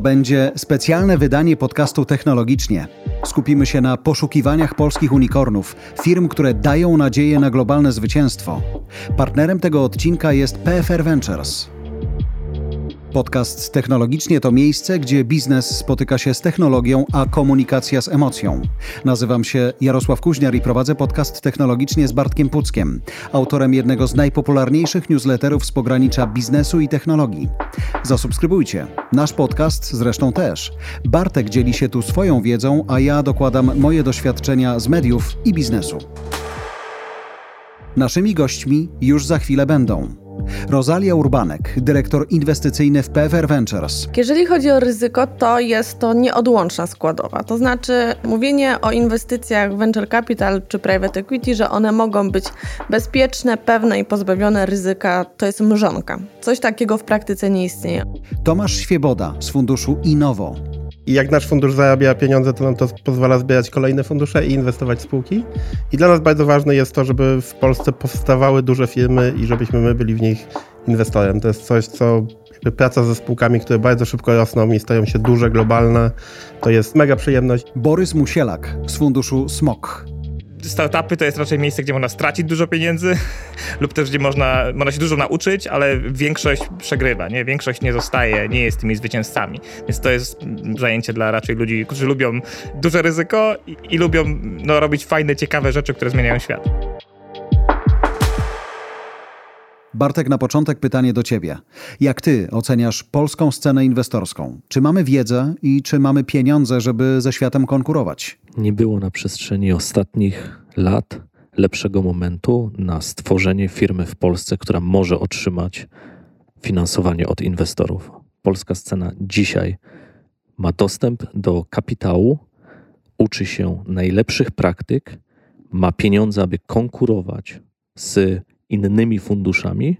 Będzie specjalne wydanie podcastu Technologicznie. Skupimy się na poszukiwaniach polskich unikornów, firm, które dają nadzieję na globalne zwycięstwo. Partnerem tego odcinka jest PFR Ventures. Podcast Technologicznie to miejsce, gdzie biznes spotyka się z technologią, a komunikacja z emocją. Nazywam się Jarosław Kuźniar i prowadzę podcast Technologicznie z Bartkiem Puckiem, autorem jednego z najpopularniejszych newsletterów z pogranicza biznesu i technologii. Zasubskrybujcie. Nasz podcast zresztą też. Bartek dzieli się tu swoją wiedzą, a ja dokładam moje doświadczenia z mediów i biznesu. Naszymi gośćmi już za chwilę będą Rosalia Urbanek, dyrektor inwestycyjny w PFR Ventures. Jeżeli chodzi o ryzyko, to jest to nieodłączna składowa. To znaczy mówienie o inwestycjach venture capital czy private equity, że one mogą być bezpieczne, pewne i pozbawione ryzyka, to jest mrzonka. Coś takiego w praktyce nie istnieje. Tomasz Świeboda z funduszu Innovo. I jak nasz fundusz zarabia pieniądze, to nam to pozwala zbierać kolejne fundusze i inwestować w spółki. I dla nas bardzo ważne jest to, żeby w Polsce powstawały duże firmy i żebyśmy my byli w nich inwestorem. To jest coś, co praca ze spółkami, które bardzo szybko rosną i stają się duże, globalne, to jest mega przyjemność. Borys Musielak z funduszu SMOK startupy to jest raczej miejsce, gdzie można stracić dużo pieniędzy lub też gdzie można, można się dużo nauczyć, ale większość przegrywa, nie? Większość nie zostaje, nie jest tymi zwycięzcami. Więc to jest zajęcie dla raczej ludzi, którzy lubią duże ryzyko i, i lubią no, robić fajne, ciekawe rzeczy, które zmieniają świat. Bartek, na początek pytanie do Ciebie. Jak Ty oceniasz polską scenę inwestorską? Czy mamy wiedzę i czy mamy pieniądze, żeby ze światem konkurować? Nie było na przestrzeni ostatnich lat lepszego momentu na stworzenie firmy w Polsce, która może otrzymać finansowanie od inwestorów. Polska scena dzisiaj ma dostęp do kapitału, uczy się najlepszych praktyk, ma pieniądze, aby konkurować z innymi funduszami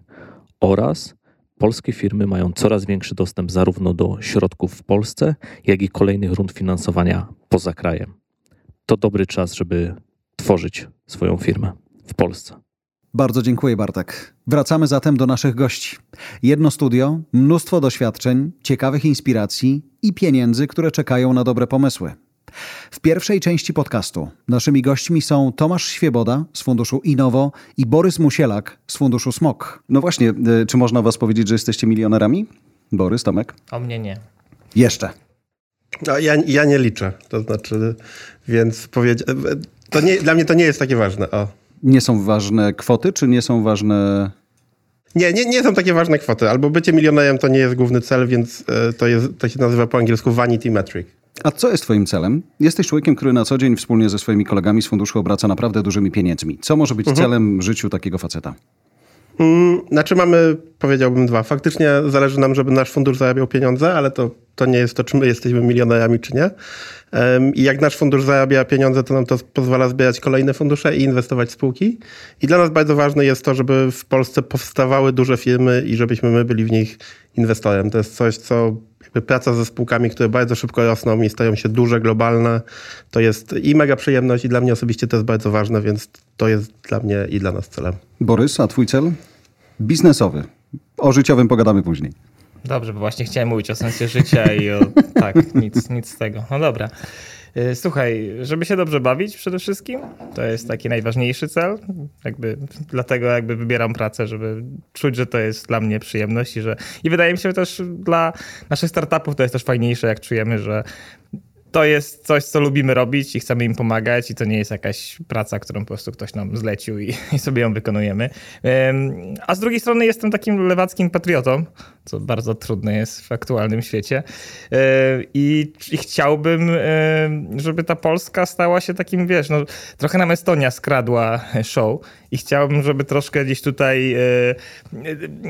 oraz polskie firmy mają coraz większy dostęp zarówno do środków w Polsce, jak i kolejnych rund finansowania poza krajem. To dobry czas, żeby tworzyć swoją firmę w Polsce. Bardzo dziękuję, Bartek. Wracamy zatem do naszych gości. Jedno studio, mnóstwo doświadczeń, ciekawych inspiracji i pieniędzy, które czekają na dobre pomysły. W pierwszej części podcastu naszymi gośćmi są Tomasz Świeboda z funduszu Innovo i Borys Musielak z funduszu Smok. No właśnie, e, czy można was powiedzieć, że jesteście milionerami? Borys, Tomek? O mnie nie. Jeszcze. No, ja, ja nie liczę, to znaczy, więc powiedzieć, to nie, dla mnie to nie jest takie ważne. O. Nie są ważne kwoty, czy nie są ważne nie, nie, nie są takie ważne kwoty. Albo bycie milionerem to nie jest główny cel, więc e, to, jest, to się nazywa po angielsku vanity metric. A co jest Twoim celem? Jesteś człowiekiem, który na co dzień wspólnie ze swoimi kolegami z funduszu obraca naprawdę dużymi pieniędzmi. Co może być mhm. celem w życiu takiego faceta? Hmm, znaczy mamy, powiedziałbym dwa. Faktycznie zależy nam, żeby nasz fundusz zarabiał pieniądze, ale to, to nie jest to, czy my jesteśmy milionerami, czy nie. I jak nasz fundusz zarabia pieniądze, to nam to pozwala zbierać kolejne fundusze i inwestować w spółki. I dla nas bardzo ważne jest to, żeby w Polsce powstawały duże firmy i żebyśmy my byli w nich inwestorem. To jest coś, co praca ze spółkami, które bardzo szybko rosną i stają się duże, globalne, to jest i mega przyjemność i dla mnie osobiście to jest bardzo ważne, więc to jest dla mnie i dla nas celem. Borys, a twój cel? Biznesowy. O życiowym pogadamy później. Dobrze, bo właśnie chciałem mówić o sensie życia i o... tak, nic, nic z tego. No dobra. Y, słuchaj, żeby się dobrze bawić przede wszystkim, to jest taki najważniejszy cel. Jakby, dlatego jakby wybieram pracę, żeby czuć, że to jest dla mnie przyjemność i że i wydaje mi się że też dla naszych startupów to jest też fajniejsze, jak czujemy, że to jest coś, co lubimy robić i chcemy im pomagać i to nie jest jakaś praca, którą po prostu ktoś nam zlecił i, i sobie ją wykonujemy. A z drugiej strony jestem takim lewackim patriotą, co bardzo trudne jest w aktualnym świecie. E, I, I, chciałbym, e, żeby ta Polska stała się takim, wiesz, no, trochę nam Estonia skradła show i chciałbym, żeby troszkę gdzieś tutaj e,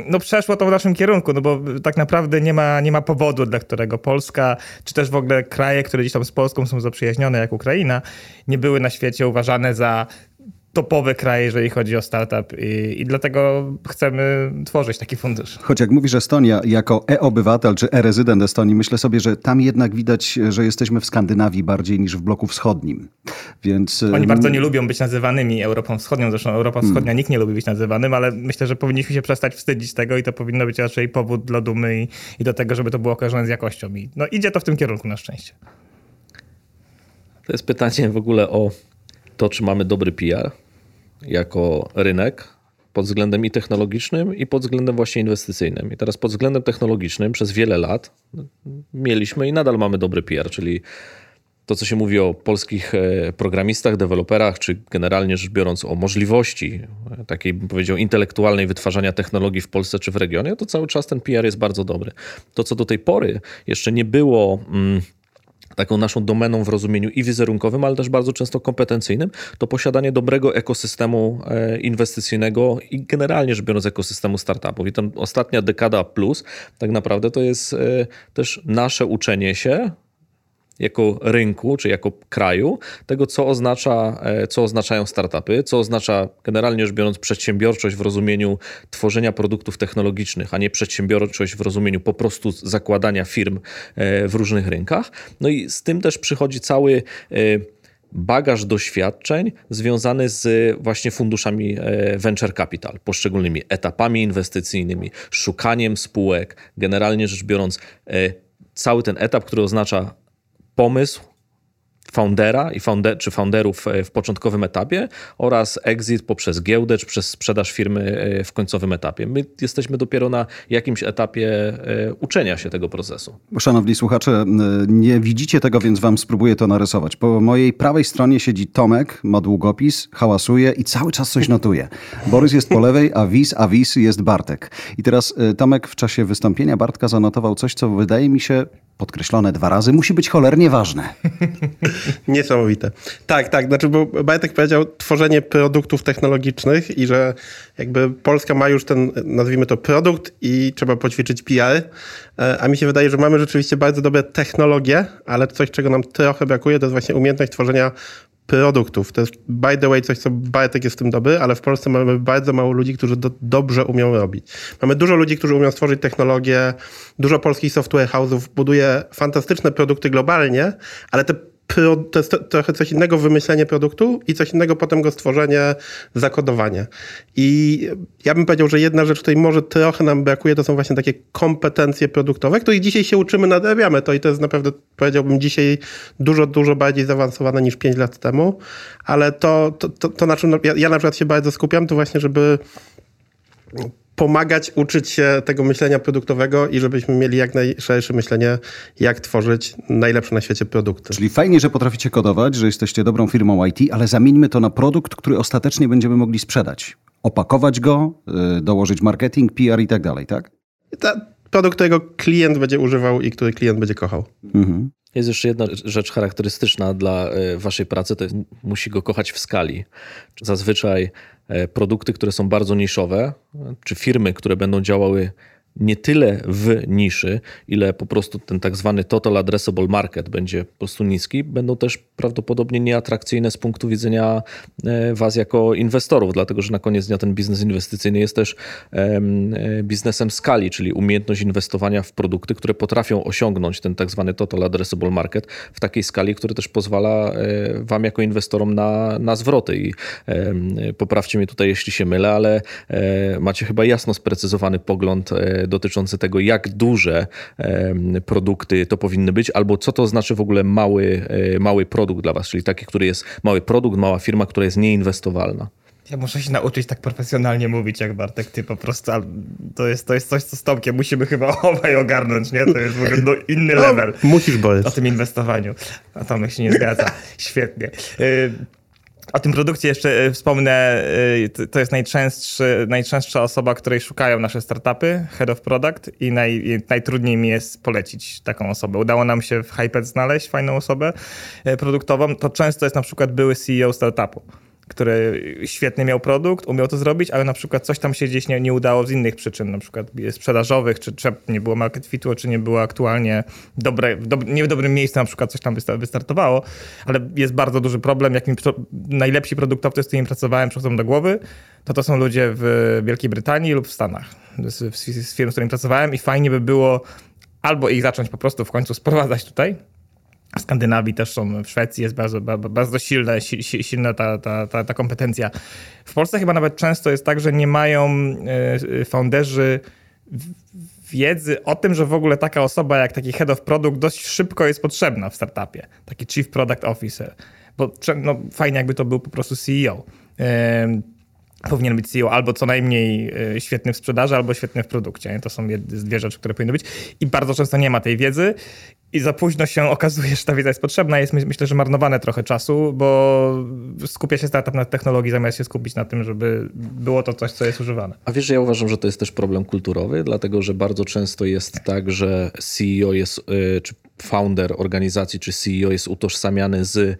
no, przeszło to w naszym kierunku, no bo tak naprawdę nie ma, nie ma powodu, dla którego Polska, czy też w ogóle kraje, które gdzieś tam z Polską są zaprzyjaźnione, jak Ukraina, nie były na świecie uważane za topowe kraje, jeżeli chodzi o startup i, i dlatego chcemy tworzyć taki fundusz. Choć jak mówisz Estonia, jako e-obywatel czy e-rezydent Estonii, myślę sobie, że tam jednak widać, że jesteśmy w Skandynawii bardziej niż w bloku wschodnim. Więc... Oni bardzo nie lubią być nazywanymi Europą Wschodnią, zresztą Europa Wschodnia hmm. nikt nie lubi być nazywanym, ale myślę, że powinniśmy się przestać wstydzić tego i to powinno być raczej powód dla dumy i, i do tego, żeby to było kojarzone z jakością. I no idzie to w tym kierunku na szczęście. To jest pytanie w ogóle o to, czy mamy dobry PR jako rynek pod względem i technologicznym, i pod względem właśnie inwestycyjnym. I teraz pod względem technologicznym przez wiele lat mieliśmy i nadal mamy dobry PR, czyli to, co się mówi o polskich e, programistach, deweloperach, czy generalnie rzecz biorąc o możliwości e, takiej, bym powiedział, intelektualnej wytwarzania technologii w Polsce czy w regionie, to cały czas ten PR jest bardzo dobry. To, co do tej pory jeszcze nie było. Mm, taką naszą domeną w rozumieniu i wizerunkowym, ale też bardzo często kompetencyjnym, to posiadanie dobrego ekosystemu e, inwestycyjnego i generalnie rzecz biorąc ekosystemu startupów. I ta ostatnia dekada plus tak naprawdę to jest e, też nasze uczenie się jako rynku, czy jako kraju, tego, co, oznacza, e, co oznaczają startupy, co oznacza generalnie rzecz biorąc przedsiębiorczość w rozumieniu tworzenia produktów technologicznych, a nie przedsiębiorczość w rozumieniu po prostu zakładania firm e, w różnych rynkach. No i z tym też przychodzi cały e, bagaż doświadczeń związany z właśnie funduszami venture capital, poszczególnymi etapami inwestycyjnymi, szukaniem spółek, generalnie rzecz biorąc, cały ten etap, który oznacza pomysł foundera i founder, czy founderów e, w początkowym etapie oraz exit poprzez giełdę czy przez sprzedaż firmy e, w końcowym etapie. My jesteśmy dopiero na jakimś etapie e, uczenia się tego procesu. Szanowni słuchacze, nie widzicie tego, więc wam spróbuję to narysować. Po mojej prawej stronie siedzi Tomek, ma długopis, hałasuje i cały czas coś notuje. Borys jest po lewej, a Wis, a Wis jest Bartek. I teraz Tomek w czasie wystąpienia Bartka zanotował coś, co wydaje mi się podkreślone dwa razy, musi być cholernie ważne. Niesamowite. Tak, tak. Znaczy, bo Bajtek powiedział tworzenie produktów technologicznych i że jakby Polska ma już ten, nazwijmy to, produkt i trzeba poćwiczyć PR. E, a mi się wydaje, że mamy rzeczywiście bardzo dobre technologie, ale coś, czego nam trochę brakuje, to jest właśnie umiejętność tworzenia produktów. To jest, by the way, coś, co Bartek jest w tym dobry, ale w Polsce mamy bardzo mało ludzi, którzy do, dobrze umią robić. Mamy dużo ludzi, którzy umią stworzyć technologię, dużo polskich software house'ów buduje fantastyczne produkty globalnie, ale te to jest trochę coś innego wymyślenie produktu i coś innego potem go stworzenie, zakodowanie. I ja bym powiedział, że jedna rzecz, której może trochę nam brakuje, to są właśnie takie kompetencje produktowe, których dzisiaj się uczymy, nadrabiamy to i to jest naprawdę, powiedziałbym, dzisiaj dużo, dużo bardziej zaawansowane niż 5 lat temu, ale to, to, to, to na czym ja, ja na przykład się bardzo skupiam, to właśnie, żeby pomagać uczyć się tego myślenia produktowego i żebyśmy mieli jak najszersze myślenie, jak tworzyć najlepsze na świecie produkty. Czyli fajnie, że potraficie kodować, że jesteście dobrą firmą IT, ale zamieńmy to na produkt, który ostatecznie będziemy mogli sprzedać. Opakować go, yy, dołożyć marketing, PR i tak dalej, tak? Ta, produkt, którego klient będzie używał i który klient będzie kochał. Mhm. Jest jeszcze jedna rzecz charakterystyczna dla y, waszej pracy, to jest, musi go kochać w skali. Zazwyczaj produkty, które są bardzo niszowe, czy firmy, które będą działały nie tyle w niszy, ile po prostu ten tak zwany total addressable market będzie po prostu niski, będą też prawdopodobnie nieatrakcyjne z punktu widzenia e, Was jako inwestorów, dlatego że na koniec dnia ten biznes inwestycyjny jest też e, biznesem skali, czyli umiejętność inwestowania w produkty, które potrafią osiągnąć ten tak zwany total addressable market w takiej skali, który też pozwala e, Wam jako inwestorom na, na zwroty. I poprawcie mnie tutaj, jeśli się mylę, ale macie chyba jasno sprecyzowany pogląd dotyczący tego, jak duże produkty to powinny być, albo co to znaczy w ogóle mały, e, mały produkt dla Was, czyli taki, który jest mały produkt, mała firma, która jest nieinwestowalna. Ja muszę się nauczyć tak profesjonalnie mówić jak Bartek, ty po prostu, to jest, to jest coś, co z Tomkiem musimy chyba obaj ogarnąć, nie? To jest w ogóle no, inny no, level. Musisz, bo jest. O tym inwestowaniu. A Tomek się nie zgadza. Świetnie. O tym produkcie jeszcze e, wspomnę, e, to jest najczęstszy, najczęstsza osoba, której szukają nasze startupy, Head of Product i naj, najtrudniej mi jest polecić taką osobę. Udało nam się w Hyped znaleźć fajną osobę e, produktową. To często jest na przykład były CEO startupu który świetnie miał produkt, umiał to zrobić, ale na przykład coś tam się gdzieś nie, nie udało z innych przyczyn, na przykład sprzedażowych, czy, czy nie było market fitu, czy nie było aktualnie dobre, do, nie w dobrym miejscu na przykład coś tam wystartowało, ale jest bardzo duży problem, jak mi najlepsi produktowcy, z którymi pracowałem, przychodzą do głowy, to to są ludzie w Wielkiej Brytanii lub w Stanach, z, z firm, z którymi pracowałem i fajnie by było albo ich zacząć po prostu w końcu sprowadzać tutaj, w Skandynawii też są, w Szwecji jest bardzo, bardzo silna, ta, ta, ta, ta kompetencja. W Polsce chyba nawet często jest tak, że nie mają e, founderzy wiedzy o tym, że w ogóle taka osoba jak taki head of product dość szybko jest potrzebna w startupie. Taki chief product officer. Bo no, fajnie jakby to był po prostu CEO. Powinien być CEO albo co najmniej e, świetny w sprzedaży, albo świetny w produkcie. To są dwie rzeczy, które powinny być. I bardzo często nie ma tej wiedzy i za późno się okazuje, że ta wiedza jest potrzebna. Jest myślę, że marnowane trochę czasu, bo skupia się startup na technologii, zamiast się skupić na tym, żeby było to coś, co jest używane. A wiesz, że ja uważam, że to jest też problem kulturowy, dlatego że bardzo często jest tak, że CEO jest, y, czy founder organizacji, czy CEO jest utożsamiany z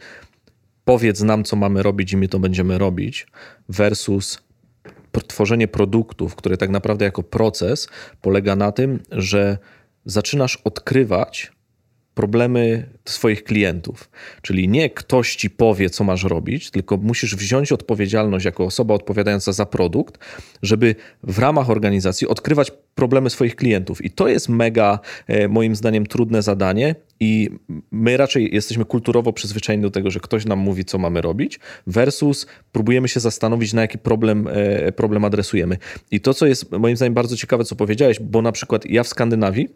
powiedz nam, co mamy robić i my to będziemy robić, versus tworzenie produktów, które tak naprawdę jako proces polega na tym, że zaczynasz odkrywać problemy swoich klientów. Czyli nie ktoś ci powie, co masz robić, tylko musisz wziąć odpowiedzialność jako osoba odpowiadająca za produkt, żeby w ramach organizacji odkrywać problemy swoich klientów. I to jest mega, e, moim zdaniem, trudne zadanie. I my raczej jesteśmy kulturowo przyzwyczajeni do tego, że ktoś nam mówi, co mamy robić, versus próbujemy się zastanowić, na jaki problem, e, problem adresujemy. I to, co jest moim zdaniem bardzo ciekawe, co powiedziałeś, bo na przykład ja w Skandynawii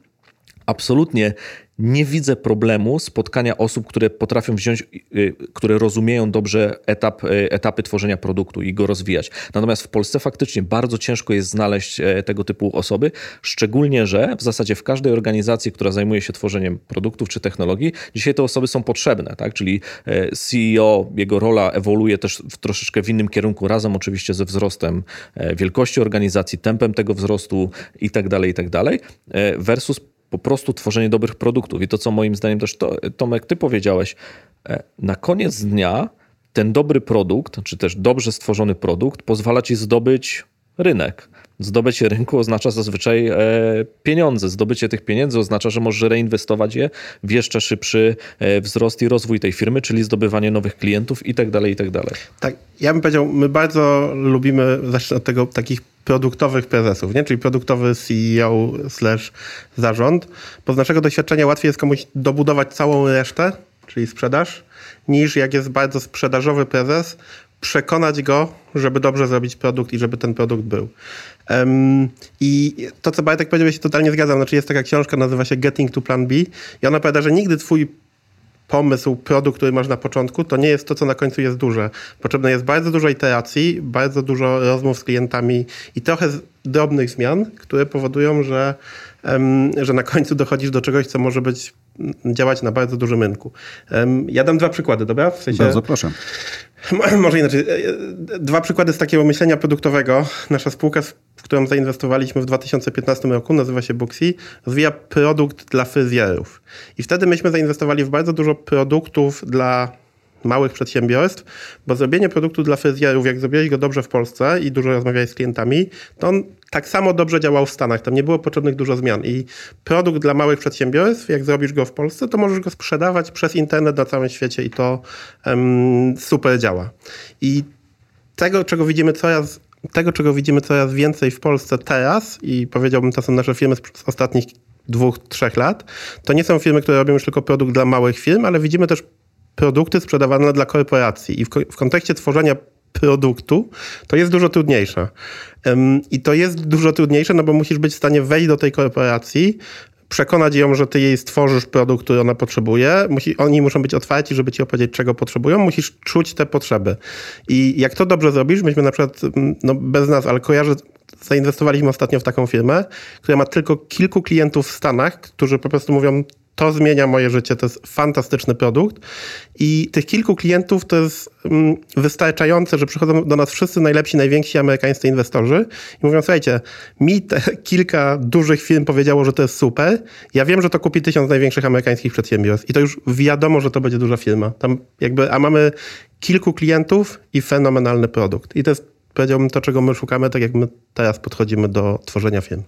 absolutnie nie widzę problemu spotkania osób, które potrafią wziąć, y, które rozumieją dobrze etap, y, etapy tworzenia produktu i go rozwijać. Natomiast w Polsce faktycznie bardzo ciężko jest znaleźć e, tego typu osoby, szczególnie, że w zasadzie w każdej organizacji, która zajmuje się tworzeniem produktów czy technologii, dzisiaj te osoby są potrzebne, tak? Czyli e, CEO, jego rola ewoluuje też w troszeczkę w innym kierunku, razem oczywiście ze wzrostem e, wielkości organizacji, tempem tego wzrostu i tak dalej, i tak dalej, versus po prostu tworzenie dobrych produktów. I to, co moim zdaniem też to, Tomek, ty powiedziałeś, e, na koniec dnia ten dobry produkt, czy też dobrze stworzony produkt pozwala ci zdobyć rynek. Zdobycie rynku oznacza zazwyczaj e, pieniądze. Zdobycie tych pieniędzy oznacza, że możesz reinwestować je w jeszcze szybszy e, wzrost i rozwój tej firmy, czyli zdobywanie nowych klientów i tak dalej, i tak. Tak, ja bym powiedział, my bardzo lubimy, zacznę od tego, takich produktowych prezesów, nie? czyli produktowy CEO slash zarząd, bo z naszego doświadczenia łatwiej jest komuś dobudować całą resztę, czyli sprzedaż, niż jak jest bardzo sprzedażowy prezes, przekonać go, żeby dobrze zrobić produkt i żeby ten produkt był. Um, I to, co Bartek powiedział, ja się totalnie zgadzam. Znaczy jest taka książka, nazywa się Getting to Plan B i ona powiada, że nigdy twój pomysł, produkt, który masz na początku, to nie jest to, co na końcu jest duże. Potrzebne jest bardzo dużo iteracji, bardzo dużo rozmów z klientami i trochę drobnych zmian, które powodują, że, że na końcu dochodzisz do czegoś, co może być działać na bardzo dużym rynku. Ja dam dwa przykłady, dobra? W sensie, bardzo proszę. Może inaczej. E, e, dwa przykłady z takiego myślenia produktowego. Nasza spółka, w którą zainwestowaliśmy w 2015 roku, nazywa się Booksy, rozwija produkt dla fryzjerów. I wtedy myśmy zainwestowali w bardzo dużo produktów dla małych przedsiębiorstw, bo zrobienie produktu dla fryzjerów, jak zrobiłeś go dobrze w Polsce i dużo rozmawiałeś z klientami, to on tak samo dobrze działał w Stanach. Tam nie było potrzebnych dużo zmian. I produkt dla małych przedsiębiorstw, jak zrobisz go w Polsce, to możesz go sprzedawać przez internet na całym świecie i to um, super działa. I tego, czego widzimy coraz tego, czego widzimy coraz więcej w Polsce teraz i powiedziałbym, to są nasze firmy z ostatnich dwóch, trzech lat, to nie są firmy, które robią już tylko produkt dla małych firm, ale widzimy też produkty sprzedawane dla korporacji. I w, w kontekście tworzenia produktu, to jest dużo trudniejsze. I to jest dużo trudniejsze, no bo musisz być w stanie wejść do tej korporacji, przekonać ją, że ty jej stworzysz produkt, który ona potrzebuje. Musi, oni muszą być otwarci, żeby ci opowiedzieć, czego potrzebują. Musisz czuć te potrzeby. I jak to dobrze zrobisz, myśmy na przykład, no bez nas, ale kojarzę, zainwestowaliśmy ostatnio w taką firmę, która ma tylko kilku klientów w Stanach, którzy po prostu mówią, to zmienia moje życie, to jest fantastyczny produkt i tych kilku klientów to jest mm, wystarczające, że przychodzą do nas wszyscy najlepsi, najwięksi amerykańscy inwestorzy i mówią, słuchajcie, mi te kilka dużych firm powiedziało, że to jest super, ja wiem, że to kupi tysiąc największych amerykańskich przedsiębiorstw i to już wiadomo, że to będzie duża firma. Tam jakby, a mamy kilku klientów i fenomenalny produkt. I to jest, powiedziałbym, to, czego my szukamy, tak jak my teraz podchodzimy do tworzenia firm.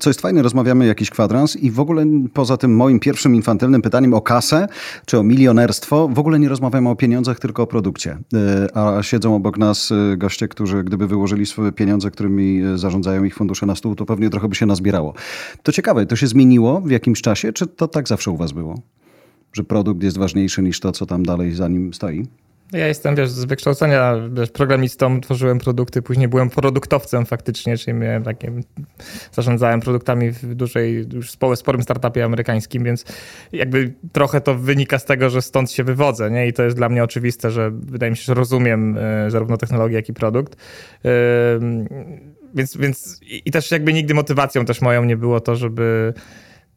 Co jest fajne, rozmawiamy jakiś kwadrans i w ogóle poza tym moim pierwszym infantylnym pytaniem o kasę czy o milionerstwo, w ogóle nie rozmawiamy o pieniądzach, tylko o produkcie. E, a siedzą obok nas e, goście, którzy gdyby wyłożyli swoje pieniądze, którymi e, zarządzają ich fundusze na stół, to pewnie trochę by się nazbierało. To ciekawe, to się zmieniło w jakimś czasie, czy to tak zawsze u was było? Że produkt jest ważniejszy niż to, co tam dalej za nim stoi? Ja jestem, wiesz, z wykształcenia wiesz, programistą, tworzyłem produkty, później byłem produktowcem faktycznie, czyli miałem takie, zarządzałem produktami w dużej, już sporym startupie amerykańskim, więc jakby trochę to wynika z tego, że stąd się wywodzę, nie? I to jest dla mnie oczywiste, że wydaje mi się, że rozumiem e, zarówno technologię, jak i produkt. Więc, więc i też jakby nigdy motywacją też moją nie było to, żeby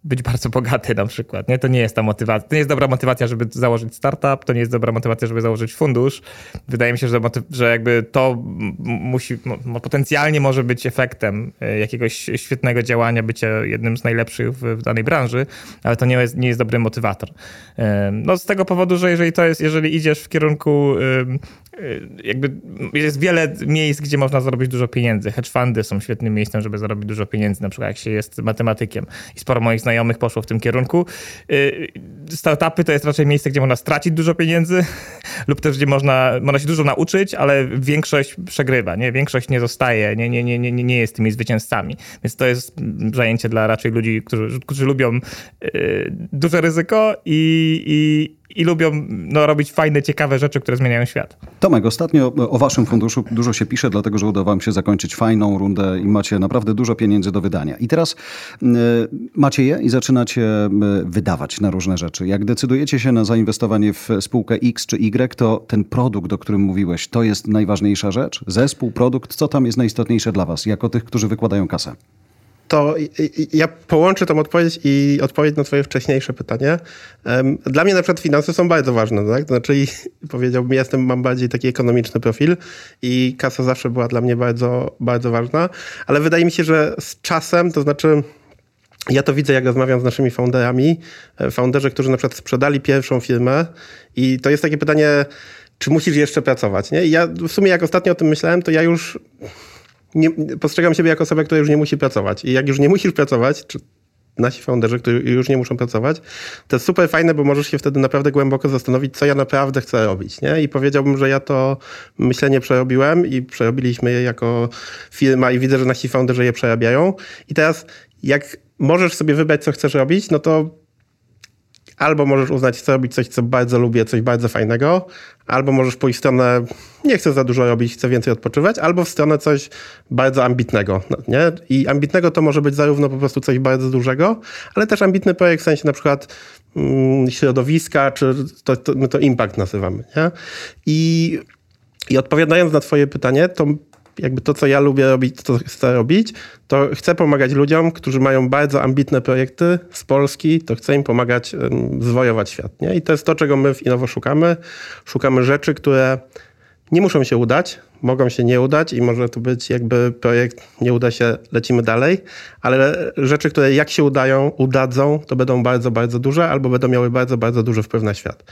być bardzo bogaty na przykład. Nie? To nie jest ta motywacja. To nie jest dobra motywacja, żeby założyć startup, to nie jest dobra motywacja, żeby założyć fundusz. Wydaje mi się, że, że jakby to musi, potencjalnie może być efektem e, jakiegoś świetnego działania, bycia jednym z najlepszych w, w danej branży, ale to nie jest, nie jest dobry motywator. E, no z tego powodu, że jeżeli to jest, jeżeli idziesz w kierunku jakby jest wiele miejsc, gdzie można zarobić dużo pieniędzy. Hedge fundy są świetnym miejscem, żeby zarobić dużo pieniędzy, na przykład jak się jest matematykiem. I sporo moich poszło w tym kierunku. Y, startupy to jest raczej miejsce, gdzie można stracić dużo pieniędzy lub też gdzie można, można się dużo nauczyć, ale większość przegrywa, nie? Większość nie zostaje, nie, nie, nie, nie, nie jest tymi zwycięzcami. Więc to jest zajęcie dla raczej ludzi, którzy, którzy lubią y, duże ryzyko i, i i lubią no, robić fajne, ciekawe rzeczy, które zmieniają świat. Tomek, ostatnio o waszym funduszu dużo się pisze, dlatego że udało wam się zakończyć fajną rundę i macie naprawdę dużo pieniędzy do wydania. I teraz y, macie je i zaczynacie wydawać na różne rzeczy. Jak decydujecie się na zainwestowanie w spółkę X czy Y, to ten produkt, o którym mówiłeś, to jest najważniejsza rzecz? Zespół, produkt, co tam jest najistotniejsze dla was, jako tych, którzy wykładają kasę? To ja połączę tą odpowiedź i odpowiedź na twoje wcześniejsze pytanie. Dla mnie na przykład finanse są bardzo ważne, tak? To znaczy powiedziałbym, jestem, mam bardziej taki ekonomiczny profil i kasa zawsze była dla mnie bardzo, bardzo ważna, ale wydaje mi się, że z czasem, to znaczy ja to widzę, jak rozmawiam z naszymi founderami, e, founderzy, którzy na przykład sprzedali pierwszą firmę i to jest takie pytanie, czy musisz jeszcze pracować, nie? I ja w sumie jak ostatnio o tym myślałem, to ja już nie, postrzegam siebie jako osobę, która już nie musi pracować. I jak już nie musisz pracować, czy nasi founderzy, którzy już nie muszą pracować, to jest super fajne, bo możesz się wtedy naprawdę głęboko zastanowić, co ja naprawdę chcę robić. Nie? I powiedziałbym, że ja to myślenie przerobiłem i przerobiliśmy je jako firma i widzę, że nasi founderzy je przerabiają. I teraz jak możesz sobie wybrać, co chcesz robić, no to albo możesz uznać, chcę robić coś, co bardzo lubię, coś bardzo fajnego, albo możesz pójść w stronę, nie chcę za dużo robić, chcę więcej odpoczywać, albo w stronę coś bardzo ambitnego. No, nie? I ambitnego to może być zarówno po prostu coś bardzo dużego, ale też ambitny projekt w sensie na przykład mm, środowiska, czy to, to, my to impact nazywamy. Nie? I, I odpowiadając na twoje pytanie, to jakby to, co ja lubię robić, to chcę robić, to chcę pomagać ludziom, którzy mają bardzo ambitne projekty z Polski, to chcę im pomagać zwojować świat. Nie? I to jest to, czego my w Innowo szukamy. Szukamy rzeczy, które nie muszą się udać, mogą się nie udać i może tu być jakby projekt nie uda się, lecimy dalej, ale rzeczy, które jak się udają, udadzą, to będą bardzo, bardzo duże albo będą miały bardzo, bardzo duży wpływ na świat.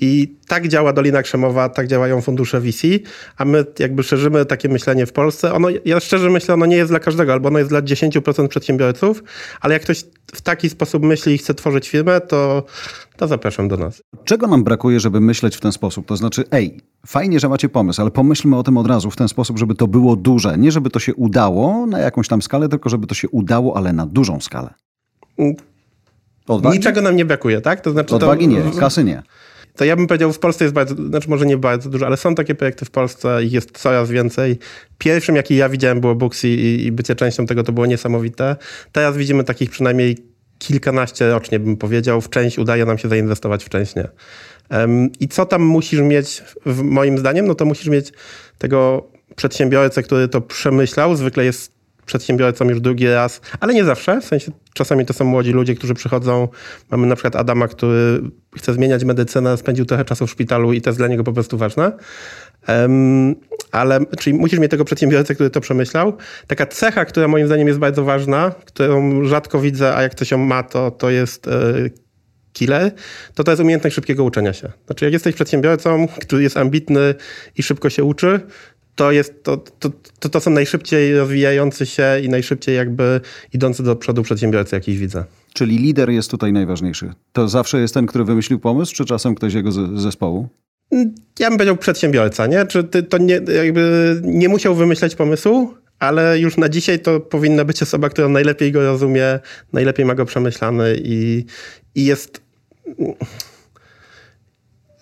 I tak działa Dolina Krzemowa, tak działają fundusze VC, a my jakby szerzymy takie myślenie w Polsce. Ono, ja szczerze myślę, ono nie jest dla każdego, albo ono jest dla 10% przedsiębiorców, ale jak ktoś w taki sposób myśli i chce tworzyć firmę, to, to zapraszam do nas. Czego nam brakuje, żeby myśleć w ten sposób? To znaczy, ej, fajnie, że macie pomysł, ale pomyślmy o tym od razu w ten sposób, żeby to było duże. Nie żeby to się udało na jakąś tam skalę, tylko żeby to się udało, ale na dużą skalę. Odwagi? Niczego nam nie brakuje, tak? To znaczy Odwagi to... nie, kasy nie. To ja bym powiedział, w Polsce jest bardzo, znaczy może nie bardzo dużo, ale są takie projekty w Polsce i jest coraz więcej. Pierwszym, jaki ja widziałem, było Booksy i, i bycie częścią tego to było niesamowite. Teraz widzimy takich przynajmniej kilkanaście rocznie, bym powiedział. W część udaje nam się zainwestować, w część nie. I co tam musisz mieć, moim zdaniem, no to musisz mieć tego przedsiębiorcę, który to przemyślał. Zwykle jest przedsiębiorcą już drugi raz, ale nie zawsze. W sensie czasami to są młodzi ludzie, którzy przychodzą. Mamy na przykład Adama, który chce zmieniać medycynę, spędził trochę czasu w szpitalu i to jest dla niego po prostu ważne. Um, ale, czyli musisz mieć tego przedsiębiorcę, który to przemyślał. Taka cecha, która moim zdaniem jest bardzo ważna, którą rzadko widzę, a jak coś ją ma, to, to jest yy, killer, to to jest umiejętność szybkiego uczenia się. Znaczy, jak jesteś przedsiębiorcą, który jest ambitny i szybko się uczy, to, jest, to, to, to, to są najszybciej rozwijający się i najszybciej jakby idący do przodu przedsiębiorcy, jakiś widzę. Czyli lider jest tutaj najważniejszy. To zawsze jest ten, który wymyślił pomysł, czy czasem ktoś jego z zespołu? Ja bym powiedział przedsiębiorca, nie? Czy to nie, jakby nie musiał wymyśleć pomysłu, ale już na dzisiaj to powinna być osoba, która najlepiej go rozumie, najlepiej ma go przemyślany i, i jest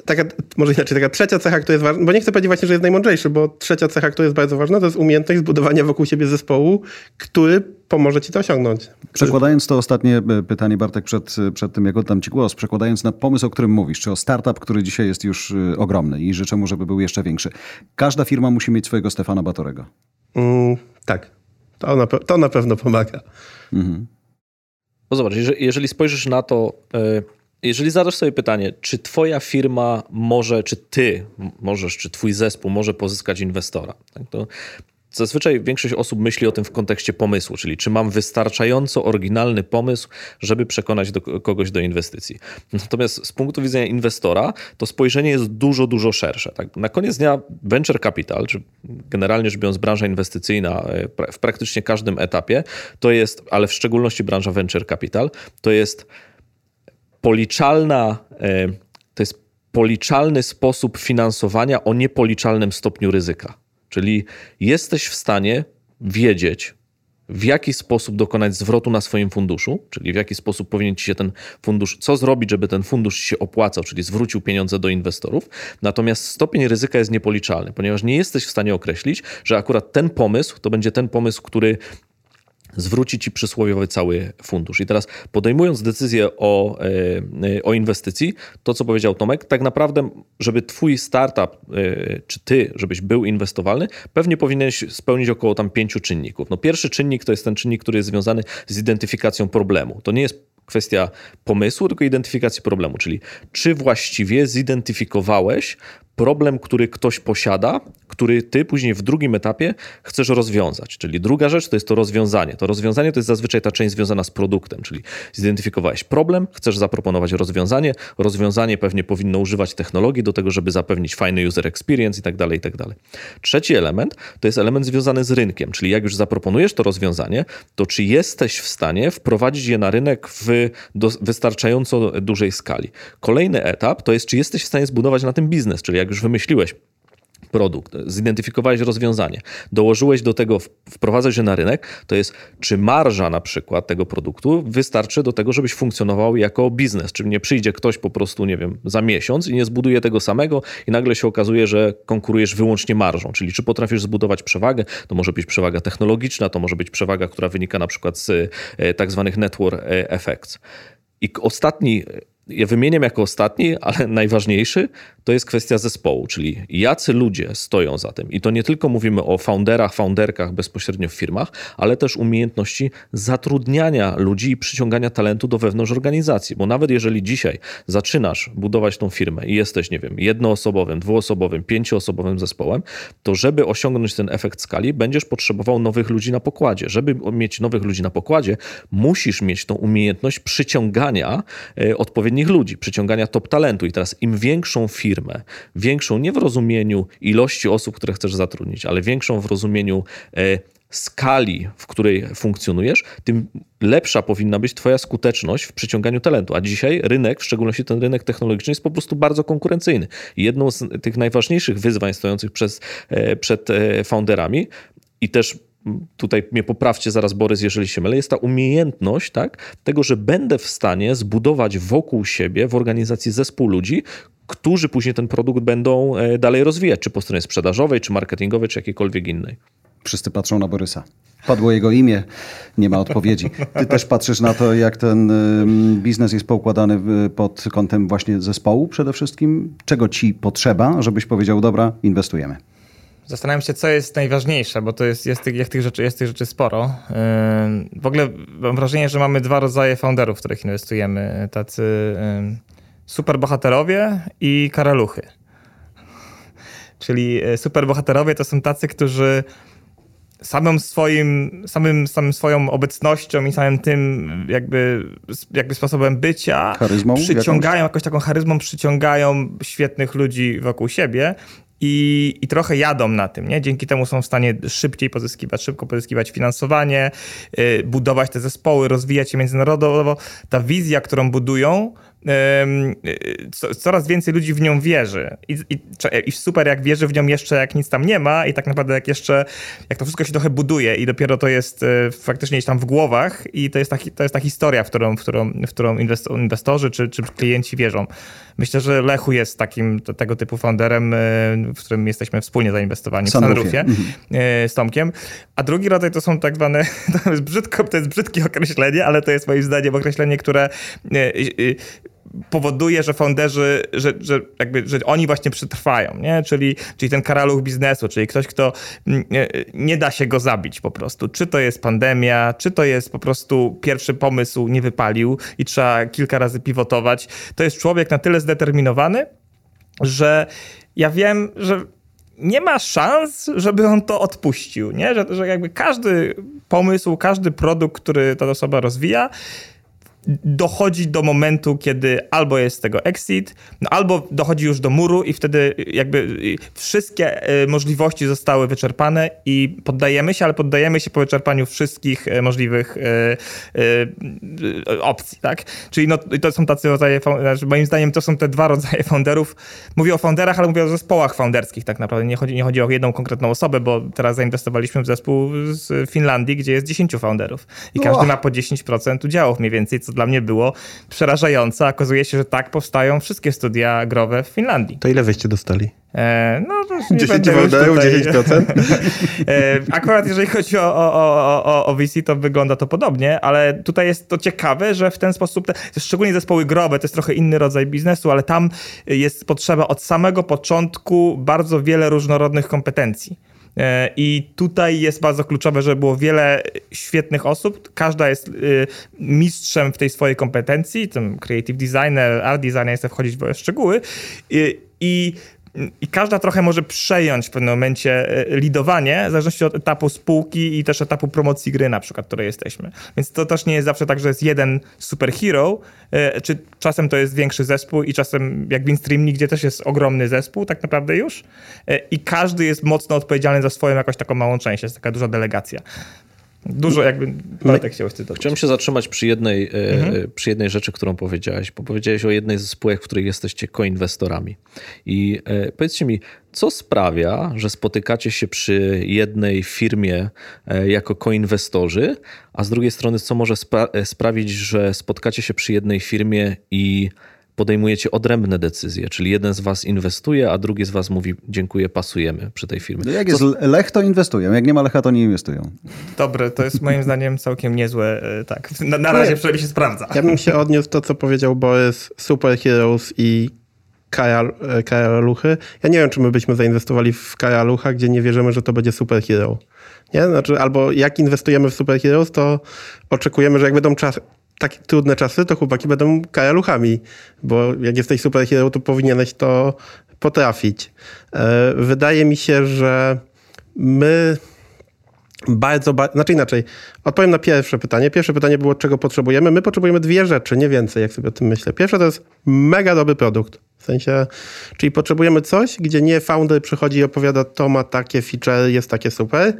taka, może inaczej, taka trzecia cecha, która jest ważna, bo nie chcę powiedzieć właśnie, że jest najmądrzejszy, bo trzecia cecha, która jest bardzo ważna, to jest umiejętność zbudowania wokół siebie zespołu, który pomoże ci to osiągnąć. Przekładając to ostatnie e, pytanie, Bartek, przed, przed tym, jak oddam ci głos, przekładając na pomysł, o którym mówisz, czy o startup, który dzisiaj jest już e, ogromny i życzę mu, żeby był jeszcze większy. Każda firma musi mieć swojego Stefana Batorego. Mm, tak, to na, to na pewno pomaga. Mhm. No zobacz, jeżeli, jeżeli spojrzysz na to, yy jeżeli zadasz sobie pytanie, czy twoja firma może, czy ty możesz, czy twój zespół może pozyskać inwestora, tak, to Zazwyczaj większość osób myśli o tym w kontekście pomysłu, czyli czy mam wystarczająco oryginalny pomysł, żeby przekonać do, kogoś do inwestycji. Natomiast z punktu widzenia inwestora, to spojrzenie jest dużo, dużo szersze. Tak? Na koniec dnia venture capital, czy generalnie rzecz biorąc branża inwestycyjna e, w praktycznie każdym etapie, to jest, ale w szczególności branża venture capital, to jest policzalna, e, to jest policzalny sposób finansowania o niepoliczalnym stopniu ryzyka. Czyli jesteś w stanie wiedzieć, w jaki sposób dokonać zwrotu na swoim funduszu, czyli w jaki sposób powinien ci się ten fundusz, co zrobić, żeby ten fundusz się opłacał, czyli zwrócił pieniądze do inwestorów. Natomiast stopień ryzyka jest niepoliczalny, ponieważ nie jesteś w stanie określić, że akurat ten pomysł to będzie ten pomysł, który zwróci ci przysłowiowy cały fundusz. I teraz podejmując decyzję o, e, o inwestycji, to co powiedział Tomek, tak naprawdę, żeby twój startup, e, czy ty, żebyś był inwestowalny, pewnie powinieneś spełnić około tam pięciu czynników. No pierwszy czynnik to jest ten czynnik, który jest związany z identyfikacją problemu. To nie jest kwestia pomysłu, tylko identyfikacji problemu, czyli czy właściwie zidentyfikowałeś problem, który ktoś posiada, który ty później w drugim etapie chcesz rozwiązać. Czyli druga rzecz to jest to rozwiązanie. To rozwiązanie to jest zazwyczaj ta część związana z produktem, czyli zidentyfikowałeś problem, chcesz zaproponować rozwiązanie, rozwiązanie pewnie powinno używać technologii do tego, żeby zapewnić fajny user experience i tak dalej, i tak dalej. Trzeci element to jest element związany z rynkiem, czyli jak już zaproponujesz to rozwiązanie, to czy jesteś w stanie wprowadzić je na rynek w wystarczająco dużej skali. Kolejny etap to jest, czy jesteś w stanie zbudować na tym biznes, czyli jak jak już wymyśliłeś produkt, zidentyfikowałeś rozwiązanie, dołożyłeś do tego, wprowadzać je na rynek, to jest czy marża na przykład tego produktu wystarczy do tego, żebyś funkcjonował jako biznes, czyli nie przyjdzie ktoś po prostu, nie wiem, za miesiąc i nie zbuduje tego samego i nagle się okazuje, że konkurujesz wyłącznie marżą, czyli czy potrafisz zbudować przewagę, to może być przewaga technologiczna, to może być przewaga, która wynika na przykład z e, tak zwanych network e, effects. I ostatni ja wymieniam jako ostatni, ale najważniejszy, to jest kwestia zespołu, czyli jacy ludzie stoją za tym. I to nie tylko mówimy o founderach, founderkach bezpośrednio w firmach, ale też umiejętności zatrudniania ludzi i przyciągania talentu do wewnątrz organizacji. Bo nawet jeżeli dzisiaj zaczynasz budować tą firmę i jesteś, nie wiem, jednoosobowym, dwuosobowym, pięcioosobowym zespołem, to żeby osiągnąć ten efekt skali, będziesz potrzebował nowych ludzi na pokładzie. Żeby mieć nowych ludzi na pokładzie, musisz mieć tą umiejętność przyciągania e, odpowiednich ludzi, przyciągania top talentu. I teraz im większą firmę. Większą nie w rozumieniu ilości osób, które chcesz zatrudnić, ale większą w rozumieniu e, skali, w której funkcjonujesz, tym lepsza powinna być Twoja skuteczność w przyciąganiu talentu. A dzisiaj rynek, w szczególności ten rynek technologiczny, jest po prostu bardzo konkurencyjny. Jedną z tych najważniejszych wyzwań stojących przez, e, przed e, founderami i też tutaj mnie poprawcie zaraz Borys, jeżeli się mylę, jest ta umiejętność tak, tego, że będę w stanie zbudować wokół siebie w organizacji zespół ludzi, którzy później ten produkt będą e, dalej rozwijać, czy po stronie sprzedażowej, czy marketingowej, czy jakiejkolwiek innej. Wszyscy patrzą na Borysa. Padło jego imię, nie ma odpowiedzi. Ty też patrzysz na to, jak ten biznes jest poukładany pod kątem właśnie zespołu przede wszystkim. Czego ci potrzeba, żebyś powiedział, dobra, inwestujemy? Zastanawiam się, co jest najważniejsze, bo to jest, jest, tych, jest, tych, rzeczy, jest tych rzeczy sporo. W ogóle mam wrażenie, że mamy dwa rodzaje founderów, w których inwestujemy. Tacy superbohaterowie i karaluchy. Czyli e, superbohaterowie to są tacy, którzy samym swoim, samym, samym swoją obecnością i samym tym jakby, jakby sposobem bycia Charyzmą przyciągają, jakąś? jakąś taką charyzmą przyciągają świetnych ludzi wokół siebie i, i trochę jadą na tym, nie? Dzięki temu są w stanie szybciej pozyskiwać, szybko pozyskiwać finansowanie, yy, budować te zespoły, rozwijać się międzynarodowo. Ta wizja, którą budują, coraz więcej ludzi w nią wierzy. I, i, I, super, jak wierzy w nią jeszcze, jak nic tam nie ma, i tak naprawdę, jak jeszcze, jak to wszystko się trochę buduje, i dopiero to jest e, faktycznie tam w głowach, i to jest ta, to jest ta historia, w którą, w którą, w którą inwestorzy czy, czy klienci wierzą. Myślę, że Lechu jest takim tego typu founderem, e, w którym jesteśmy wspólnie zainwestowani w Sunroofie mhm. z Tomkiem. A drugi rodzaj to są tak zwane, to jest, brzydko, to jest brzydkie określenie, ale to jest moim zdaniem określenie, które powoduje, że founderzy, że, że, jakby, że oni właśnie przetrwają, nie? Czyli, czyli ten karaluch biznesu, czyli ktoś, kto nie, nie da się go zabić po prostu. Czy to jest pandemia, czy to jest po prostu pierwszy pomysł nie wypalił i trzeba kilka razy pivotować. To jest człowiek na tyle zdeterminowany, że ja wiem, że nie ma szans, żeby on to odpuścił, nie? Że, że jakby każdy pomysł, każdy produkt, który ta osoba rozwija, dochodzi do momentu, kiedy albo jest z tego exit, no albo dochodzi już do muru i wtedy jakby wszystkie e, możliwości zostały wyczerpane i poddajemy się, ale poddajemy się po wyczerpaniu wszystkich e, możliwych opcji, tak? Czyli no, to są tacy rodzaje, znaczy moim zdaniem to są te dwa rodzaje founderów. Mówię o founderach, ale mówię o zespołach founderskich tak naprawdę. Nie chodzi, nie chodzi o jedną konkretną osobę, bo teraz zainwestowaliśmy w zespół z Finlandii, gdzie jest 10 founderów i każdy ma po 10% udziałów mniej więcej, co dla mnie było przerażające. Okazuje się, że tak powstają wszystkie studia growe w Finlandii. To ile wyście dostali? E, no, to nie 10 tutaj... 10%? e, akurat jeżeli chodzi o, o, o, o VC, to wygląda to podobnie, ale tutaj jest to ciekawe, że w ten sposób, te, szczególnie zespoły growe, to jest trochę inny rodzaj biznesu, ale tam jest potrzeba od samego początku bardzo wiele różnorodnych kompetencji. E, I tutaj jest bardzo kluczowe, żeby było wiele świetnych osób. Każda jest y, mistrzem w tej swojej kompetencji. Tym creative designer, art designer, nie chcę wchodzić w szczegóły. I i każda trochę może przejąć w pewnym momencie e, lidowanie, w zależności od etapu spółki i też etapu promocji gry na przykład, której jesteśmy. Więc to też nie jest zawsze tak, że jest jeden superhero, e, czy czasem to jest większy zespół i czasem jak w Instreamni, gdzie też jest ogromny zespół tak naprawdę już e, i każdy jest mocno odpowiedzialny za swoją jakąś taką małą część, jest taka duża delegacja. Dużo jakby Bartek chciał cytować. Chciałem się zatrzymać przy jednej, e, mhm. przy jednej rzeczy, którą powiedziałeś, bo powiedziałeś o jednej ze spółek, w których jesteście koinwestorami. I e, powiedzcie mi, co sprawia, że spotykacie się przy jednej firmie e, jako koinwestorzy, a z drugiej strony, co może spra sprawić, że spotkacie się przy jednej firmie i podejmujecie odrębne decyzje, czyli jeden z was inwestuje, a drugi z was mówi dziękuję, pasujemy przy tej firmie. No jak jest lech, to inwestują. Jak nie ma lecha, to nie inwestują. Dobre, to jest moim zdaniem całkiem niezłe. E, tak, na, na razie przynajmniej się sprawdza. Ja bym się odniósł to, co powiedział Borys, Superheroes i Kaja, e, Kaja Luchy. Ja nie wiem, czy my byśmy zainwestowali w Kaja Lucha, gdzie nie wierzymy, że to będzie superhero. Nie? Znaczy, albo jak inwestujemy w superheroes, to oczekujemy, że jak będą czas, takie trudne czasy, to chłopaki będą karaluchami, bo jak jesteś superhero, to powinieneś to potrafić. E, wydaje mi się, że my bardzo, bardzo, znaczy inaczej, odpowiem na pierwsze pytanie. Pierwsze pytanie było, czego potrzebujemy. My potrzebujemy dwie rzeczy, nie więcej, jak sobie o tym myślę. Pierwsze to jest mega dobry produkt. W sensie, czyli potrzebujemy coś, gdzie nie founder przychodzi i opowiada, to ma takie feature, jest takie super,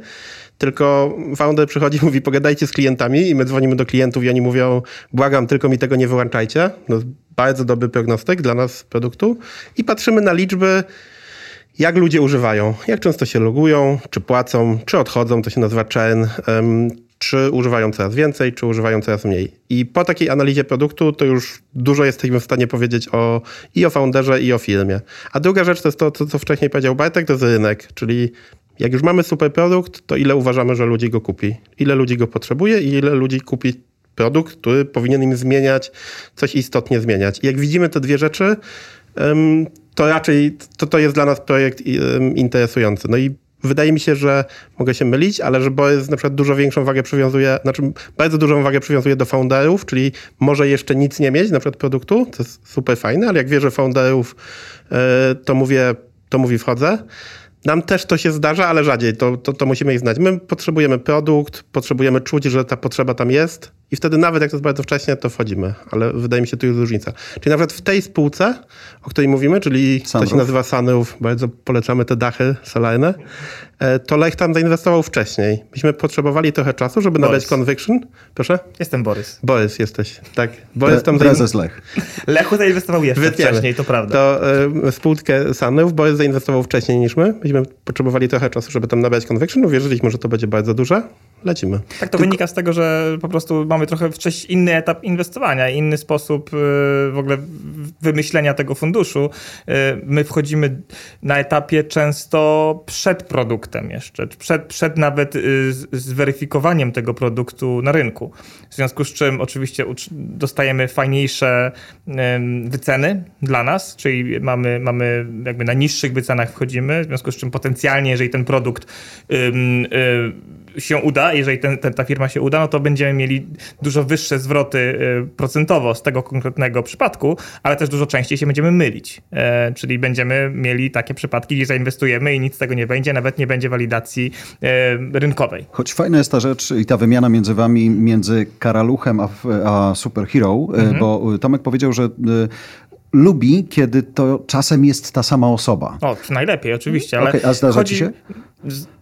tylko founder przychodzi i mówi, pogadajcie z klientami i my dzwonimy do klientów i oni mówią, błagam, tylko mi tego nie wyłączajcie. No, bardzo dobry prognostyk dla nas produktu i patrzymy na liczby, jak ludzie używają, jak często się logują, czy płacą, czy odchodzą, to się nazywa churn, czy używają coraz więcej, czy używają coraz mniej. I po takiej analizie produktu to już dużo jesteśmy w stanie powiedzieć o, i o founderze, i o firmie. A druga rzecz to jest to, co wcześniej powiedział Bartek, to jest rynek, czyli jak już mamy super produkt, to ile uważamy, że ludzi go kupi? Ile ludzi go potrzebuje i ile ludzi kupi produkt, który powinien im zmieniać, coś istotnie zmieniać. I jak widzimy te dwie rzeczy, to raczej to, to jest dla nas projekt interesujący. No i wydaje mi się, że mogę się mylić, ale że Borys na przykład dużo większą wagę przywiązuje, znaczy bardzo dużą wagę przywiązuje do founderów, czyli może jeszcze nic nie mieć, na przykład produktu, to jest super fajne, ale jak wierzę founderów, e, to mówię, to mówi wchodzę. Nam też to się zdarza, ale rzadziej, to, to, to musimy ich znać. My potrzebujemy produkt, potrzebujemy czuć, że ta potrzeba tam jest i wtedy nawet jak to jest bardzo wcześnie, to wchodzimy, ale wydaje mi się, tu jest różnica. Czyli na przykład w tej spółce, o której mówimy, czyli Sunroof. to się nazywa Sunroof, bardzo polecamy te dachy solarne, e, to Lech tam zainwestował wcześniej. Myśmy potrzebowali trochę czasu, żeby nabrać conviction. Proszę? Jestem Borys. Borys jesteś, tak. Borys tam Prezes Lech. Lechu zainwestował jeszcze Wytniemy. wcześniej, to prawda. To y, spółkę Sunroof Borys zainwestował wcześniej niż my. Myśmy potrzebowali trochę czasu, żeby tam nabrać conviction. Uwierzyliśmy, że to będzie bardzo duże. Lecimy. Tak to wynika z tego, że po prostu mamy trochę wcześniej inny etap inwestowania, inny sposób y, w ogóle wymyślenia tego funduszu. Y, My wchodzimy na etapie często przed produktem jeszcze, przed, przed nawet y, zweryfikowaniem tego produktu na rynku. W związku z czym oczywiście dostajemy fajniejsze wyceny dla nas, czyli mamy, mamy jakby na niższych wycenach wchodzimy, w związku z czym potencjalnie, jeżeli ten produkt się uda, jeżeli ten, ten, ta firma się uda, no to będziemy mieli dużo wyższe zwroty y, procentowo z tego konkretnego przypadku, ale też dużo częściej się będziemy mylić. E, czyli będziemy mieli takie przypadki, gdzie zainwestujemy i nic z tego nie będzie, nawet nie będzie walidacji e, rynkowej. Choć fajna jest ta rzecz i ta wymiana między wami, między Karaluchem a, a Superhero, e, bo e, Tomek powiedział, że lubi, kiedy to czasem jest ta sama osoba. O, najlepiej oczywiście, ale Okej, a zdarza chodzi... ci się?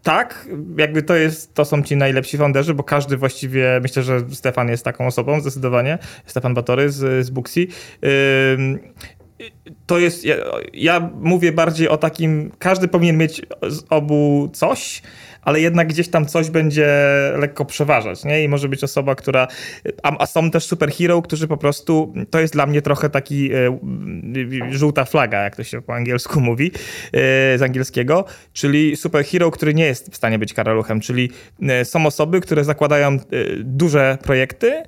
Tak, jakby to jest, to są ci najlepsi founderzy, bo każdy właściwie, myślę, że Stefan jest taką osobą zdecydowanie, Stefan Batory z, z Buxi. Ym, to jest, ja, ja mówię bardziej o takim, każdy powinien mieć z obu coś, ale jednak gdzieś tam coś będzie lekko przeważać, nie? I może być osoba, która, a, a są też superhero, którzy po prostu, to jest dla mnie trochę taki e, żółta flaga, jak to się po angielsku mówi, e, z angielskiego, czyli superhero, który nie jest w stanie być karaluchem, czyli e, są osoby, które zakładają duże projekty,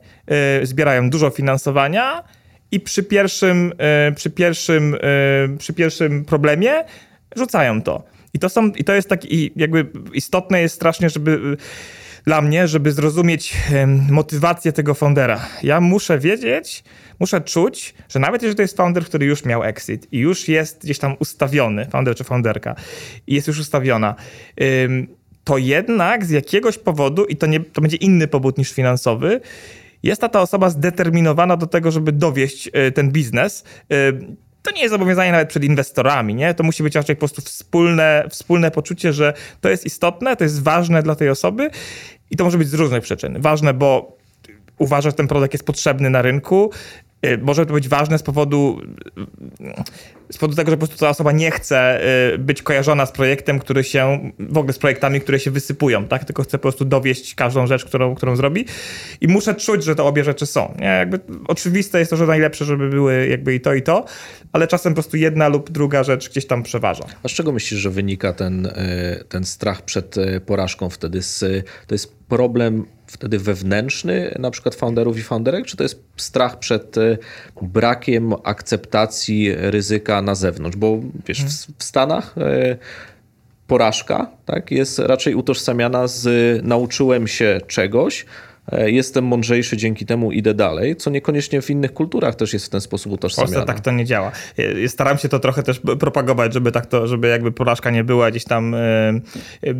zbierają dużo finansowania, i przy pierwszym, przy pierwszym, przy pierwszym problemie rzucają to. I to, są, I to jest tak, i jakby istotne jest strasznie, żeby e, dla mnie, żeby zrozumieć motywację tego foundera. Ja muszę wiedzieć, muszę czuć, że nawet jeżeli to jest founder, który już miał exit i już jest gdzieś tam ustawiony, founder czy founderka, i jest już ustawiona, to jednak z jakiegoś powodu, i to, nie, to będzie inny powód niż finansowy, jest ta, ta osoba zdeterminowana do tego, żeby dowieść y, ten biznes. To nie jest zobowiązanie nawet przed inwestorami, nie? To musi być raczej po prostu wspólne, wspólne poczucie, że to jest istotne, to jest ważne dla tej osoby i to może być z różnych przyczyn. Ważne, bo uważa, że ten produkt jest potrzebny na rynku. Y, Może to być ważne z powodu, z powodu tego, że po prostu ta osoba nie chce y, być kojarzona z projektem, który się, w ogóle z projektami, które się wysypują, tak? Tylko chce po prostu dowieść każdą rzecz, którą, którą zrobi. I muszę czuć, że te obie rzeczy są. Nie? Jakby oczywiste jest to, że najlepsze, żeby były jakby i to, i to, ale czasem po prostu jedna lub druga rzecz gdzieś tam przeważa. A z czego myślisz, że wynika ten, ten strach przed porażką wtedy? Z, to jest problem wtedy wewnętrzny, na przykład founderów i founderek, czy to jest strach przed e, brakiem akceptacji ryzyka na zewnątrz? Bo wiesz, w, w Stanach e, porażka tak, jest raczej utożsamiana z nauczyłem się czegoś, jestem mądrzejszy, dzięki temu idę dalej, co niekoniecznie w innych kulturach też jest w ten sposób W Polsce utożsamiane. tak to nie działa. Ja Staram się to trochę też propagować, żeby tak to, żeby jakby porażka nie była gdzieś tam e, e, e,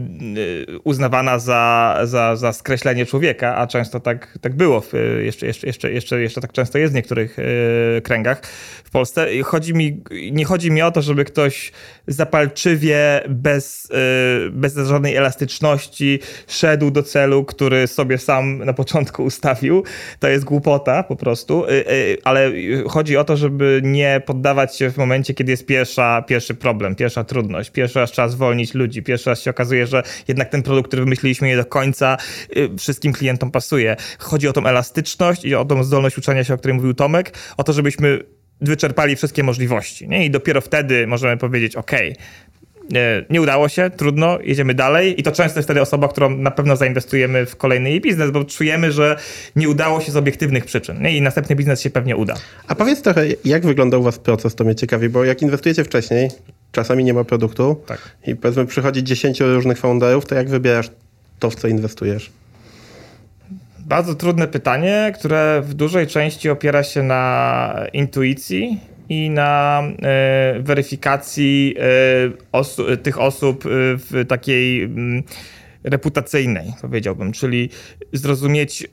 uznawana za, za, za skreślenie człowieka, a często tak, tak było. E, jeszcze, jeszcze, jeszcze, jeszcze, jeszcze tak często jest w niektórych e, kręgach w Polsce. Chodzi mi, nie chodzi mi o to, żeby ktoś zapalczywie, bez, e, bez żadnej elastyczności szedł do celu, który sobie sam na początku ustawił. To jest głupota po prostu, e, e, ale chodzi o to, żeby nie poddawać się w momencie, kiedy jest pierwsza, pierwszy problem, pierwsza trudność, pierwszy raz trzeba zwolnić ludzi, pierwszy raz się okazuje, że jednak ten produkt, który wymyśliliśmy nie do końca e, wszystkim klientom pasuje. Chodzi o tą elastyczność i o tą zdolność uczenia się, o której mówił Tomek, o to, żebyśmy wyczerpali wszystkie możliwości. Nie? I dopiero wtedy możemy powiedzieć, OK, nie, nie udało się, trudno, jedziemy dalej. I to często jest wtedy osoba, którą na pewno zainwestujemy w kolejny jej biznes, bo czujemy, że nie udało się z obiektywnych przyczyn. Nie? I następny biznes się pewnie uda. A powiedz trochę, jak wygląda u was proces, to mnie ciekawi, bo jak inwestujecie wcześniej, czasami nie ma produktu Tak. i powiedzmy przychodzi 10 różnych founderów, to jak wybierasz to, w co inwestujesz? Bardzo trudne pytanie, które w dużej części opiera się na intuicji i na e, weryfikacji e, osu- tych osób e, w takiej mm, reputacyjnej, powiedziałbym, czyli zrozumieć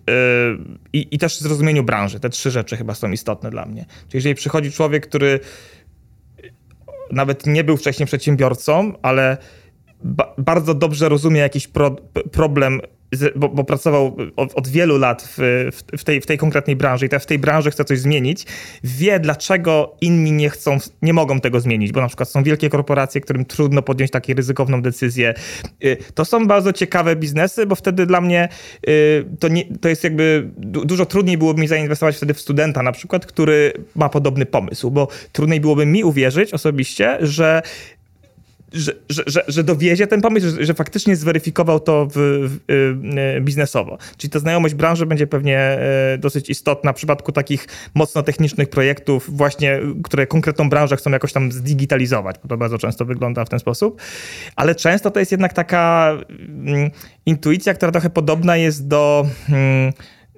i, i też zrozumieniu branży. Te trzy rzeczy chyba są istotne dla mnie. Czyli jeżeli przychodzi człowiek, który nawet nie był wcześniej przedsiębiorcą, ale ba bardzo dobrze rozumie jakiś pro problem, bo, bo, pracował od, od wielu lat w, w, w, tej, w tej konkretnej branży i teraz w tej branży chce coś zmienić, wie dlaczego inni nie chcą, nie mogą tego zmienić, bo na przykład są wielkie korporacje, którym trudno podjąć taką ryzykowną decyzję. Y, to są bardzo ciekawe biznesy, bo wtedy dla mnie y, to, nie, to jest jakby dużo trudniej byłoby mi zainwestować wtedy w studenta na przykład, który ma podobny pomysł, bo trudniej byłoby mi uwierzyć osobiście, że że, że, że, dowiezie ten pomysł, że, że faktycznie zweryfikował to w, w, w, biznesowo. Czyli ta znajomość branży będzie pewnie e, dosyć istotna w przypadku takich mocno technicznych projektów, właśnie, które konkretną branżę chcą jakoś tam zdigitalizować, bo to bardzo często wygląda w ten sposób. Ale często to jest jednak taka mm, intuicja, która trochę podobna jest do. Mm,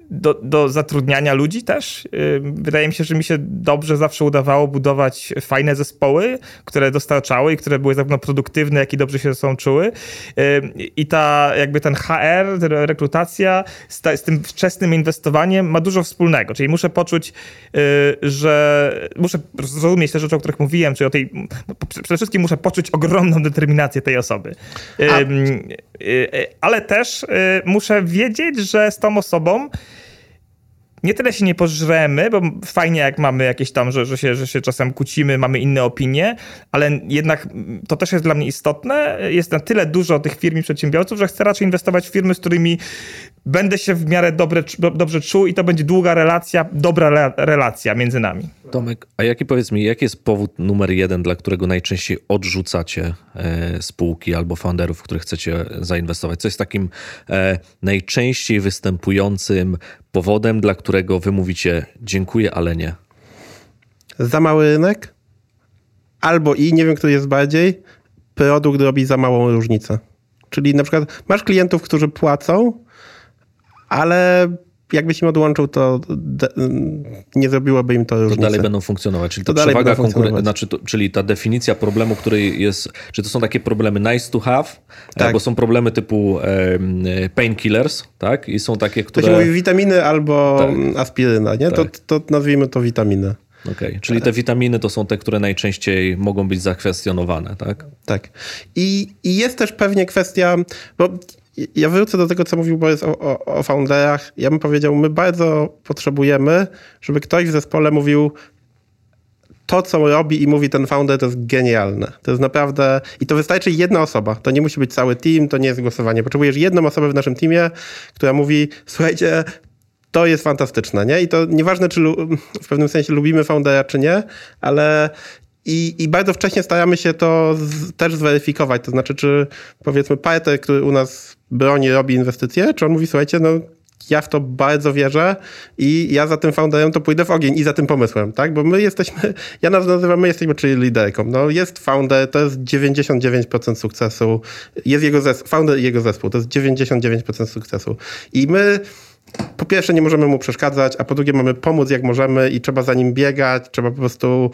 do, do zatrudniania ludzi też. Wydaje mi się, że mi się dobrze zawsze udawało budować fajne zespoły, które dostarczały i które były zarówno produktywne, jak i dobrze się ze sobą czuły. I ta, jakby ten HR, ta rekrutacja z, ta, z tym wczesnym inwestowaniem ma dużo wspólnego. Czyli muszę poczuć, że muszę zrozumieć te rzeczy, o których mówiłem, czyli o tej, przede wszystkim muszę poczuć ogromną determinację tej osoby. A. Ale też muszę wiedzieć, że z tą osobą nie tyle się nie pożremy, bo fajnie jak mamy jakieś tam, że, że, się, że się czasem kłócimy, mamy inne opinie, ale jednak to też jest dla mnie istotne. Jest na tyle dużo tych firm i przedsiębiorców, że chcę raczej inwestować w firmy, z którymi będę się w miarę dobre, dobrze czuł i to będzie długa relacja, dobra relacja między nami. Tomek, a jaki powiedz mi, jaki jest powód numer jeden, dla którego najczęściej odrzucacie e, spółki albo founderów, w których chcecie zainwestować? Co jest takim e, najczęściej występującym powodem, dla którego wy mówicie dziękuję, ale nie? Za mały rynek? Albo i, nie wiem, który jest bardziej, produkt robi za małą różnicę. Czyli na przykład masz klientów, którzy płacą, ale jakbyś im odłączył, to nie zrobiłoby im to różnicy. To dalej będą funkcjonować. Czyli to ta przewaga konkurencji, znaczy czyli ta definicja problemu, który jest, czy to są takie problemy nice to have, e, tak. bo są problemy typu e, painkillers, tak? I są takie, które... To się mówi witaminy albo tak. aspiryna, nie? Tak. To, to nazwijmy to witaminy. Okay. czyli te witaminy to są te, które najczęściej mogą być zakwestionowane, tak? Tak. I, i jest też pewnie kwestia, bo ja wrócę do tego, co mówił Borys o, o, o founderach. Ja bym powiedział, my bardzo potrzebujemy, żeby ktoś w zespole mówił, to, co robi i mówi ten founder, to jest genialne. To jest naprawdę. I to wystarczy jedna osoba. To nie musi być cały team, to nie jest głosowanie. Potrzebujesz jedną osobę w naszym teamie, która mówi: Słuchajcie, to jest fantastyczne, nie? I to nieważne, czy w pewnym sensie lubimy foundera, czy nie, ale i, I bardzo wcześnie staramy się to z, też zweryfikować. To znaczy, czy powiedzmy partner, który u nas broni, robi inwestycje, czy on mówi, słuchajcie, no ja w to bardzo wierzę i ja za tym founderem to pójdę w ogień i za tym pomysłem, tak? Bo my jesteśmy, ja nas nazywam, my jesteśmy czyli liderką. No jest founder, to jest 99% sukcesu. Jest jego zespół, founder i jego zespół, to jest 99% sukcesu. I my po pierwsze nie możemy mu przeszkadzać, a po drugie mamy pomóc jak możemy i trzeba za nim biegać, trzeba po prostu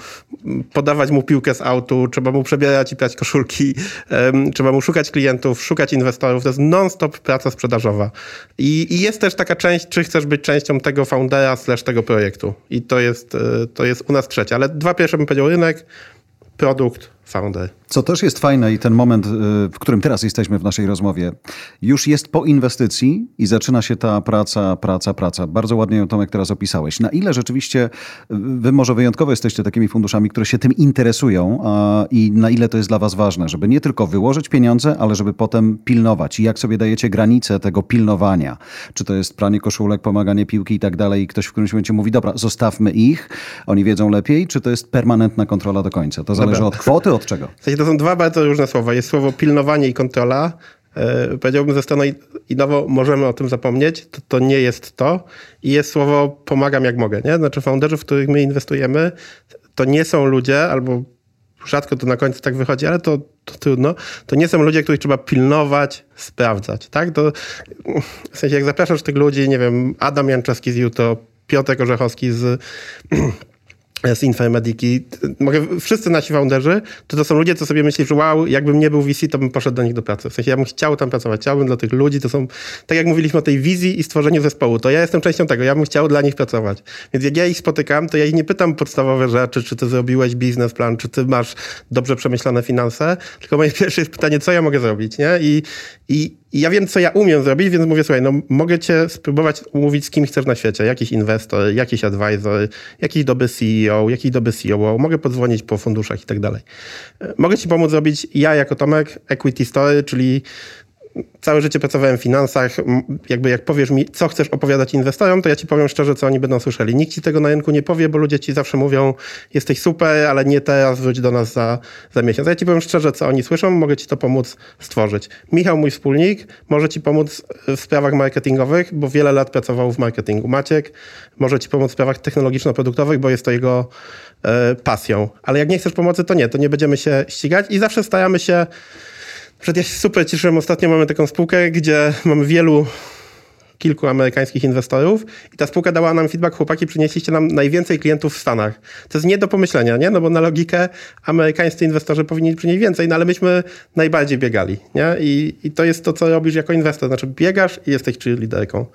podawać mu piłkę z autu, trzeba mu przebierać i prać koszulki, um, trzeba mu szukać klientów, szukać inwestorów. To jest non-stop praca sprzedażowa. I, I, jest też taka część, czy chcesz być częścią tego foundera slash tego projektu. I to jest, e, to jest u nas trzecia. Ale dwa pierwsze bym powiedział rynek, produkt, founder. Co też jest fajne i ten moment, y, w którym teraz jesteśmy w naszej rozmowie, już jest po inwestycji i zaczyna się ta praca, praca, praca. Bardzo ładnie ją Tomek teraz opisałeś. Na ile rzeczywiście y, wy może wyjątkowo jesteście takimi funduszami, które się tym interesują a, i na ile to jest dla was ważne, żeby nie tylko wyłożyć pieniądze, ale żeby potem pilnować. I jak sobie dajecie granice tego pilnowania? Czy to jest pranie koszulek, pomaganie piłki i tak dalej i ktoś w którymś momencie mówi, dobra, zostawmy ich, oni wiedzą lepiej, czy to jest permanentna kontrola do końca? To zależy dobra. od kwoty, od czego? W sensie to są dwa bardzo różne słowa. Jest słowo pilnowanie i kontrola. E, powiedziałbym ze strony nowo możemy o tym zapomnieć, to, to nie jest to. I jest słowo pomagam jak mogę, nie? Znaczy founderzy, w których my inwestujemy, to nie są ludzie, albo rzadko to na końcu tak wychodzi, ale to, to trudno, to nie są ludzie, których trzeba pilnować, sprawdzać, tak? To, w sensie jak zapraszasz tych ludzi, nie wiem, Adam Janczewski z YouTube, Piotr Orzechowski z z Infomediki, mogę, wszyscy nasi founderzy, to to są ludzie, co sobie myśli, że wow, jakbym nie był VC, to bym poszedł do nich do pracy. W sensie ja bym chciał tam pracować, chciałbym dla tych ludzi, to są, tak jak mówiliśmy o tej wizji i stworzeniu zespołu, to ja jestem częścią tego, ja bym chciał dla nich pracować. Więc jak ja ich spotykam, to ja ich nie pytam podstawowe rzeczy, czy ty zrobiłeś biznesplan, czy ty masz dobrze przemyślane finanse, tylko moje pierwsze jest pytanie, co ja mogę zrobić, nie? I, i, i ja wiem, co ja umiem zrobić, więc mówię, słuchaj, no mogę cię spróbować umówić z kim chcesz na świecie. Jakiś inwestor, jakiś advisor, jakiś dobry CEO, jakiś dobry CEO. Mogę podzwonić po funduszach i tak dalej. Mogę ci pomóc zrobić ja jako Tomek Equity Story, czyli całe życie pracowałem w finansach. Jakby jak powiesz mi, co chcesz opowiadać inwestorom, to ja ci powiem szczerze, co oni będą słyszeli. Nikt ci tego na rynku nie powie, bo ludzie ci zawsze mówią, jesteś super, ale nie teraz, wróć do nas za, za miesiąc. Ja ci powiem szczerze, co oni słyszą, mogę ci to pomóc stworzyć. Michał, mój wspólnik, może ci pomóc w sprawach marketingowych, bo wiele lat pracował w marketingu. Maciek może ci pomóc w sprawach technologiczno-produktowych, bo jest to jego e, pasją. Ale jak nie chcesz pomocy, to nie, to nie będziemy się ścigać i zawsze staramy się Przed ja się super cieszyłem. Ostatnio mamy taką spółkę, gdzie mamy wielu kilku amerykańskich inwestorów i ta spółka dała nam feedback, chłopaki, przynieśliście nam najwięcej klientów w Stanach. To jest nie do pomyślenia, nie? No bo na logikę amerykańscy inwestorzy powinni przynieść więcej, no ale myśmy najbardziej biegali, nie? I, i to jest to, co robisz jako inwestor, znaczy biegasz i jesteś liderką.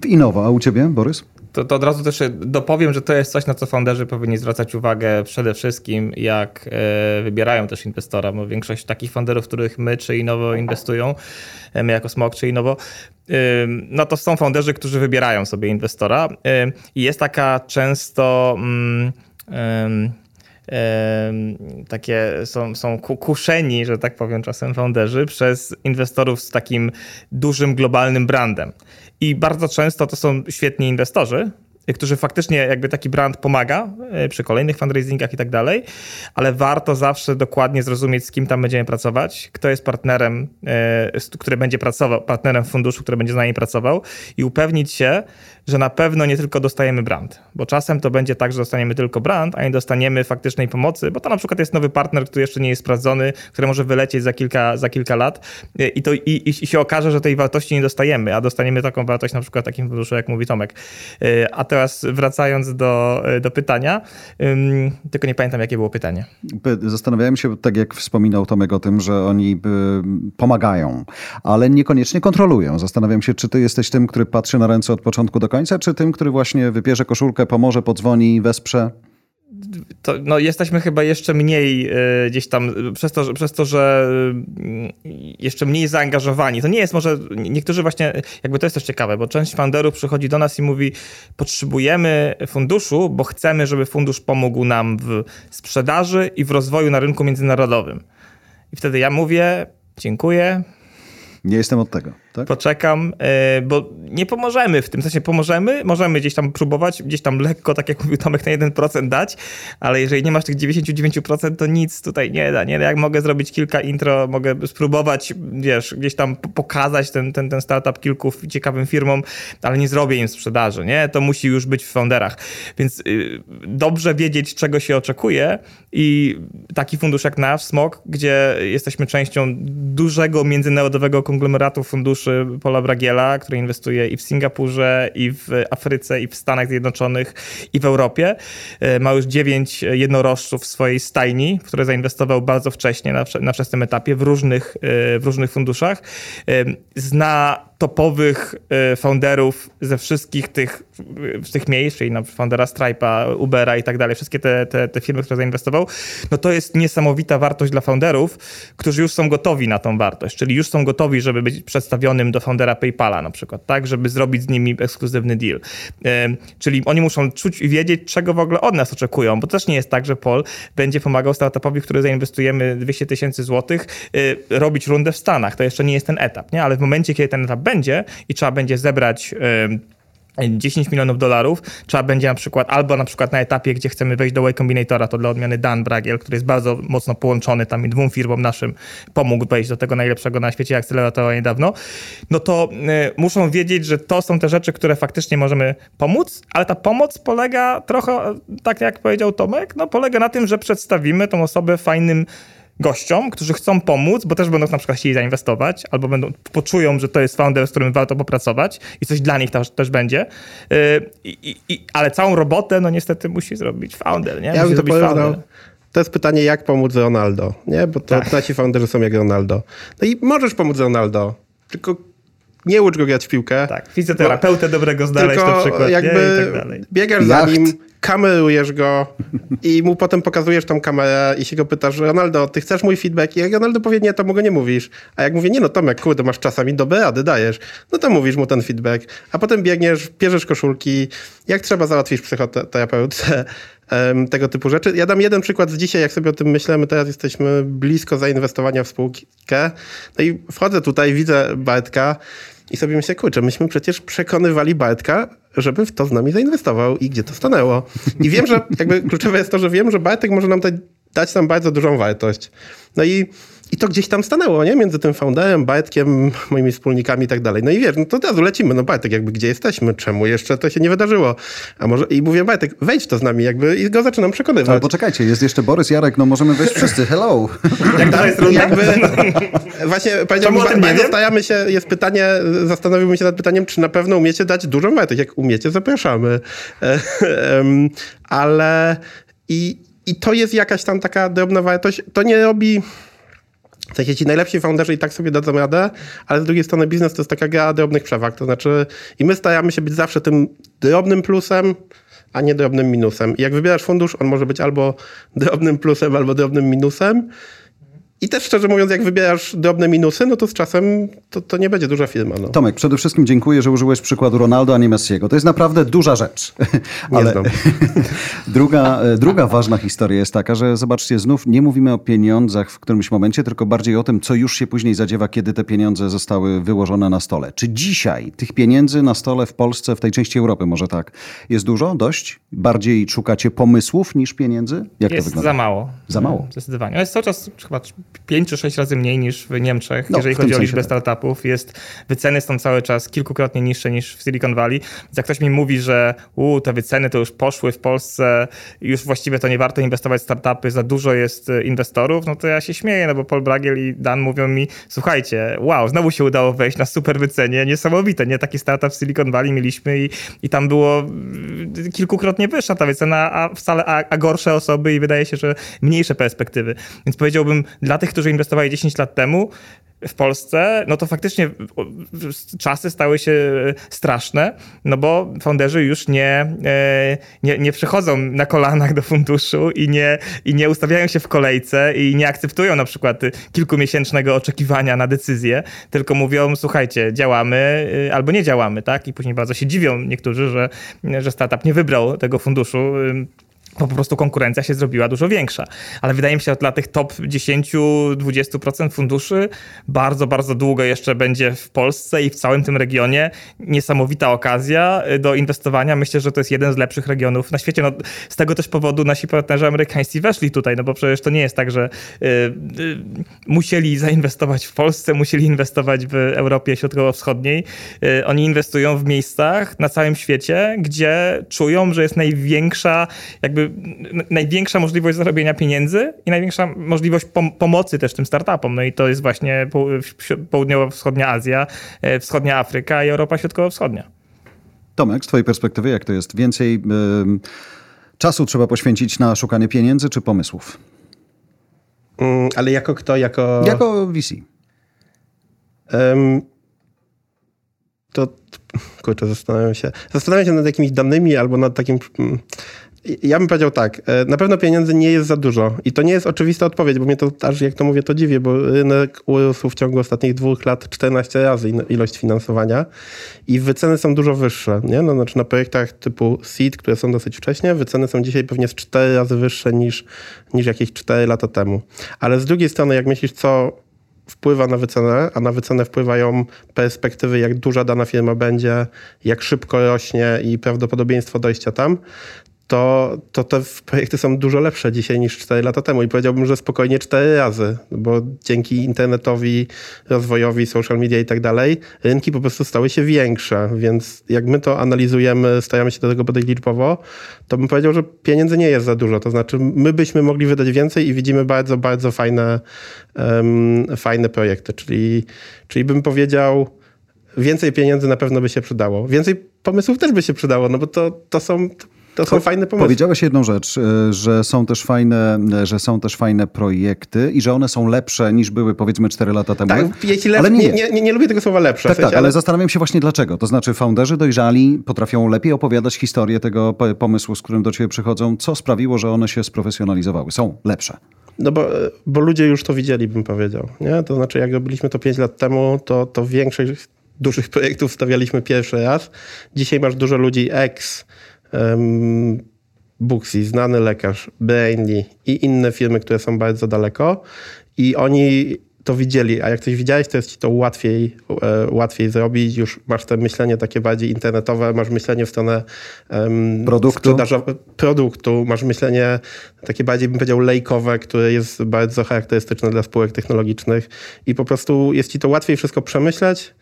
W Innowa, a u ciebie, Borys? To, to od razu też dopowiem, że to jest coś, na co founderzy powinni zwracać uwagę przede wszystkim, jak e, wybierają też inwestora, bo większość takich founderów, których my czy Innowo inwestują, e, my jako Smok czy Innowo, e, no to są founderzy, którzy wybierają sobie inwestora i jest taka często... Mm, takie są, są kuszeni, że tak powiem czasem founderzy przez inwestorów z takim dużym globalnym brandem. I bardzo często to są świetni inwestorzy, którzy faktycznie jakby taki brand pomaga e, przy kolejnych fundraisingach i tak dalej, ale warto zawsze dokładnie zrozumieć, z kim tam będziemy pracować, kto jest partnerem, e, który będzie pracował, partnerem funduszu, który będzie z nami pracował i upewnić się, że na pewno nie tylko dostajemy brand, bo czasem to będzie tak, że dostaniemy tylko brand, a nie dostaniemy faktycznej pomocy, bo to na przykład jest nowy partner, który jeszcze nie jest sprawdzony, który może wylecieć za kilka, za kilka lat i, to, i, i się okaże, że tej wartości nie dostajemy, a dostaniemy taką wartość na przykład takim funduszu, jak mówi Tomek. Y, a teraz wracając do, do pytania, tylko nie pamiętam, jakie było pytanie. Zastanawiałem się, tak jak wspominał Tomek o tym, że oni y, pomagają, ale niekoniecznie kontrolują. Zastanawiam się, czy ty jesteś tym, który patrzy na ręce od początku do końca, końca, czy tym, który właśnie wybierze koszulkę, pomoże, podzwoni, wesprze? To, no, jesteśmy chyba jeszcze mniej y, gdzieś tam, przez to, przez to, że y, jeszcze mniej zaangażowani. To nie jest może, niektórzy właśnie, jakby to jest też ciekawe, bo część funderów przychodzi do nas i mówi, potrzebujemy funduszu, bo chcemy, żeby fundusz pomógł nam w sprzedaży i w rozwoju na rynku międzynarodowym. I wtedy ja mówię, dziękuję. Nie jestem od tego tak? Poczekam, e, bo nie pomożemy w tym sensie. Pomożemy, możemy gdzieś tam próbować, gdzieś tam lekko, tak jak mówił Tomek, na 1% dać, ale jeżeli nie masz tych 99%, to nic tutaj nie da. Nie? Jak mogę zrobić kilka intro, mogę spróbować, wiesz, gdzieś tam pokazać ten, ten, ten startup kilku ciekawym firmom, ale nie zrobię im sprzedaży, nie? To musi już być w founderach. Więc y, dobrze wiedzieć, czego się oczekuje i taki fundusz jak nasz, SMOK, gdzie jesteśmy częścią dużego międzynarodowego konglomeratu funduszy Paula Bragiela, który inwestuje i w Singapurze, i w Afryce, i w Stanach Zjednoczonych, i w Europie. E, ma już dziewięć jednorożców w swojej stajni, które zainwestował bardzo wcześnie na, na wczesnym etapie w różnych, e, w różnych funduszach. E, zna topowych y, founderów ze wszystkich tych, tych miejsc, czyli na foundera Stripe'a, Ubera i tak dalej, wszystkie te, te, te firmy, które zainwestował, no to jest niesamowita wartość dla founderów, którzy już są gotowi na tą wartość, czyli już są gotowi, żeby być przedstawionym do foundera PayPala na przykład, tak, żeby zrobić z nimi ekskluzywny deal. Czyli oni muszą czuć i wiedzieć, czego w ogóle od nas oczekują, bo też nie jest tak, że Paul będzie pomagał startupowi, który zainwestujemy 200 tysięcy złotych, y, robić rundę w Stanach. To jeszcze nie jest ten etap, nie? Ale w momencie, kiedy ten etap będzie i trzeba będzie zebrać 10 milionów dolarów, trzeba będzie na przykład, albo na przykład na etapie, gdzie chcemy wejść do Y Combinatora, to dla odmiany Dan Bragiel, który jest bardzo mocno połączony tam i dwóm firmom naszym pomógł wejść do tego najlepszego na świecie akceleratora niedawno, no to y, muszą wiedzieć, że to są te rzeczy, które faktycznie możemy pomóc, ale ta pomoc polega trochę, tak jak powiedział Tomek, no polega na tym, że przedstawimy tą osobę fajnym gościom, którzy chcą pomóc, bo też będą na przykład chcieli zainwestować, albo będą poczują, że to jest founder, z którym warto popracować i coś dla nich też, też będzie. Yy, i, i, ale całą robotę, no niestety musi zrobić founder, nie? Ja musi bym to zrobić powiedział, to jest pytanie, jak pomóc Ronaldo, nie? Bo to Tak. nasi founderzy są jak Ronaldo. No i możesz pomóc Ronaldo, tylko nie ucz go grać w piłkę. Tak, fizjoterapeutę dobrego znaleźć Tylko na przykład, jakby nie? I tak dalej. biegasz za Jacht. nim, kamerujesz go i mu potem pokazujesz tą kamerę i się go pytasz, Ronaldo, ty chcesz mój feedback? I jak Ronaldo powie nie, to mu go nie mówisz. A jak mówię, nie no Tomek, kurde, masz czasami dobre rady, dajesz. No to mówisz mu ten feedback. A potem biegniesz, bierzesz koszulki, jak trzeba załatwisz psychoterapeutę, tego typu rzeczy. Ja dam jeden przykład z dzisiaj, jak sobie o tym myślę, my teraz jesteśmy blisko zainwestowania w spółkę. No i wchodzę tutaj, widzę Bartka i sobie myślę, kurczę, myśmy przecież przekonywali Bartka, żeby w to z nami zainwestował i gdzie to stanęło. I wiem, że jakby kluczowe jest to, że wiem, że Bartek może nam dać nam bardzo dużą wartość. No i, i to gdzieś tam stanęło, nie? Między tym founderem, Bartkiem, moimi wspólnikami i tak dalej. No i wiesz, no to od razu lecimy. No Bartek, jakby gdzie jesteśmy? Czemu jeszcze to się nie wydarzyło? A może, i mówię, Bartek, wejdź w to z nami jakby i go zaczynam przekonywać. Ale poczekajcie, jest jeszcze Borys Jarek, no możemy wejść wszyscy. Hello! Jak dalej jest runda? Jakby, właśnie powiedziałbym, stawiamy się, jest pytanie, zastanowiłbym się nad pytaniem, czy na pewno umiecie dać dużą wartość. Jak umiecie, zapraszamy. E, Ale i, i to jest jakaś tam taka drobna wartość. To nie robi... W sensie ci najlepsi founderzy i tak sobie dadzą radę, ale z drugiej strony biznes to jest taka gra drobnych przewag. To znaczy i my staramy się być zawsze tym drobnym plusem, a nie drobnym minusem. I jak wybierasz fundusz, on może być albo drobnym plusem, albo drobnym minusem. I też szczerze mówiąc, jak wybierasz drobne minusy, no to z czasem to, to nie będzie duża firma. No. Tomek, przede wszystkim dziękuję, że użyłeś przykładu Ronaldo, a nie Messiego. To jest naprawdę duża rzecz. Nie znam. druga, e, druga ważna historia jest taka, że zobaczcie, znów nie mówimy o pieniądzach w którymś momencie, tylko bardziej o tym, co już się później zadziewa, kiedy te pieniądze zostały wyłożone na stole. Czy dzisiaj tych pieniędzy na stole w Polsce, w tej części Europy może tak, jest dużo, dość? Bardziej szukacie pomysłów niż pieniędzy? Jak to Jest wygląda? za mało. Za mało. Zdecydowanie. Jest cały czas chyba 5 czy 6 razy mniej niż w Niemczech, No, jeżeli w chodzi o liczbę tak. startupów. Jest, wyceny są cały czas kilkukrotnie niższe niż w Silicon Valley. Więc jak ktoś mi mówi, że u, te wyceny to już poszły w Polsce, już właściwie to nie warto inwestować w startupy, za dużo jest e, inwestorów, no to ja się śmieję, no bo Paul Bragiel i Dan mówią mi, słuchajcie, wow, znowu się udało wejść na super wycenie, niesamowite, nie? Taki startup w Silicon Valley mieliśmy i, i tam było mm, kilkukrotnie wyższa ta wycena, a wcale a, a gorsze osoby i wydaje się, że mniejsze perspektywy. Więc powiedziałbym, dla tych, którzy inwestowali 10 lat temu, w Polsce, no to faktycznie czasy stały się straszne, no bo founderzy już nie, e, nie, nie przychodzą na kolanach do funduszu i nie, i nie ustawiają się w kolejce i nie akceptują na przykład kilkumiesięcznego oczekiwania na decyzję, tylko mówią, słuchajcie, działamy y, albo nie działamy, tak? I później bardzo się dziwią niektórzy, że, że startup nie wybrał tego funduszu. Bo po prostu konkurencja się zrobiła dużo większa. Ale wydaje mi się, że dla tych top 10-20% funduszy bardzo, bardzo długo jeszcze będzie w Polsce i w całym tym regionie niesamowita okazja y, do inwestowania. Myślę, że to jest jeden z lepszych regionów na świecie. No, z tego też powodu nasi partnerzy amerykańscy weszli tutaj, no bo przecież to nie jest tak, że y, y, musieli zainwestować w Polsce, musieli inwestować w Europie Środkowo-Wschodniej. Y, oni inwestują w miejscach na całym świecie, gdzie czują, że jest największa, jakby największa możliwość zarobienia pieniędzy i największa możliwość pom- pomocy też tym startupom. No i to jest właśnie po- południowo-wschodnia Azja, e, wschodnia Afryka i Europa Środkowo-Wschodnia. Tomek, z twojej perspektywy, jak to jest? Więcej czasu trzeba poświęcić na szukanie pieniędzy czy pomysłów? Mm, ale jako kto? Jako... Jako VC. Em, to kurczę, zastanawiam się. Zastanawiam się nad jakimiś danymi albo nad takim. Ja bym powiedział tak, e, na pewno pieniędzy nie jest za dużo i to nie jest oczywista odpowiedź, bo mnie to aż jak to mówię, to dziwię, bo rynek urósł w ciągu ostatnich dwóch lat 14 razy ilość finansowania i wyceny są dużo wyższe, nie? No, znaczy na projektach typu seed, które są dosyć wcześnie, wyceny są dzisiaj pewnie z 4 razy wyższe niż, niż jakieś 4 lata temu. Ale z drugiej strony, jak myślisz, co wpływa na wycenę, a na wycenę wpływają perspektywy, jak duża dana firma będzie, jak szybko rośnie i prawdopodobieństwo dojścia tam, to, to te projekty są dużo lepsze dzisiaj niż 4 lata temu i powiedziałbym, że spokojnie 4 razy, bo dzięki internetowi, rozwojowi, social media i tak dalej, rynki po prostu stały się większe, więc jak my to analizujemy, staramy się do tego podejść liczbowo, to bym powiedział, że pieniędzy nie jest za dużo, to znaczy my byśmy mogli wydać więcej i widzimy bardzo, bardzo fajne, um, fajne projekty, czyli, czyli bym powiedział, więcej pieniędzy na pewno by się przydało. Więcej pomysłów też by się przydało, no bo to, to są to są fajne pomysły. Powiedziałeś jedną rzecz, e, że są też fajne, e, że są też fajne projekty i że one są lepsze niż były powiedzmy 4 lata temu. Tak, ale nie. Nie, nie, nie, lubię tego słowa lepsze. Tak, w sensie, tak, ale, ale zastanawiam się właśnie dlaczego. To znaczy founderzy dojrzali potrafią lepiej opowiadać historię tego pomysłu, z którym do ciebie przychodzą. Co sprawiło, że one się sprofesjonalizowały? Są lepsze. No bo, bo ludzie już to widzieli, bym powiedział. Nie? To znaczy, jak robiliśmy to 5 lat temu, to, to większość dużych projektów stawialiśmy pierwszy raz. Dzisiaj masz dużo ludzi ex um, Booksy, znany lekarz, Brainly i inne firmy, które są bardzo daleko i oni to widzieli, a jak coś widziałeś, to jest ci to łatwiej, e, łatwiej zrobić. Już masz to myślenie takie bardziej internetowe, masz myślenie w stronę um, produktu. produktu, masz myślenie takie bardziej, bym powiedział, lejkowe, które jest bardzo charakterystyczne dla spółek technologicznych i po prostu jest ci to łatwiej wszystko przemyśleć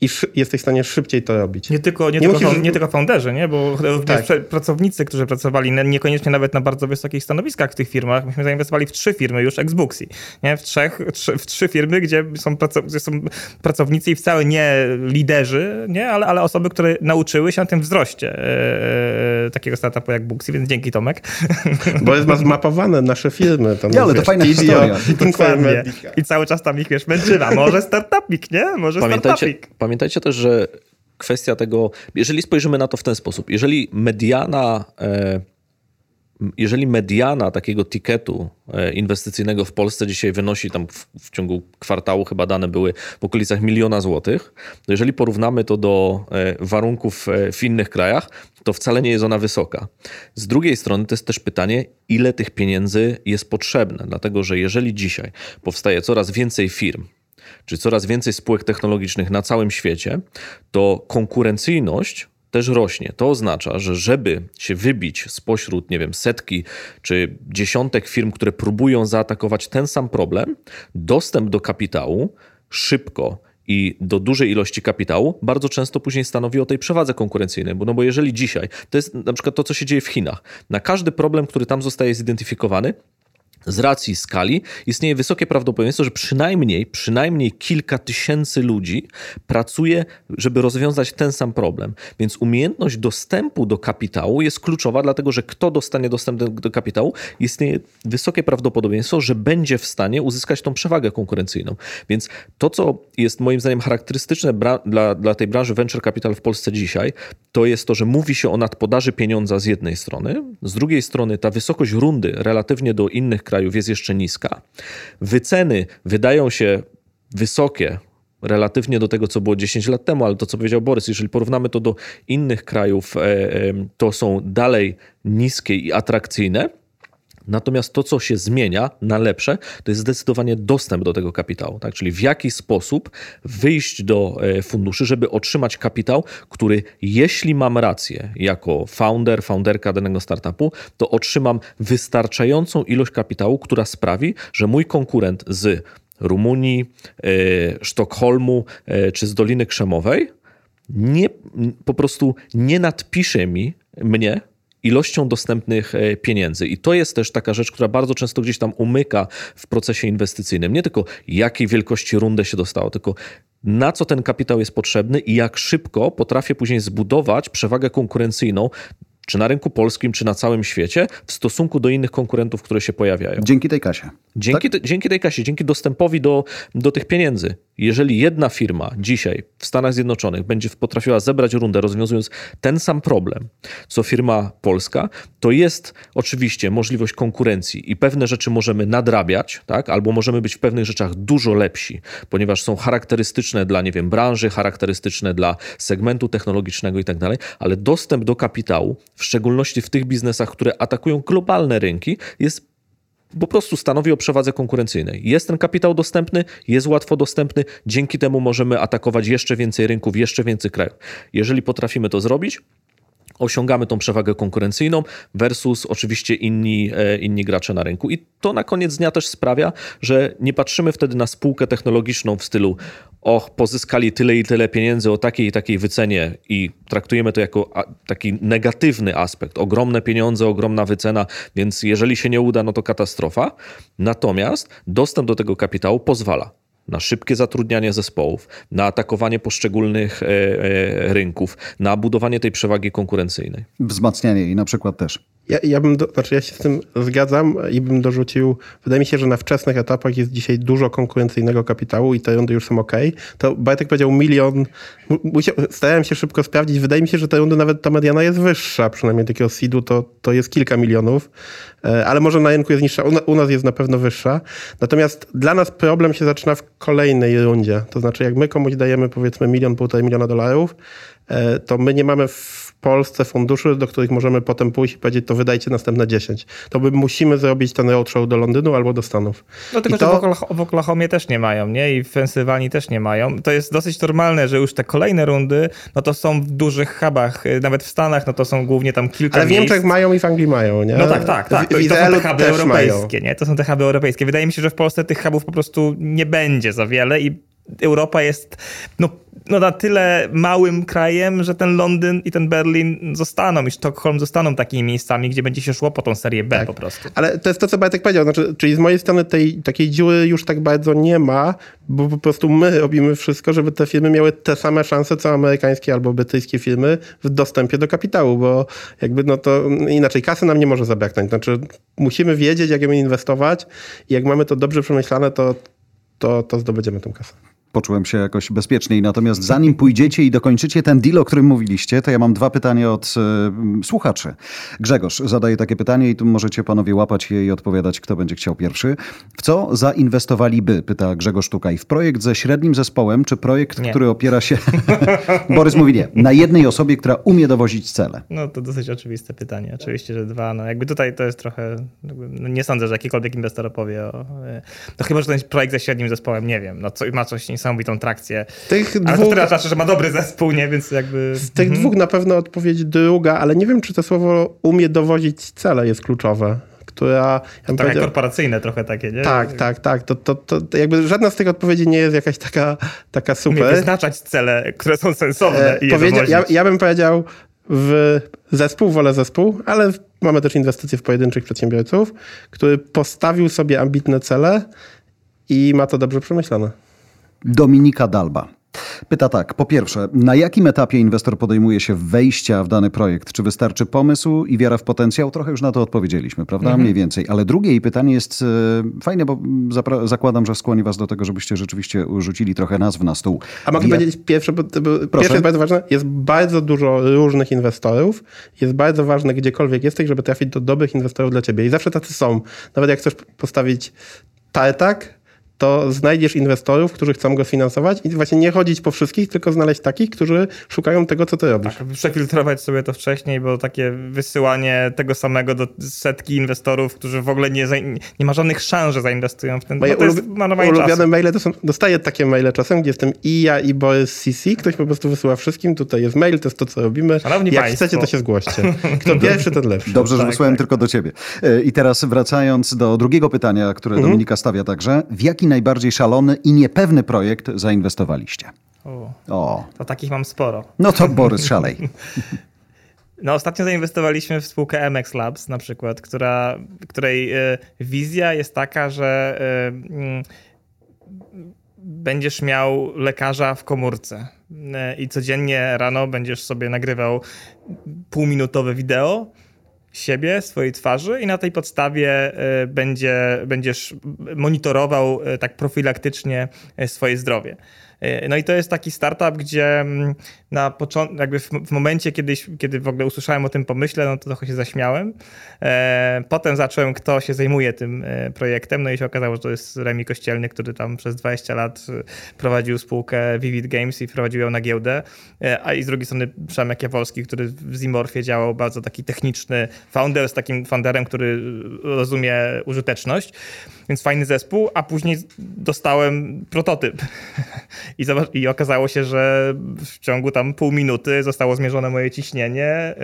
i jesteś w stanie szybciej to robić. Nie tylko, nie, nie, tylko, musisz... nie tylko founderzy, nie? bo tak. pracownicy, którzy pracowali niekoniecznie nawet na bardzo wysokich stanowiskach w tych firmach, myśmy zainwestowali w trzy firmy już ex-Booksy. Nie? W, trzech, trzy, w trzy firmy, gdzie są, gdzie są pracownicy i wcale nie liderzy, nie? Ale, ale osoby, które nauczyły się na tym wzroście e, e, takiego startupu jak Booksy, więc dzięki Tomek. Bo jest ma zmapowane nasze firmy. Tam, ja, ale to fajna historia. I, I cały czas tam ich wiesz, męczyna. Może startupik, nie? Może Pamiętajcie, startupik. Pamiętajcie też, że kwestia tego, jeżeli spojrzymy na to w ten sposób, jeżeli mediana, e, jeżeli mediana takiego tiketu e, inwestycyjnego w Polsce dzisiaj wynosi tam w, w, ciągu kwartału chyba dane były w okolicach miliona złotych, to jeżeli porównamy to do e, warunków w innych krajach, to wcale nie jest ona wysoka. Z drugiej strony to jest też pytanie, ile tych pieniędzy jest potrzebne, dlatego że jeżeli dzisiaj powstaje coraz więcej firm, czy coraz więcej spółek technologicznych na całym świecie, to konkurencyjność też rośnie. To oznacza, że żeby się wybić spośród, nie wiem, setki czy dziesiątek firm, które próbują zaatakować ten sam problem, dostęp do kapitału szybko i do dużej ilości kapitału bardzo często później stanowi o tej przewadze konkurencyjnej. Bo, no bo jeżeli dzisiaj, to jest na przykład to, co się dzieje w Chinach, na każdy problem, który tam zostaje zidentyfikowany, z racji skali istnieje wysokie prawdopodobieństwo, że przynajmniej, przynajmniej kilka tysięcy ludzi pracuje, żeby rozwiązać ten sam problem. Więc umiejętność dostępu do kapitału jest kluczowa, dlatego że kto dostanie dostęp do, kapitału, istnieje wysokie prawdopodobieństwo, że będzie w stanie uzyskać tą przewagę konkurencyjną. Więc to, co jest moim zdaniem charakterystyczne dla, dla tej branży venture capital w Polsce dzisiaj, to jest to, że mówi się o nadpodaży pieniądza z jednej strony, z drugiej strony ta wysokość rundy relatywnie do innych krajów jest jeszcze niska. Wyceny wydają się wysokie relatywnie do tego, co było 10 lat temu, ale to, co powiedział Borys, jeżeli porównamy to do innych krajów, e, e, to są dalej niskie i atrakcyjne. Natomiast to, co się zmienia na lepsze, to jest zdecydowanie dostęp do tego kapitału. Tak? Czyli w jaki sposób wyjść do e, funduszy, żeby otrzymać kapitał, który, jeśli mam rację, jako founder, founderka danego startupu, to otrzymam wystarczającą ilość kapitału, która sprawi, że mój konkurent z Rumunii, e, Sztokholmu e, czy z Doliny Krzemowej nie, po prostu nie nadpisze mi mnie ilością dostępnych e, pieniędzy. I to jest też taka rzecz, która bardzo często gdzieś tam umyka w procesie inwestycyjnym. Nie tylko jakiej wielkości rundę się dostało, tylko na co ten kapitał jest potrzebny i jak szybko potrafię później zbudować przewagę konkurencyjną czy na rynku polskim, czy na całym świecie, w stosunku do innych konkurentów, które się pojawiają. Dzięki tej kasie. Dzięki, tak? te, dzięki tej kasie, dzięki dostępowi do, do tych pieniędzy. Jeżeli jedna firma dzisiaj w Stanach Zjednoczonych będzie potrafiła zebrać rundę, rozwiązując ten sam problem, co firma polska, to jest oczywiście możliwość konkurencji i pewne rzeczy możemy nadrabiać, tak? albo możemy być w pewnych rzeczach dużo lepsi, ponieważ są charakterystyczne dla, nie wiem, branży, charakterystyczne dla segmentu technologicznego i tak dalej, ale dostęp do kapitału, w szczególności w tych biznesach, które atakują globalne rynki, jest po prostu stanowi o przewadze konkurencyjnej. Jest ten kapitał dostępny, jest łatwo dostępny, dzięki temu możemy atakować jeszcze więcej rynków, jeszcze więcej krajów. Jeżeli potrafimy to zrobić, osiągamy tą przewagę konkurencyjną versus oczywiście inni, e, inni gracze na rynku. I to na koniec dnia też sprawia, że nie patrzymy wtedy na spółkę technologiczną w stylu och, pozyskali tyle i tyle pieniędzy o takiej i takiej wycenie i traktujemy to jako taki negatywny aspekt. Ogromne pieniądze, ogromna wycena, więc jeżeli się nie uda, no to katastrofa. Natomiast dostęp do tego kapitału pozwala na szybkie zatrudnianie zespołów, na atakowanie poszczególnych e, e, rynków, na budowanie tej przewagi konkurencyjnej. Wzmacnianie jej na przykład też. Ja, ja bym, do, znaczy ja się z tym zgadzam i bym dorzucił, wydaje mi się, że na wczesnych etapach jest dzisiaj dużo konkurencyjnego kapitału i te rundy już są ok. To Bartek powiedział milion, musiał, starałem się szybko sprawdzić, wydaje mi się, że te rundy nawet ta mediana jest wyższa, przynajmniej takiego seedu to, to jest kilka milionów, e, ale może na rynku jest niższa, u, nas jest na pewno wyższa. Natomiast dla nas problem się zaczyna w kolejnej rundzie, to znaczy jak my komuś dajemy powiedzmy milion, półtorej miliona dolarów, e, to my nie mamy w Polsce funduszy, do których możemy potem pójść i powiedzieć, to wydajcie następne 10. To my musimy zrobić ten roadshow do Londynu albo do Stanów. No tylko, to... że w Oklahomie też nie mają, nie? I w Pensylwanii też nie mają. To jest dosyć normalne, że już te kolejne rundy, no to są w dużych hubach, y, nawet w Stanach, no to są głównie tam kilka Ale w Niemczech mają i w Anglii mają, nie? No tak, tak, tak. To, to są te huby europejskie, mają. nie? To są te huby europejskie. Wydaje mi się, że w Polsce tych hubów po prostu nie będzie za wiele i Europa jest no, no na tyle małym krajem, że ten Londyn i ten Berlin zostaną i Sztokholm zostaną takimi miejscami, gdzie będzie się szło po tą serię B tak. po prostu. Ale to jest to, co Bartek powiedział. Znaczy, czyli z mojej strony tej takiej dziury już tak bardzo nie ma, bo po prostu my robimy wszystko, żeby te firmy miały te same szanse, co amerykańskie albo brytyjskie firmy w dostępie do kapitału, bo jakby no to inaczej kasy nam nie może zabraknąć. Znaczy musimy wiedzieć, jak ją inwestować i jak mamy to dobrze przemyślane, to, to, to zdobędziemy tę kasę poczułem się jakoś bezpieczniej. Natomiast zanim pójdziecie i dokończycie ten deal, o którym mówiliście, to ja mam dwa pytania od y, słuchaczy. Grzegorz zadaje takie pytanie i tu możecie panowie łapać je i odpowiadać, kto będzie chciał pierwszy. W co zainwestowaliby, pyta Grzegorz Tukaj, w projekt ze średnim zespołem, czy projekt, nie. który opiera się... Borys mówi nie. Na jednej osobie, która umie dowozić cele. No to dosyć oczywiste pytanie. Oczywiście, że dwa. No jakby tutaj to jest trochę... No nie sądzę, że jakikolwiek inwestor opowie o... No chyba, że ten projekt ze średnim zespołem, nie wiem. No co, ma coś niesamowitą trakcję. Tych ale dwóch... to teraz znaczy, że ma dobry zespół, nie? Więc jakby... Z tych mhm. dwóch na pewno odpowiedź druga, ale nie wiem, czy to słowo umie dowozić cele jest kluczowe która... Ja trochę korporacyjne trochę takie, nie? Tak, tak, tak. To, to, to, jakby żadna z tych odpowiedzi nie jest jakaś taka, taka super. Umie wyznaczać cele, które są sensowne e, i powiedzia- ja, ja bym powiedział w zespół, wolę zespół, ale mamy też inwestycje w pojedynczych przedsiębiorców, który postawił sobie ambitne cele i ma to dobrze przemyślane. Dominika Dalba. Pyta tak, po pierwsze, na jakim etapie inwestor podejmuje się wejścia w dany projekt? Czy wystarczy pomysł i wiara w potencjał? Trochę już na to odpowiedzieliśmy, prawda? Mhm. Mniej więcej. Ale drugie jej pytanie jest e, fajne, bo zakładam, że skłoni was do tego, żebyście rzeczywiście rzucili trochę nazw na stół. A mogę ja... powiedzieć pierwsze, bo, bo pierwsze jest bardzo ważne. Jest bardzo dużo różnych inwestorów. Jest bardzo ważne, gdziekolwiek jesteś, żeby trafić do dobrych inwestorów dla ciebie. I zawsze tacy są. Nawet jak chcesz postawić tartak, to znajdziesz inwestorów, którzy chcą go sfinansować i właśnie nie chodzić po wszystkich, tylko znaleźć takich, którzy szukają tego, co ty robisz. Tak, przefiltrować sobie to wcześniej, bo takie wysyłanie tego samego do setki inwestorów, którzy w ogóle nie, nie ma żadnych szans, że zainwestują w ten Moje to jest ulubione czasu. maile to są, dostaję takie maile czasem, gdzie jestem i ja, i Borys CC, ktoś po prostu wysyła wszystkim, tutaj jest mail, to jest to, co robimy. Szanowni Jak Państwo. chcecie, to się zgłoście. Kto pierwszy, ten lepszy. Dobrze, że tak, wysłałem tak. tylko do ciebie. E, I teraz wracając do drugiego pytania, które mhm. Dominika stawia także. W jaki najbardziej szalony i niepewny projekt zainwestowaliście? O, o. To takich mam sporo. No to Borys, szalej. No, ostatnio zainwestowaliśmy w spółkę MX Labs na przykład, która, której y, wizja jest taka, że y, y, będziesz miał lekarza w komórce i codziennie rano będziesz sobie nagrywał półminutowe wideo siebie, swojej twarzy i na tej podstawie e, będzie, będziesz monitorował e, tak profilaktycznie e, swoje zdrowie. E, no i to jest taki startup, gdzie mm, na początku, jakby w, w, momencie, kiedyś, kiedy w ogóle usłyszałem o tym pomyśle, no to trochę się zaśmiałem. E, potem zacząłem, kto się zajmuje tym e, projektem, no i się okazało, że to jest Remi Kościelny, który tam przez 20 lat prowadził spółkę Vivid Games i prowadził ją na giełdę, a i z drugiej strony Przemek Jaworski, który w Zimorfie działał bardzo taki techniczny founder, z takim founderem, który rozumie użyteczność, więc fajny zespół, a później dostałem prototyp I, i okazało się, że w ciągu tam pół minuty zostało zmierzone moje ciśnienie,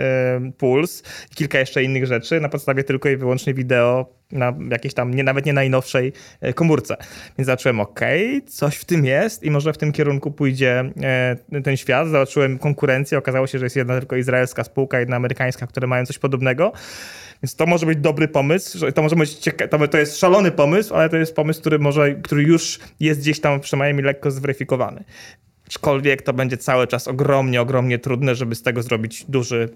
puls i kilka jeszcze innych rzeczy na podstawie tylko i wyłącznie wideo na jakiejś tam, nie, nawet nie najnowszej e, komórce. Więc zacząłem, ok, coś w tym jest i może w tym kierunku pójdzie e, ten świat. Zobaczyłem konkurencję, okazało się, że jest jedna tylko izraelska spółka, jedna amerykańska, które mają coś podobnego. Więc to może być dobry pomysł, to może być cieka- to jest szalony pomysł, ale to jest pomysł, który może, który już jest gdzieś tam przynajmniej lekko zweryfikowany. Aczkolwiek to będzie cały czas ogromnie, ogromnie trudne, żeby z tego zrobić duży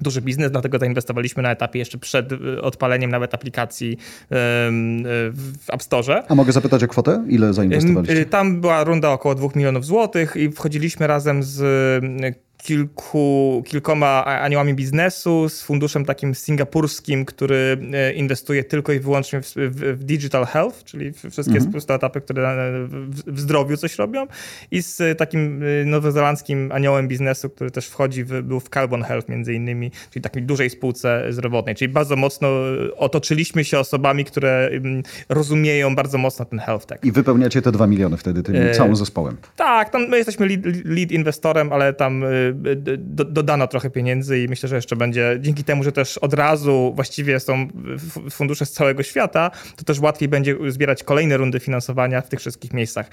duży biznes, dlatego zainwestowaliśmy na etapie jeszcze przed y, odpaleniem nawet aplikacji w App Store. A mogę zapytać o kwotę? Ile zainwestowaliście? Tam była runda około 2 milionów złotych i wchodziliśmy razem z kilku, kilkoma aniołami biznesu, z funduszem takim singapurskim, który e, inwestuje tylko i wyłącznie w, w, w digital health, czyli wszystkie mhm. startupy, które w, w, zdrowiu coś robią i z takim e, nowozelandzkim aniołem biznesu, który też wchodzi, w, był w Carbon Health między innymi, czyli takiej dużej spółce zdrowotnej, czyli bardzo mocno otoczyliśmy się osobami, które rozumieją bardzo mocno ten health tech. I wypełniacie te dwa miliony wtedy tym e... całym zespołem. Tak, tam my jesteśmy lead, lead inwestorem, ale tam e, do, dodano trochę pieniędzy i myślę, że jeszcze będzie, dzięki temu, że też od razu właściwie są fundusze z całego świata, to też łatwiej będzie zbierać kolejne rundy finansowania w tych wszystkich miejscach.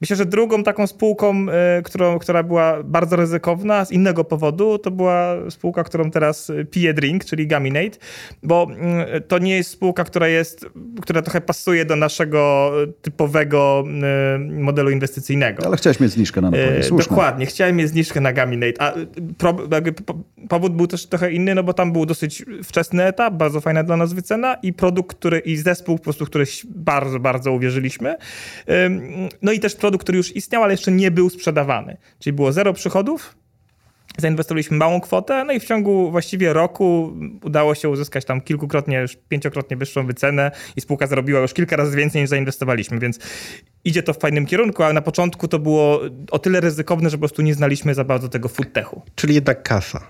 Myślę, że drugą taką spółką, y, którą, która była bardzo ryzykowna z innego powodu, to była spółka, którą teraz y, piję drink, czyli Gaminate, bo y, to nie jest spółka, która jest, która trochę pasuje do naszego typowego modelu inwestycyjnego. Ale chciałeś mieć zniżkę na napoje, Słuszne. Dokładnie, chciałem mieć zniżkę na Gaminate, a pro, powód był też trochę inny, no bo tam był dosyć wczesny etap, bardzo fajna dla nas wycena i produkt, który, i zespół po prostu, który bardzo, bardzo uwierzyliśmy. No i też produkt, produkt, który już istniał, ale jeszcze nie był sprzedawany. Czyli było zero przychodów, zainwestowaliśmy małą kwotę, no i w ciągu właściwie roku udało się uzyskać tam kilkukrotnie, już pięciokrotnie wyższą wycenę i spółka zarobiła już kilka razy więcej niż zainwestowaliśmy, więc idzie to w fajnym kierunku, ale na początku to było o tyle ryzykowne, że po prostu nie znaliśmy za bardzo tego foodtechu. Czyli jednak kasa.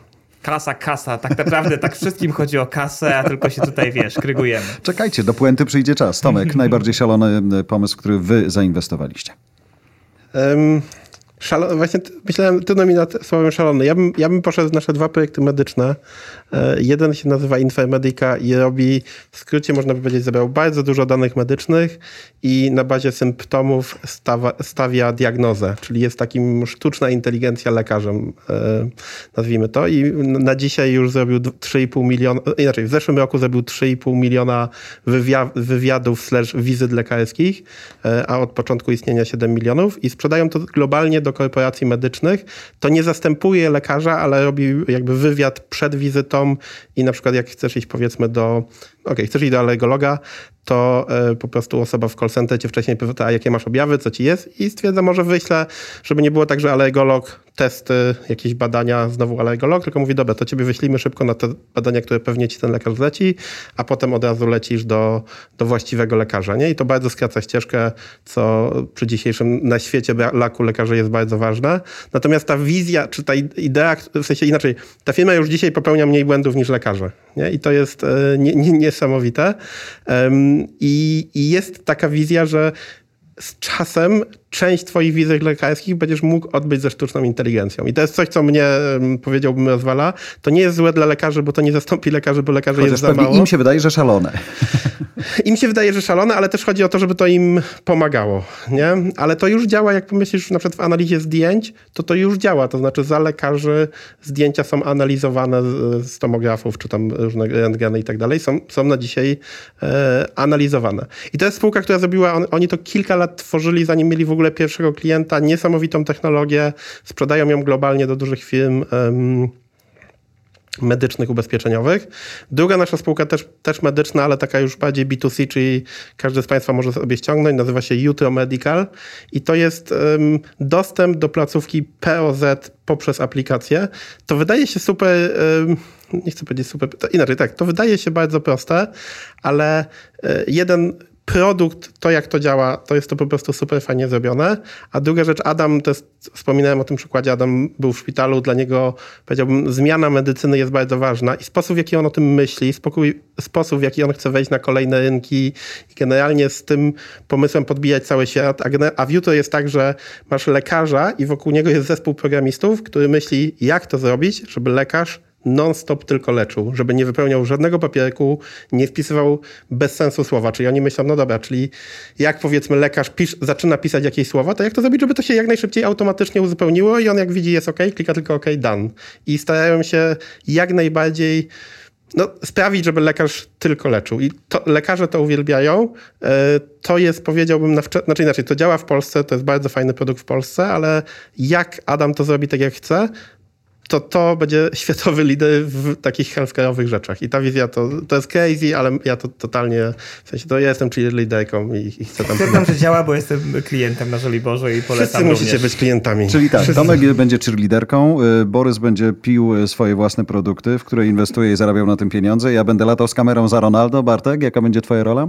Kasa, kasa. Tak naprawdę tak wszystkim chodzi o kasę, a tylko się tutaj, wiesz, krygujemy. Czekajcie, do puenty przyjdzie czas. Tomek, najbardziej szalony pomysł, który wy zainwestowaliście. Um, Szalo, właśnie myślałem tu nominat słowem szalony. Ja bym, ja bym poszedł w nasze dwa projekty medyczne. E, jeden się nazywa Infomedica i robi, w skrócie można powiedzieć, zebrał bardzo dużo danych medycznych i na bazie symptomów stawa, stawia diagnozę, czyli jest takim sztuczna inteligencja lekarzem, e, nazwijmy to. I na dzisiaj już zrobił 3,5 miliona, inaczej, w zeszłym roku zrobił 3,5 miliona wywiad, wywiadów slash wizyt lekarskich, e, a od początku istnienia 7 milionów i sprzedają to globalnie do korporacji medycznych, to nie zastępuje lekarza, ale robi jakby wywiad przed wizytą i na przykład jak chcesz iść powiedzmy do, ok, chcesz iść do alergologa, to e, po prostu osoba w call center cię wcześniej pyta, jakie masz objawy, co ci jest i stwierdza, może wyślę, żeby nie było tak, że alergolog, testy, jakieś badania, znowu alergolog, tylko mówi, dobra, to ciebie wyślimy szybko na te badania, które pewnie ci ten lekarz zleci, a potem od razu lecisz do, do właściwego lekarza, nie? I to bardzo skraca ścieżkę, co przy dzisiejszym na świecie laku lekarzy jest bardzo ważne. Natomiast ta wizja, czy ta idea, w sensie inaczej, ta firma już dzisiaj popełnia mniej błędów niż lekarze, nie? I to jest e, nie, nie, niesamowite. I, I jest taka wizja, że z czasem część twoich wizyt lekarskich będziesz mógł odbyć ze sztuczną inteligencją. I to jest coś, co mnie, powiedziałbym, rozwala. To nie jest złe dla lekarzy, bo to nie zastąpi lekarzy, bo lekarzy Chociaż jest za mało. im się wydaje, że szalone. Im się wydaje, że szalone, ale też chodzi o to, żeby to im pomagało, nie? Ale to już działa, jak pomyślisz na przykład w analizie zdjęć, to to już działa. To znaczy za lekarzy zdjęcia są analizowane z tomografów, czy tam różne rentgeny i tak dalej. Są, są na dzisiaj e, analizowane. I to jest spółka, która zrobiła, on, oni to kilka lat tworzyli, zanim mieli w ogóle pierwszego klienta, niesamowitą technologię, sprzedają ją globalnie do dużych firm. Medycznych, ubezpieczeniowych. Druga nasza spółka też, też medyczna, ale taka już bardziej B2C, czyli każdy z Państwa może sobie ściągnąć, nazywa się Jutro Medical i to jest um, dostęp do placówki POZ poprzez aplikację. To wydaje się super, um, nie chcę powiedzieć super, inaczej tak, to wydaje się bardzo proste, ale e, jeden produkt, to jak to działa, to jest to po prostu super fajnie zrobione. A druga rzecz, Adam, to jest, wspominałem o tym przykładzie, Adam był w szpitalu, dla niego, powiedziałbym, zmiana medycyny jest bardzo ważna i sposób, w jaki on o tym myśli, spokój, sposób, w jaki on chce wejść na kolejne rynki i generalnie z tym pomysłem podbijać cały świat. A, a w jutro jest tak, że masz lekarza i wokół niego jest zespół programistów, który myśli, jak to zrobić, żeby lekarz non-stop tylko leczył, żeby nie wypełniał żadnego papierku, nie wpisywał bez sensu słowa. Czyli oni myślą, no dobra, czyli jak powiedzmy lekarz pisz, zaczyna pisać jakieś słowa, to jak to zrobić, żeby to się jak najszybciej automatycznie uzupełniło i on jak widzi jest OK, klika tylko OK, done. I starają się jak najbardziej no, sprawić, żeby lekarz tylko leczył. I to, lekarze to uwielbiają. E, to jest, powiedziałbym, na znaczy inaczej, to działa w Polsce, to jest bardzo fajny produkt w Polsce, ale jak Adam to zrobi tak, jak chce, to to będzie światowy lider w takich healthcare'owych rzeczach. I ta wizja to, to jest crazy, ale ja to totalnie, w sensie to ja jestem liderką i, i chcę tam... Stwierdzam, że działa, bo jestem klientem na Żoli Boże i polecam Wszyscy również. musicie być klientami. Czyli tak, Tomek będzie cheerleaderką, y, Borys będzie pił y, swoje własne produkty, w które inwestuje i zarabiał na tym pieniądze. Ja będę latał z kamerą za Ronaldo. Bartek, jaka będzie twoja rola?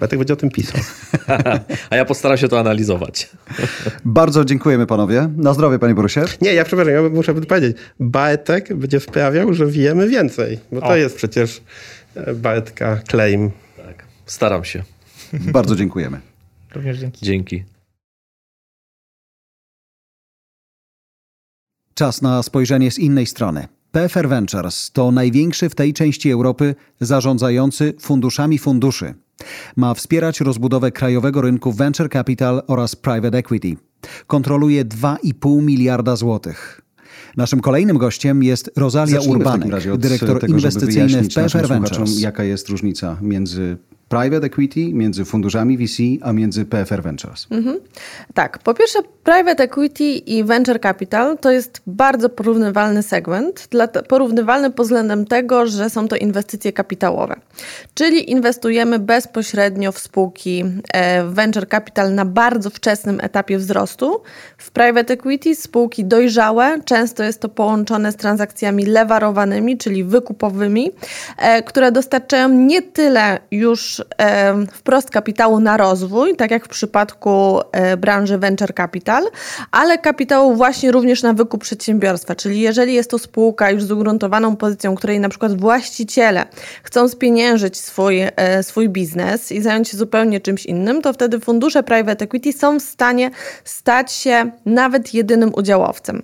Bartek będzie o tym pisał. A ja postaram się to analizować. Bardzo dziękujemy panowie. Na zdrowie, panie Borusie. Nie, ja przepraszam, ja muszę powiedzieć. Bartek będzie sprawiał, że wiemy więcej. Bo to O. jest przecież e, Bartka claim. Tak, staram się. Bardzo dziękujemy. Również dzięki. Dzięki. Czas na spojrzenie z innej strony. PFR Ventures to największy w tej części Europy zarządzający funduszami funduszy. Ma wspierać rozbudowę krajowego rynku venture capital oraz private equity. Kontroluje 2,5 miliarda złotych. Naszym kolejnym gościem jest Rosalia Urbanek, dyrektor tego, inwestycyjny w PFR Ventures. Jaka jest różnica między private equity, między funduszami VC, a między PFR Ventures? Tak, po pierwsze, private equity i venture capital to jest bardzo porównywalny segment, porównywalny pod względem tego, że są to inwestycje kapitałowe. Czyli inwestujemy bezpośrednio w spółki e, venture capital na bardzo wczesnym etapie wzrostu. W private equity spółki dojrzałe, często jest to połączone z transakcjami lewarowanymi, czyli wykupowymi, e, które dostarczają nie tyle już e, wprost kapitału na rozwój, tak jak w przypadku e, branży venture capital, ale kapitału właśnie również na wykup przedsiębiorstwa. Czyli jeżeli jest to spółka już z ugruntowaną pozycją, której na przykład właściciele chcą spieniężyć swój, e, swój biznes i zająć się zupełnie czymś innym, to wtedy fundusze private equity są w stanie stać się nawet jedynym udziałowcem.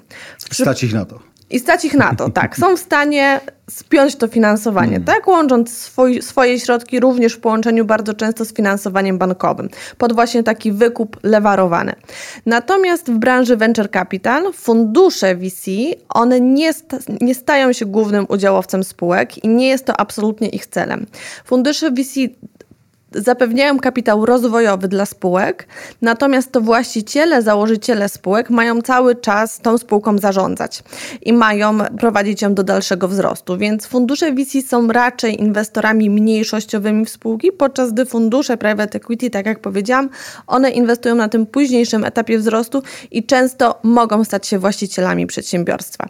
Przy- Stać ich na to. I stać ich na to, tak. Są w stanie spiąć to finansowanie, Mm. tak? Łącząc swój, swoje środki również w połączeniu bardzo często z finansowaniem bankowym, pod właśnie taki wykup lewarowany. Natomiast w branży venture capital fundusze VC, one nie, sta, nie stają się głównym udziałowcem spółek i nie jest to absolutnie ich celem. Fundusze VC zapewniają kapitał rozwojowy dla spółek, natomiast to właściciele, założyciele spółek mają cały czas tą spółką zarządzać i mają prowadzić ją do dalszego wzrostu. Więc fundusze VC są raczej inwestorami mniejszościowymi w spółki, podczas gdy fundusze private equity, tak jak powiedziałam, one inwestują na tym późniejszym etapie wzrostu i często mogą stać się właścicielami przedsiębiorstwa.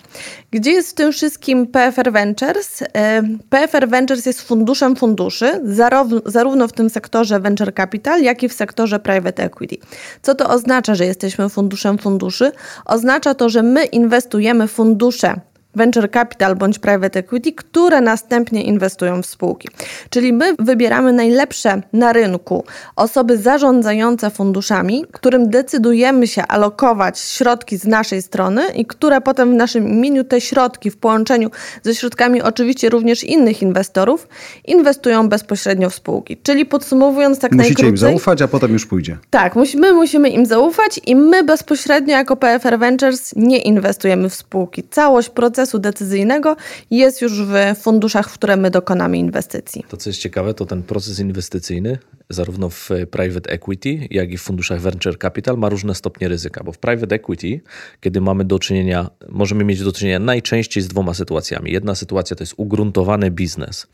Gdzie jest w tym wszystkim PFR Ventures? E, PFR Ventures jest funduszem funduszy, zarówno, zarówno w tym sektorze venture capital, jak i w sektorze private equity. Co to oznacza, że jesteśmy funduszem funduszy? Oznacza to, że my inwestujemy fundusze venture capital bądź private equity, które następnie inwestują w spółki. Czyli my wybieramy najlepsze na rynku osoby zarządzające funduszami, którym decydujemy się alokować środki z naszej strony i które potem w naszym imieniu te środki w połączeniu ze środkami oczywiście również innych inwestorów inwestują bezpośrednio w spółki. Czyli podsumowując tak Musicie im najkrócej... zaufać, a potem już pójdzie. Tak, my musimy im zaufać i my bezpośrednio jako PFR Ventures nie inwestujemy w spółki. Całość procesu procesu decyzyjnego jest już w funduszach, w które my dokonamy inwestycji. To, co jest ciekawe, to ten proces inwestycyjny, zarówno w private equity, jak i w funduszach venture capital, ma różne stopnie ryzyka, bo w private equity, kiedy mamy do czynienia, możemy mieć do czynienia najczęściej z dwoma sytuacjami. Jedna sytuacja to jest ugruntowany biznes,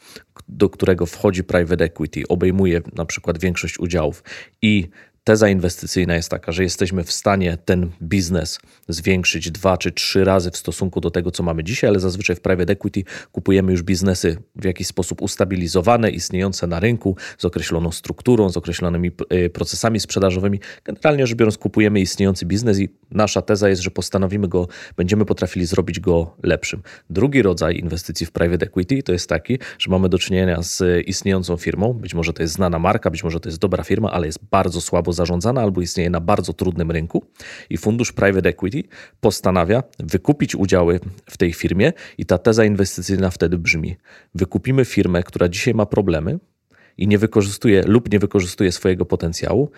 do którego wchodzi private equity, obejmuje na przykład większość udziałów i teza inwestycyjna jest taka, że jesteśmy w stanie ten biznes zwiększyć dwa czy trzy razy w stosunku do tego, co mamy dzisiaj, ale zazwyczaj w private equity kupujemy już biznesy w jakiś sposób ustabilizowane, istniejące na rynku, z określoną strukturą, z określonymi e, procesami sprzedażowymi. Generalnie rzecz biorąc, kupujemy istniejący biznes i nasza teza jest, że postanowimy go, będziemy potrafili zrobić go lepszym. Drugi rodzaj inwestycji w private equity to jest taki, że mamy do czynienia z istniejącą firmą, być może to jest znana marka, być może to jest dobra firma, ale jest bardzo słabo zarządzana albo istnieje na bardzo trudnym rynku i fundusz private equity postanawia wykupić udziały w tej firmie i ta teza inwestycyjna wtedy brzmi: wykupimy firmę, która dzisiaj ma problemy i nie wykorzystuje lub nie wykorzystuje swojego potencjału,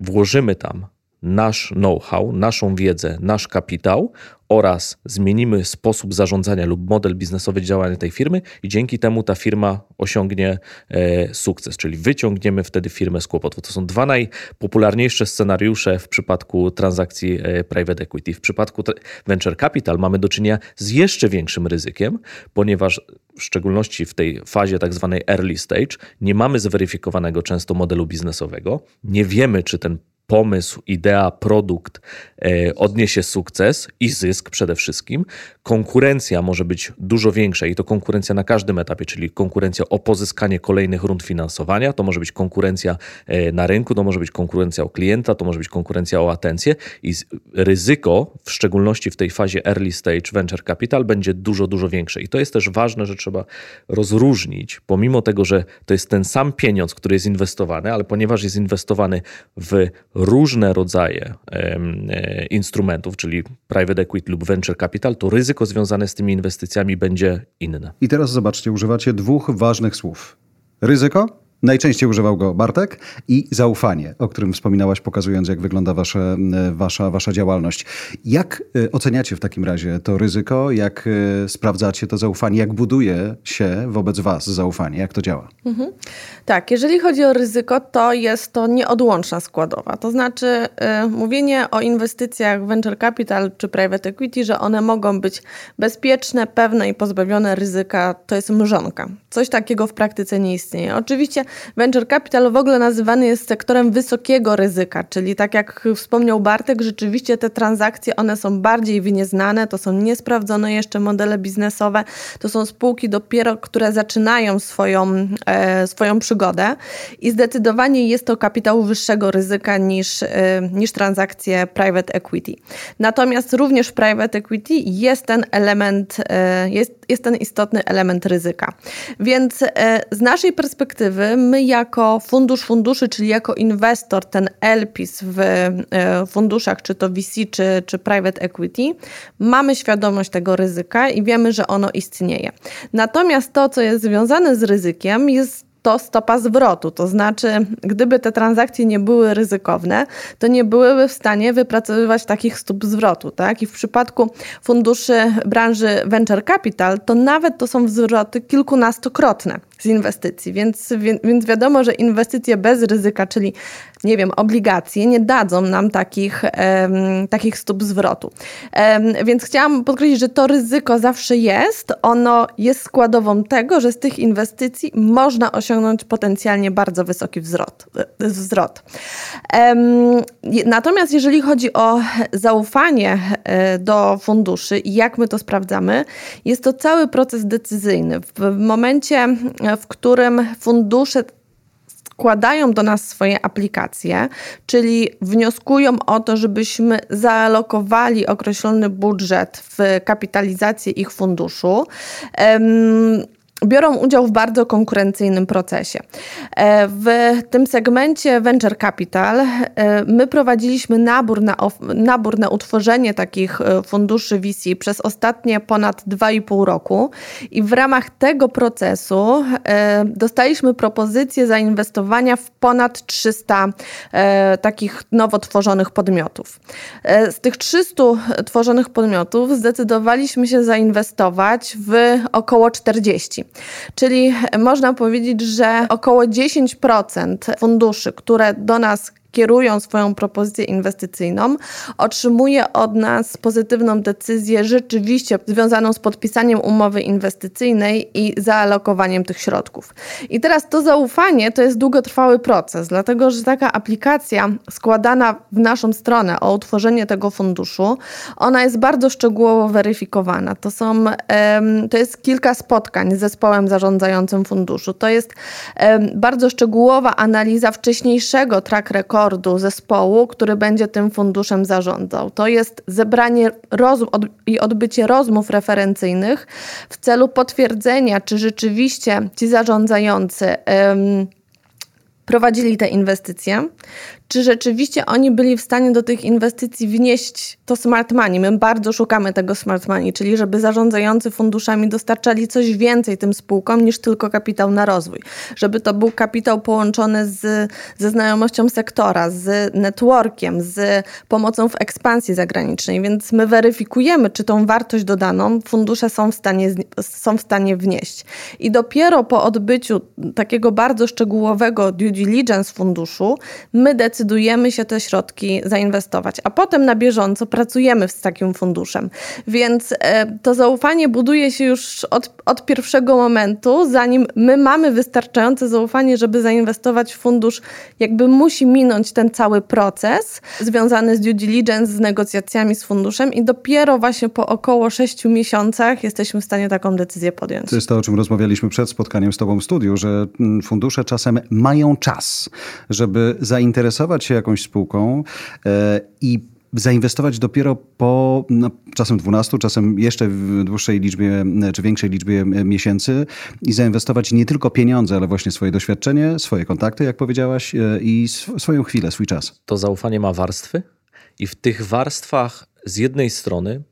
włożymy tam nasz know-how, naszą wiedzę, nasz kapitał oraz zmienimy sposób zarządzania lub model biznesowy działania tej firmy i dzięki temu ta firma osiągnie e, sukces, czyli wyciągniemy wtedy firmę z kłopotu. To są dwa najpopularniejsze scenariusze w przypadku transakcji e, private equity. W przypadku venture capital mamy do czynienia z jeszcze większym ryzykiem, ponieważ w szczególności w tej fazie tak zwanej early stage nie mamy zweryfikowanego często modelu biznesowego, nie wiemy, czy ten pomysł, idea, produkt e, odniesie sukces i zysk przede wszystkim, konkurencja może być dużo większa i to konkurencja na każdym etapie, czyli konkurencja o pozyskanie kolejnych rund finansowania, to może być konkurencja e, na rynku, to może być konkurencja o klienta, to może być konkurencja o atencję i ryzyko, w szczególności w tej fazie early stage venture capital, będzie dużo, dużo większe. I to jest też ważne, że trzeba rozróżnić, pomimo tego, że to jest ten sam pieniądz, który jest inwestowany, ale ponieważ jest inwestowany w różne rodzaje e, instrumentów, czyli private equity lub venture capital, to ryzyko związane z tymi inwestycjami będzie inne. I teraz zobaczcie, używacie dwóch ważnych słów. Ryzyko Najczęściej używał go Bartek i zaufanie, o którym wspominałaś, pokazując, jak wygląda wasze, wasza, wasza działalność. Jak e, oceniacie w takim razie to ryzyko? Jak e, sprawdzacie to zaufanie? Jak buduje się wobec was zaufanie? Jak to działa? Mhm. Tak, jeżeli chodzi o ryzyko, to jest to nieodłączna składowa. To znaczy y, mówienie o inwestycjach venture capital czy private equity, że one mogą być bezpieczne, pewne i pozbawione ryzyka, to jest mrzonka. Coś takiego w praktyce nie istnieje. Oczywiście venture capital w ogóle nazywany jest sektorem wysokiego ryzyka, czyli tak jak wspomniał Bartek, rzeczywiście te transakcje, one są bardziej wynieznane, to są niesprawdzone jeszcze modele biznesowe, to są spółki dopiero, które zaczynają swoją, e, swoją przygodę i zdecydowanie jest to kapitał wyższego ryzyka niż, e, niż transakcje private equity. Natomiast również w private equity jest ten element, e, jest, jest ten istotny element ryzyka. Więc e, z naszej perspektywy my jako fundusz funduszy, czyli jako inwestor, ten LPIS w e, funduszach, czy to VC, czy, czy private equity, mamy świadomość tego ryzyka i wiemy, że ono istnieje. Natomiast to, co jest związane z ryzykiem, jest to stopa zwrotu. To znaczy, gdyby te transakcje nie były ryzykowne, to nie byłyby w stanie wypracowywać takich stóp zwrotu. Tak? I w przypadku funduszy branży venture capital, to nawet to są zwroty kilkunastokrotne z inwestycji. Więc, więc wiadomo, że inwestycje bez ryzyka, czyli nie wiem, obligacje, nie dadzą nam takich, um, takich stóp zwrotu. Um, więc chciałam podkreślić, że to ryzyko zawsze jest. Ono jest składową tego, że z tych inwestycji można osiągnąć potencjalnie bardzo wysoki wzrot. wzrot. Um, natomiast jeżeli chodzi o zaufanie e, do funduszy i jak my to sprawdzamy, jest to cały proces decyzyjny. W momencie, w którym fundusze składają do nas swoje aplikacje, czyli wnioskują o to, żebyśmy zaalokowali określony budżet w kapitalizację ich funduszu biorą udział w bardzo konkurencyjnym procesie. E, w tym segmencie Venture Capital e, my prowadziliśmy nabór na, nabór na utworzenie takich e, funduszy VC przez ostatnie ponad 2,5 roku i w ramach tego procesu dostaliśmy propozycję zainwestowania w ponad 300 takich nowo tworzonych podmiotów. Z tych 300 tworzonych podmiotów zdecydowaliśmy się zainwestować w około 40. Czyli można powiedzieć, że około 10% funduszy, które do nas kierują swoją propozycję inwestycyjną, otrzymuje od nas pozytywną decyzję rzeczywiście związaną z podpisaniem umowy inwestycyjnej i zaalokowaniem tych środków. I teraz to zaufanie to jest długotrwały proces, dlatego że taka aplikacja składana w naszą stronę o utworzenie tego funduszu, ona jest bardzo szczegółowo weryfikowana. To są, to jest kilka spotkań z zespołem zarządzającym funduszu. To jest bardzo szczegółowa analiza wcześniejszego track recordu boardu zespołu, który będzie tym funduszem zarządzał. To jest zebranie od, i odbycie rozmów referencyjnych w celu potwierdzenia, czy rzeczywiście ci zarządzający prowadzili te inwestycje, czy rzeczywiście oni byli w stanie do tych inwestycji wnieść to smart money. My bardzo szukamy tego smart money, czyli żeby zarządzający funduszami dostarczali coś więcej tym spółkom niż tylko kapitał na rozwój. Żeby to był kapitał połączony z, ze znajomością sektora, z networkiem, z pomocą w ekspansji zagranicznej, więc my weryfikujemy, czy tą wartość dodaną fundusze są w stanie, są w stanie wnieść. I dopiero po odbyciu takiego bardzo szczegółowego due diligence funduszu, my decydujemy, decydujemy się te środki zainwestować, a potem na bieżąco pracujemy z takim funduszem. Więc e, to zaufanie buduje się już od, od pierwszego momentu, zanim my mamy wystarczające zaufanie, żeby zainwestować w fundusz, jakby musi minąć ten cały proces związany z due diligence, z negocjacjami z funduszem i dopiero właśnie po około 6 miesiącach jesteśmy w stanie taką decyzję podjąć. To jest to, o czym rozmawialiśmy przed spotkaniem z Tobą w studiu, że mm, fundusze czasem mają czas, żeby zainteresować się jakąś spółką e, i zainwestować dopiero po no, czasem 12, czasem jeszcze w dłuższej liczbie czy większej liczbie miesięcy i zainwestować nie tylko pieniądze, ale właśnie swoje doświadczenie, swoje kontakty, jak powiedziałaś, e, i swoją chwilę, swój czas. To zaufanie ma warstwy i w tych warstwach z jednej strony E,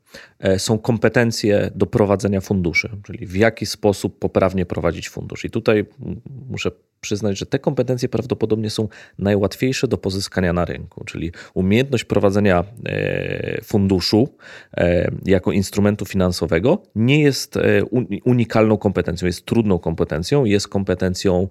są kompetencje do prowadzenia funduszy, czyli w jaki sposób poprawnie prowadzić fundusz. I tutaj muszę przyznać, że te kompetencje prawdopodobnie są najłatwiejsze do pozyskania na rynku, czyli umiejętność prowadzenia e, funduszu e, jako instrumentu finansowego nie jest unikalną kompetencją, jest trudną kompetencją, jest kompetencją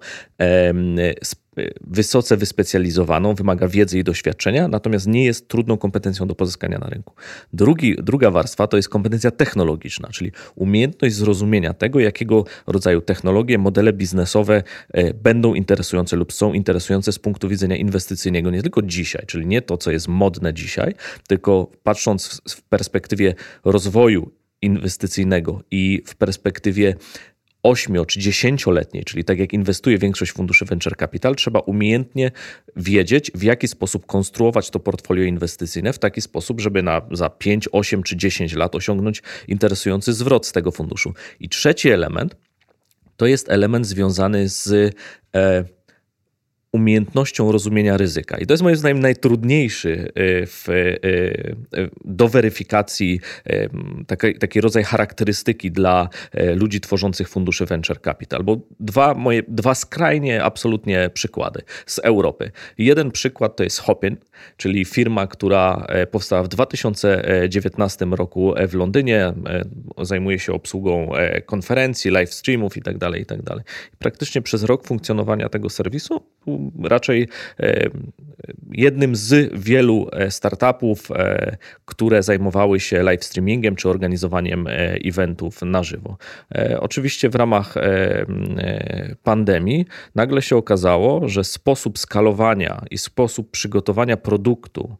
wysoce wyspecjalizowaną, wymaga wiedzy i doświadczenia, natomiast nie jest trudną kompetencją do pozyskania na rynku. Drugi, druga warstwa to jest kompetencja technologiczna, czyli umiejętność zrozumienia tego, jakiego rodzaju technologie, modele biznesowe e, będą interesujące lub są interesujące z punktu widzenia inwestycyjnego nie tylko dzisiaj, czyli nie to, co jest modne dzisiaj, tylko patrząc w perspektywie rozwoju inwestycyjnego i w perspektywie 8 czy 10-letniej, czyli tak jak inwestuje większość funduszy venture capital, trzeba umiejętnie wiedzieć, w jaki sposób konstruować to portfolio inwestycyjne w taki sposób, żeby na, za 5, 8 czy 10 lat osiągnąć interesujący zwrot z tego funduszu. I trzeci element to jest element związany z e, umiejętnością rozumienia ryzyka. I to jest moim zdaniem najtrudniejszy e, w, e, e, do weryfikacji, taki, taki rodzaj charakterystyki dla ludzi tworzących fundusze venture capital. Bo dwa, moje, dwa skrajnie absolutnie przykłady z Europy. Jeden przykład to jest Hopin, czyli firma, która powstała w 2019 roku w Londynie, zajmuje się obsługą konferencji, live streamów itd. Tak itd. Tak praktycznie przez rok funkcjonowania tego serwisu raczej e, jednym z wielu e, startupów, e, które zajmowały się live streamingiem czy organizowaniem eventów na żywo. Oczywiście w ramach pandemii nagle się okazało, że sposób skalowania i sposób przygotowania produktu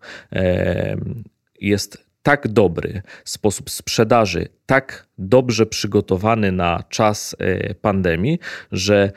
jest tak dobry, sposób sprzedaży tak dobrze przygotowany na czas pandemii, że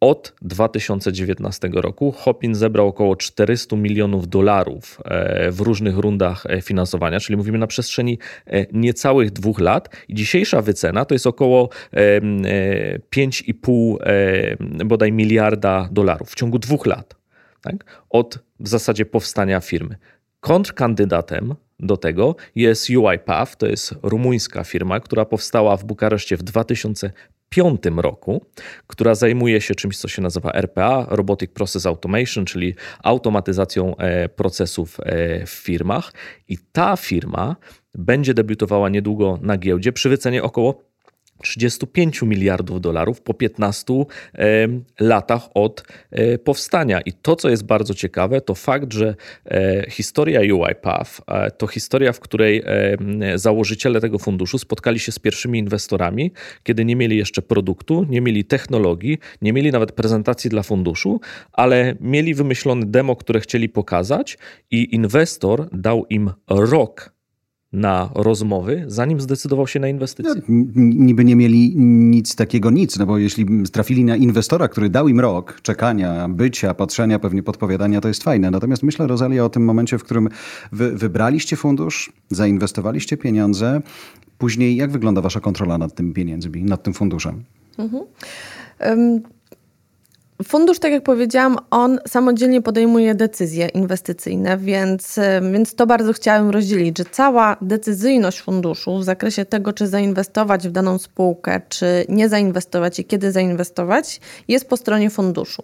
od 2019 roku Hopin zebrał około 400 milionów dolarów e, w różnych rundach e, finansowania, czyli mówimy na przestrzeni e, niecałych dwóch lat. Dzisiejsza wycena to jest około 5,5 bodaj miliarda dolarów w ciągu dwóch lat. Tak? Od w zasadzie powstania firmy. Kontrkandydatem do tego jest UiPath, to jest rumuńska firma, która powstała w Bukareszcie w 2000 2005 roku, która zajmuje się czymś, co się nazywa RPA, Robotic Process Automation, czyli automatyzacją e, procesów e, w firmach. I ta firma będzie debiutowała niedługo na giełdzie przy wycenie około 35 miliardów dolarów po 15 latach od e, powstania. I to, co jest bardzo ciekawe, to fakt, że e, historia UiPath e, to historia, w której założyciele tego funduszu spotkali się z pierwszymi inwestorami, kiedy nie mieli jeszcze produktu, nie mieli technologii, nie mieli nawet prezentacji dla funduszu, ale mieli wymyślony demo, które chcieli pokazać, i inwestor dał im rok na rozmowy, zanim zdecydował się na inwestycje. No, niby nie mieli nic takiego, nic, no bo jeśli trafili na inwestora, który dał im rok czekania, bycia, patrzenia, pewnie podpowiadania, to jest fajne. Natomiast myślę, Rosalia, o tym momencie, w którym wy wybraliście fundusz, zainwestowaliście pieniądze. Później jak wygląda wasza kontrola nad tym pieniędzmi, nad tym funduszem? Mhm. Um Fundusz, tak jak powiedziałam, on samodzielnie podejmuje decyzje inwestycyjne, więc, więc to bardzo chciałam rozdzielić, że cała decyzyjność funduszu w zakresie tego, czy zainwestować w daną spółkę, czy nie zainwestować i kiedy zainwestować, jest po stronie funduszu.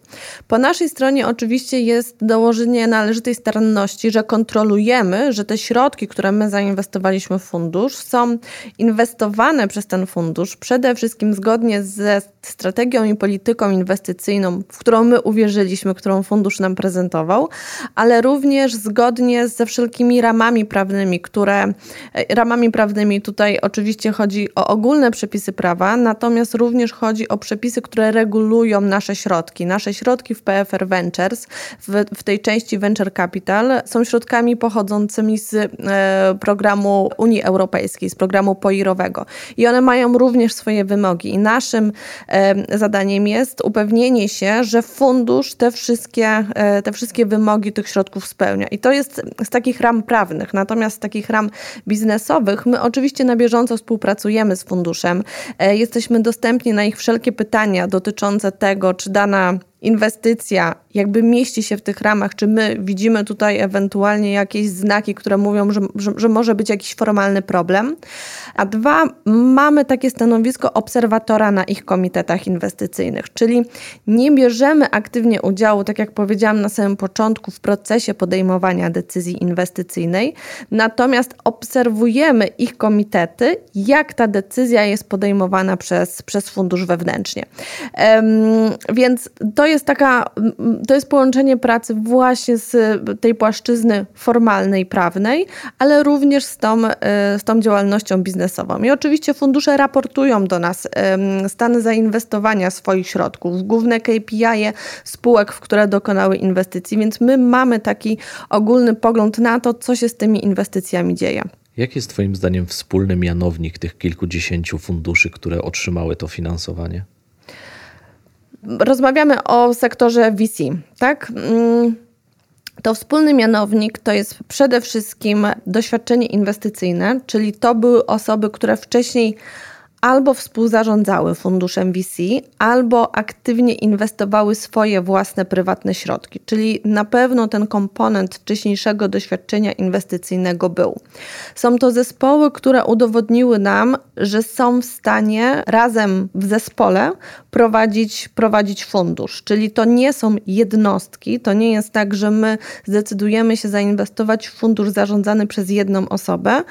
Po naszej stronie oczywiście jest dołożenie należytej staranności, że kontrolujemy, że te środki, które my zainwestowaliśmy w fundusz, są inwestowane przez ten fundusz przede wszystkim zgodnie ze strategią i polityką inwestycyjną w którą my uwierzyliśmy, którą fundusz nam prezentował, ale również zgodnie ze wszelkimi ramami prawnymi, które e, ramami prawnymi tutaj oczywiście chodzi o ogólne przepisy prawa, natomiast również chodzi o przepisy, które regulują nasze środki. Nasze środki w PFR Ventures, w, w tej części Venture Capital, są środkami pochodzącymi z e, programu Unii Europejskiej, z programu POIR-owego. I one mają również swoje wymogi. I naszym zadaniem jest upewnienie się, że fundusz te wszystkie, e, te wszystkie wymogi tych środków spełnia. I to jest z takich ram prawnych. Natomiast z takich ram biznesowych my oczywiście na bieżąco współpracujemy z funduszem. E, jesteśmy dostępni na ich wszelkie pytania dotyczące tego, czy dana inwestycja jakby mieści się w tych ramach, czy my widzimy tutaj ewentualnie jakieś znaki, które mówią, że, że, że, może być jakiś formalny problem. A dwa, mamy takie stanowisko obserwatora na ich komitetach inwestycyjnych, czyli nie bierzemy aktywnie udziału, tak jak powiedziałam na samym początku, w procesie podejmowania decyzji inwestycyjnej, natomiast obserwujemy ich komitety, jak ta decyzja jest podejmowana przez, przez fundusz wewnętrznie. Um, więc to jest jest taka, to jest połączenie pracy właśnie z tej płaszczyzny formalnej, prawnej, ale również z tą, z tą działalnością biznesową. I oczywiście fundusze raportują do nas stany zainwestowania swoich środków, główne KPI -e spółek, w które dokonały inwestycji, więc my mamy taki ogólny pogląd na to, co się z tymi inwestycjami dzieje. Jaki jest Twoim zdaniem wspólny mianownik tych kilkudziesięciu funduszy, które otrzymały to finansowanie? Rozmawiamy o sektorze VC, tak? Mm, to wspólny mianownik to jest przede wszystkim doświadczenie inwestycyjne, czyli to były osoby, które wcześniej albo współzarządzały funduszem VC, albo aktywnie inwestowały swoje własne prywatne środki. Czyli na pewno ten komponent wcześniejszego doświadczenia inwestycyjnego był. Są to zespoły, które udowodniły nam, że są w stanie razem w zespole prowadzić, prowadzić fundusz. Czyli to nie są jednostki, to nie jest tak, że my zdecydujemy się zainwestować w fundusz zarządzany przez jedną osobę,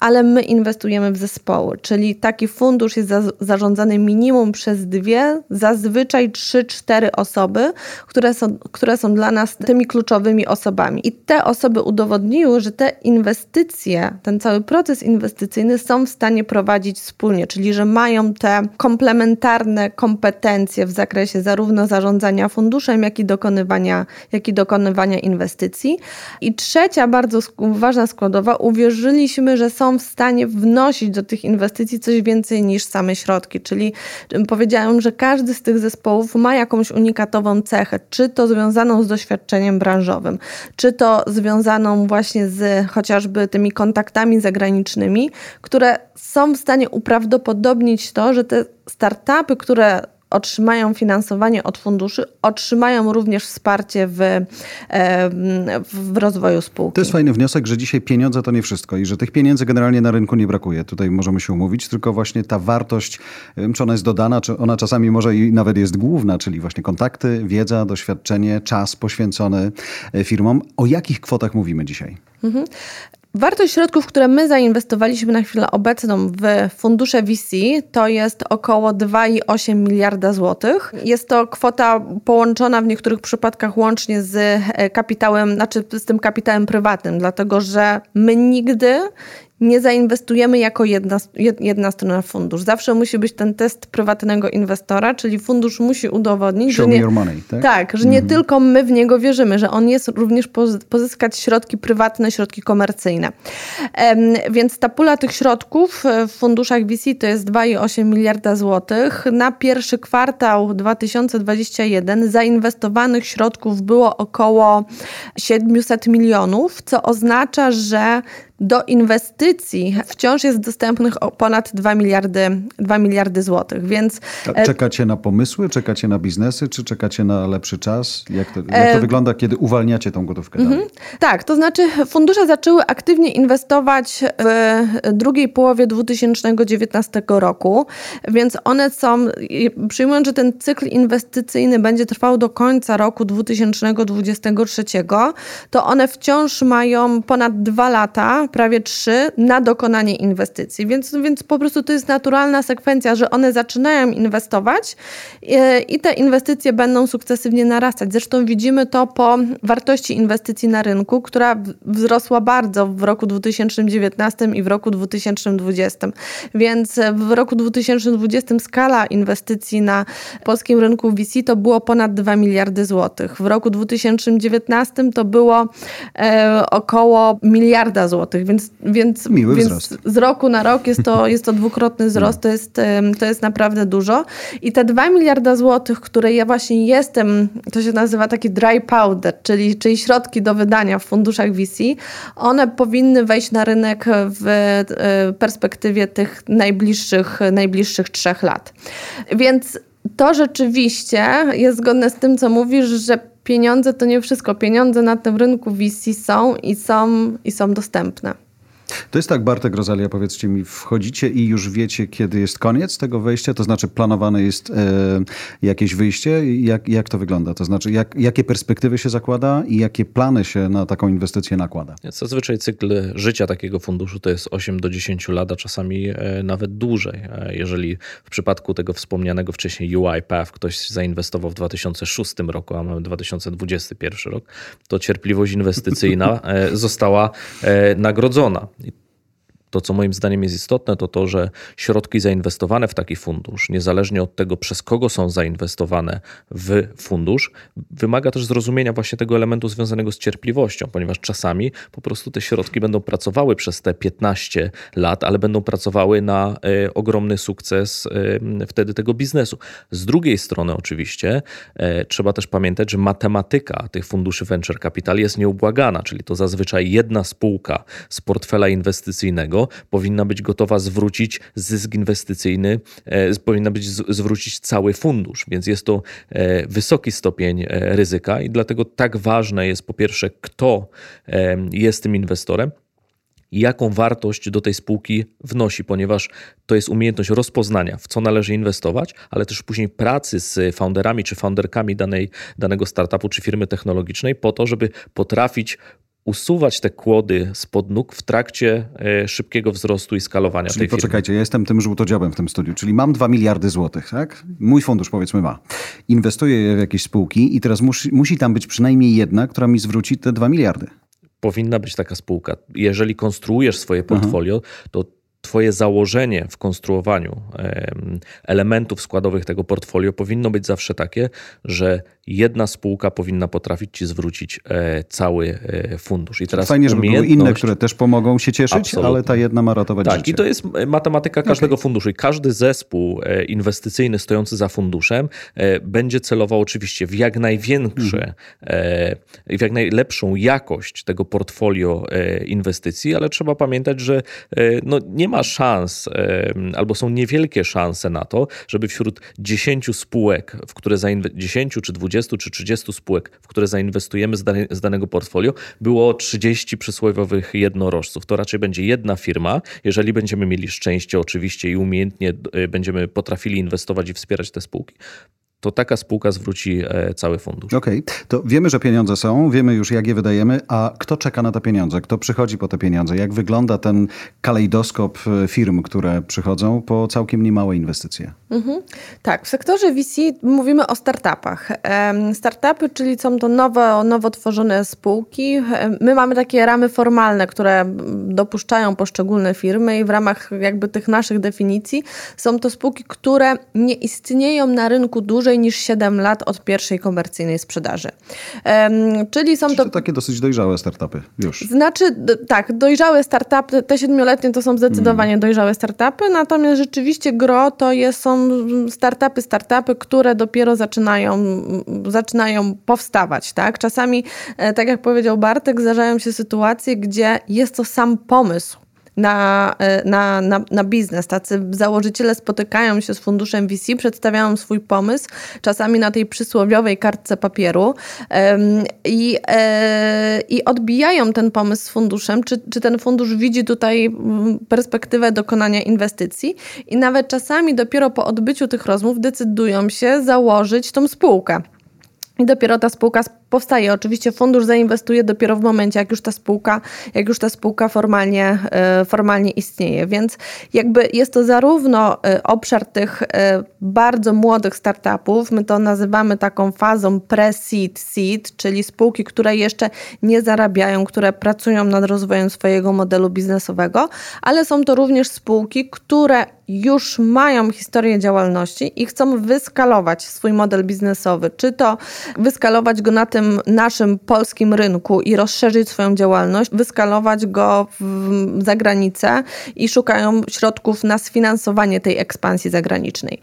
ale my inwestujemy w zespoły. Czyli taki fundusz, fundusz jest za, zarządzany minimum przez dwie, zazwyczaj trzy, cztery osoby, które są, które są dla nas tymi kluczowymi osobami. I te osoby udowodniły, że te inwestycje, ten cały proces inwestycyjny są w stanie prowadzić wspólnie, czyli że mają te komplementarne kompetencje w zakresie zarówno zarządzania funduszem, jak i dokonywania, jak i dokonywania inwestycji. I trzecia bardzo ważna składowa, uwierzyliśmy, że są w stanie wnosić do tych inwestycji coś więcej niż same środki, czyli powiedziałam, że każdy z tych zespołów ma jakąś unikatową cechę, czy to związaną z doświadczeniem branżowym, czy to związaną właśnie z chociażby tymi kontaktami zagranicznymi, które są w stanie uprawdopodobnić to, że te startupy, które otrzymają finansowanie od funduszy, otrzymają również wsparcie w, w rozwoju spółki. To jest fajny wniosek, że dzisiaj pieniądze to nie wszystko i że tych pieniędzy generalnie na rynku nie brakuje. Tutaj możemy się umówić, tylko właśnie ta wartość, czy ona jest dodana, czy ona czasami może i nawet jest główna, czyli właśnie kontakty, wiedza, doświadczenie, czas poświęcony e, firmom. O jakich kwotach mówimy dzisiaj? Mhm. Wartość środków, które my zainwestowaliśmy na chwilę obecną w fundusze VC, to jest około 2,8 miliarda złotych. Jest to kwota połączona w niektórych przypadkach łącznie z e, kapitałem, znaczy z tym kapitałem prywatnym, dlatego że my nigdy nie zainwestujemy jako jedna, jedna strona fundusz. Zawsze musi być ten test prywatnego inwestora, czyli fundusz musi udowodnić, Show że nie, money, tak? tak? że nie mhm. tylko my w niego wierzymy, że on jest również pozyskać środki prywatne, środki komercyjne. Więc ta pula tych środków w funduszach VC to jest 2,8 miliarda złotych. Na pierwszy kwartał 2021 zainwestowanych środków było około 700 milionów, co oznacza, że do inwestycji wciąż jest dostępnych ponad 2 miliardy, 2 miliardy złotych, więc... E, czekacie na pomysły, czekacie na biznesy, czy czekacie na lepszy czas? Jak to, jak to e... wygląda, kiedy uwalniacie tą gotówkę mhm. Tak, to znaczy fundusze zaczęły aktywnie inwestować w drugiej połowie 2019 roku, więc one są, przyjmując, że ten cykl inwestycyjny będzie trwał do końca roku 2023, to one wciąż mają ponad dwa lata prawie trzy na dokonanie inwestycji. Więc, więc po prostu to jest naturalna sekwencja, że one zaczynają inwestować e, i te inwestycje będą sukcesywnie narastać. Zresztą widzimy to po wartości inwestycji na rynku, która wzrosła bardzo w roku 2019 i w roku 2020. Więc w roku 2020 skala inwestycji na polskim rynku VC to było ponad 2 miliardy złotych. W roku 2019 to było e, około miliarda złotych więc, więc, Miły więc wzrost. z roku na rok jest to, jest to dwukrotny wzrost, to jest, to jest naprawdę dużo. I te 2 miliarda złotych, które ja właśnie jestem, to się nazywa taki dry powder, czyli, czyli środki do wydania w funduszach VC, one powinny wejść na rynek w e, perspektywie tych najbliższych, najbliższych trzech lat. Więc to rzeczywiście jest zgodne z tym, co mówisz, że pieniądze to nie wszystko. Pieniądze na tym rynku VC są i są, i są dostępne. To jest tak, Bartek, Rosalia, powiedzcie mi, wchodzicie i już wiecie, kiedy jest koniec tego wejścia? To znaczy planowane jest e, jakieś wyjście? Jak, jak to wygląda? To znaczy jak, jakie perspektywy się zakłada i jakie plany się na taką inwestycję nakłada? Zazwyczaj cykl życia takiego funduszu to jest 8 do 10 lat, a czasami e, nawet dłużej. E, jeżeli w przypadku tego wspomnianego wcześniej UiPath ktoś zainwestował w 2006 roku, a mamy 2021 rok, to cierpliwość inwestycyjna e, została nagrodzona. To, co moim zdaniem jest istotne, to to, że środki zainwestowane w taki fundusz, niezależnie od tego, przez kogo są zainwestowane w fundusz, wymaga też zrozumienia właśnie tego elementu związanego z cierpliwością, ponieważ czasami po prostu te środki będą pracowały przez te 15 lat, ale będą pracowały na y, ogromny sukces y, wtedy tego biznesu. Z drugiej strony, oczywiście, y, trzeba też pamiętać, że matematyka tych funduszy venture capital jest nieubłagana, czyli to zazwyczaj jedna spółka z portfela inwestycyjnego powinna być gotowa zwrócić zysk inwestycyjny, e, powinna być zwrócić cały fundusz, więc jest to e, wysoki stopień e, ryzyka i dlatego tak ważne jest po pierwsze, kto jest tym inwestorem, jaką wartość do tej spółki wnosi, ponieważ to jest umiejętność rozpoznania, w co należy inwestować, ale też później pracy z founderami czy founderkami danej, danego startupu czy firmy technologicznej po to, żeby potrafić usuwać te kłody spod nóg w trakcie e, szybkiego wzrostu i skalowania czyli tej firmy. poczekajcie, ja jestem tym żółtodziobem w tym studiu, czyli mam 2 miliardy złotych, tak? Mój fundusz powiedzmy ma. Inwestuję w jakieś spółki i teraz musi, musi tam być przynajmniej jedna, która mi zwróci te 2 miliardy. Powinna być taka spółka. Jeżeli konstruujesz swoje portfolio, Aha. to Twoje założenie w konstruowaniu elementów składowych tego portfolio powinno być zawsze takie, że jedna spółka powinna potrafić ci zwrócić e, cały e, fundusz. I teraz Fajnie, żeby były inne, które też pomogą się cieszyć, absolutnie. ale ta jedna ma ratować tak, życie. i to jest matematyka każdego okay. funduszu. I każdy zespół e, inwestycyjny stojący za funduszem będzie celował oczywiście w jak największe, mhm. w jak najlepszą jakość tego portfolio inwestycji, ale trzeba pamiętać, że no, nie ma szans, albo są niewielkie szanse na to, żeby wśród 10 spółek, w które zainwestujemy, 10 czy 20 20 czy 30 spółek, w które zainwestujemy z, dane, z danego portfolio, było 30 przysłowiowych jednorożców. To raczej będzie jedna firma. Jeżeli będziemy mieli szczęście oczywiście i umiejętnie y, będziemy potrafili inwestować i wspierać te spółki, to taka spółka zwróci e, cały fundusz. Okej, okay. to wiemy, że pieniądze są, wiemy już jak je wydajemy, a kto czeka na te pieniądze? Kto przychodzi po te pieniądze? Jak wygląda ten kalejdoskop e, firm, które przychodzą po całkiem niemałe inwestycje? Mhm. Tak, w sektorze VC mówimy o startupach. Startupy, czyli są to nowe, nowo tworzone spółki. My mamy takie ramy formalne, które dopuszczają poszczególne firmy i w ramach jakby tych naszych definicji są to spółki, które nie istnieją na rynku dłużej dłużej niż 7 lat od pierwszej komercyjnej sprzedaży. Um, czyli są to... to... takie dosyć dojrzałe startupy już. Znaczy, tak, dojrzałe startupy, te siedmioletnie to są zdecydowanie hmm. dojrzałe startupy, natomiast rzeczywiście gro to jest, są startupy, startupy, które dopiero zaczynają, zaczynają powstawać. Tak? Czasami, e, tak jak powiedział Bartek, zdarzają się sytuacje, gdzie jest to sam pomysł, na, e, na, na, na biznes. Tacy założyciele spotykają się z funduszem VC, przedstawiają swój pomysł, czasami na tej przysłowiowej kartce papieru i, e, i odbijają ten pomysł z funduszem, czy, czy ten fundusz widzi tutaj mm, perspektywę dokonania inwestycji i nawet czasami dopiero po odbyciu tych rozmów decydują się założyć tą spółkę. I dopiero ta spółka powstaje. Oczywiście fundusz zainwestuje dopiero w momencie, jak już ta spółka, jak już ta spółka formalnie, e, formalnie istnieje. Więc jakby jest to zarówno e, obszar tych e, bardzo młodych startupów, my to nazywamy taką fazą pre-seed, seed, czyli spółki, które jeszcze nie zarabiają, które pracują nad rozwojem swojego modelu biznesowego, ale są to również spółki, które już mają historię działalności i chcą wyskalować swój model biznesowy, czy to wyskalować go na tym, tym naszym polskim rynku i rozszerzyć swoją działalność, wyskalować go za granicę i szukają środków na sfinansowanie tej ekspansji zagranicznej.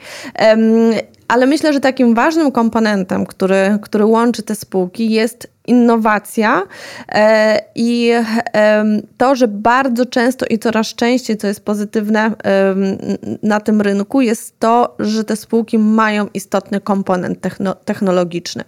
Ale myślę, że takim ważnym komponentem, który, który łączy te spółki, jest innowacja e, i to, że bardzo często i coraz częściej, co jest pozytywne na tym rynku, jest to, że te spółki mają istotny komponent technologiczny,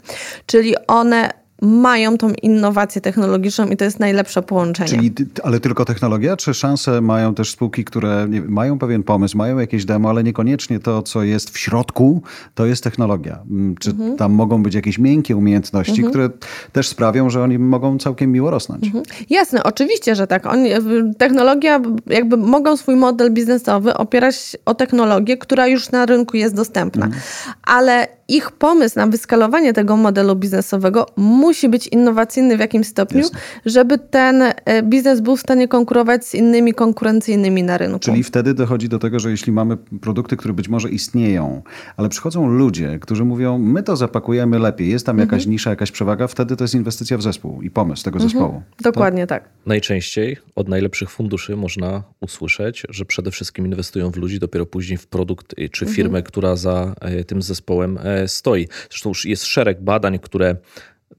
czyli one mają tą innowację technologiczną i to jest najlepsze połączenie. Czyli, ale tylko technologia, czy szanse mają też spółki, które mają pewien pomysł, mają jakieś demo, ale niekoniecznie to, co jest w środku, to jest technologia. Mm, czy mhm. tam mogą być jakieś miękkie umiejętności, mhm. które też sprawią, że oni mogą całkiem miło rosnąć? Mhm. Jasne, oczywiście, że tak. Oni, technologia, jakby mogą swój model biznesowy opierać o technologię, która już na rynku jest dostępna. Mhm. Ale ich pomysł na wyskalowanie tego modelu biznesowego musi być innowacyjny w jakimś stopniu, Jasne. żeby ten e, biznes był w stanie konkurować z innymi konkurencyjnymi na rynku. Czyli wtedy dochodzi do tego, że jeśli mamy produkty, które być może istnieją, ale przychodzą ludzie, którzy mówią, my to zapakujemy lepiej, jest tam jakaś mhm. nisza, jakaś przewaga, wtedy to jest inwestycja w zespół i pomysł tego mhm. zespołu. Dokładnie tak? tak. Najczęściej od najlepszych funduszy można usłyszeć, że przede wszystkim inwestują w ludzi, dopiero później w produkt y, czy firmę, mhm. która za y, tym zespołem e, stoi. Zresztą już jest szereg badań, które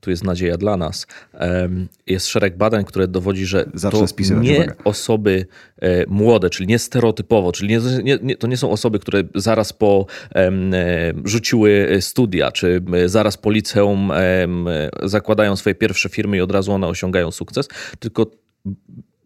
tu jest nadzieja dla nas. Jest szereg badań, które dowodzi, że to nie uwagę. osoby e, młode, czyli nie stereotypowo, czyli nie, nie, to nie są osoby, które zaraz po um, rzuciły studia, czy zaraz po liceum um, zakładają swoje pierwsze firmy i od razu one osiągają sukces, tylko